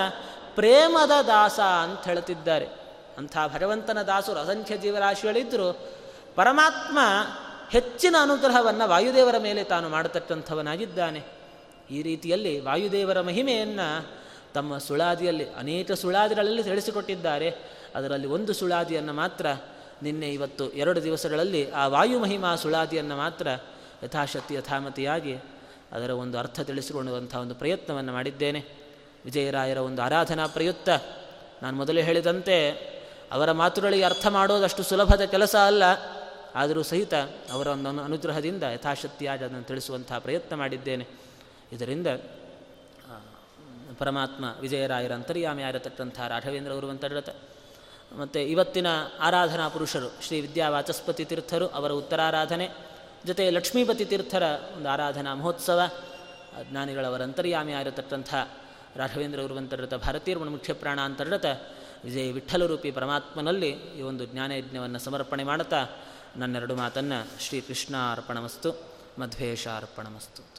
ಪ್ರೇಮದ ದಾಸ ಅಂತ ಹೇಳುತ್ತಿದ್ದಾರೆ ಅಂಥ ಭಗವಂತನ ದಾಸರು ಅಸಂಖ್ಯ ಜೀವರಾಶಿಗಳಿದ್ದರೂ ಪರಮಾತ್ಮ ಹೆಚ್ಚಿನ ಅನುಗ್ರಹವನ್ನು ವಾಯುದೇವರ ಮೇಲೆ ತಾನು ಮಾಡತಕ್ಕಂಥವನಾಗಿದ್ದಾನೆ. ಈ ರೀತಿಯಲ್ಲಿ ವಾಯುದೇವರ ಮಹಿಮೆಯನ್ನು ತಮ್ಮ ಸುಳಾದಿಯಲ್ಲಿ, ಅನೇಕ ಸುಳಾದಿಗಳಲ್ಲಿ ತಿಳಿಸಿಕೊಟ್ಟಿದ್ದಾರೆ ಅದರಲ್ಲಿ ಒಂದು ಸುಳಾದಿಯನ್ನು ಮಾತ್ರ, ನಿನ್ನೆ ಇವತ್ತು ಎರಡು ದಿವಸಗಳಲ್ಲಿ ಆ ವಾಯು ಮಹಿಮಾ ಸುಳಾದಿಯನ್ನು ಮಾತ್ರ ಯಥಾಶಕ್ತಿ, ಯಥಾಮತಿಯಾಗಿ ಅದರ ಒಂದು ಅರ್ಥ ತಿಳಿಸಿಕೊಳ್ಳುವಂಥ ಒಂದು ಪ್ರಯತ್ನವನ್ನು ಮಾಡಿದ್ದೇನೆ. ವಿಜಯರಾಯರ ಒಂದು ಆರಾಧನಾ ಪ್ರಯುಕ್ತ. ನಾನು ಮೊದಲೇ ಹೇಳಿದಂತೆ, ಅವರ ಮಾತುಗಳಿಗೆ ಅರ್ಥ ಮಾಡೋದಷ್ಟು ಸುಲಭದ ಕೆಲಸ ಅಲ್ಲ. ಆದರೂ ಸಹಿತ ಅವರ ಅನುಗ್ರಹದಿಂದ ಯಥಾಶಕ್ತಿಯಾಗಿ ಅದನ್ನು ತಿಳಿಸುವಂಥ ಪ್ರಯತ್ನ ಮಾಡಿದ್ದೇನೆ. ಇದರಿಂದ ಪರಮಾತ್ಮ ವಿಜಯರಾಯರ ಅಂತರ್ಯಾಮಿ ಆಗಿರತಕ್ಕಂಥ ರಾಘವೇಂದ್ರ ಗುರುವಂತರ್ಗತ ಮತ್ತು ಇವತ್ತಿನ ಆರಾಧನಾ ಪುರುಷರು, ಶ್ರೀ ವಿದ್ಯಾ ವಾಚಸ್ಪತಿ ತೀರ್ಥರು, ಅವರ ಉತ್ತರಾರಾಧನೆ, ಜೊತೆ ಲಕ್ಷ್ಮೀಪತಿ ತೀರ್ಥರ ಒಂದು ಆರಾಧನಾ ಮಹೋತ್ಸವ ಜ್ಞಾನಿಗಳವರ ಅಂತರ್ಯಾಮಿ ಆಗಿರತಕ್ಕಂಥ ರಾಘವೇಂದ್ರ ಗುರುವಂತರ್ಗತ ಭಾರತೀಯ ಮುಖ್ಯ ಪ್ರಾಣ ಅಂತರ್ಗತ ವಿಜಯ ವಿಠಲರೂಪಿ ಪರಮಾತ್ಮನಲ್ಲಿ ಈ ಒಂದು ಜ್ಞಾನಯಜ್ಞವನ್ನು ಸಮರ್ಪಣೆ ಮಾಡುತ್ತಾ ನನ್ನೆರಡು ಮಾತನ್ನು ಶ್ರೀಕೃಷ್ಣ ಅರ್ಪಣಮಸ್ತು ಮಧ್ವೇಶ ಅರ್ಪಣಮಸ್ತು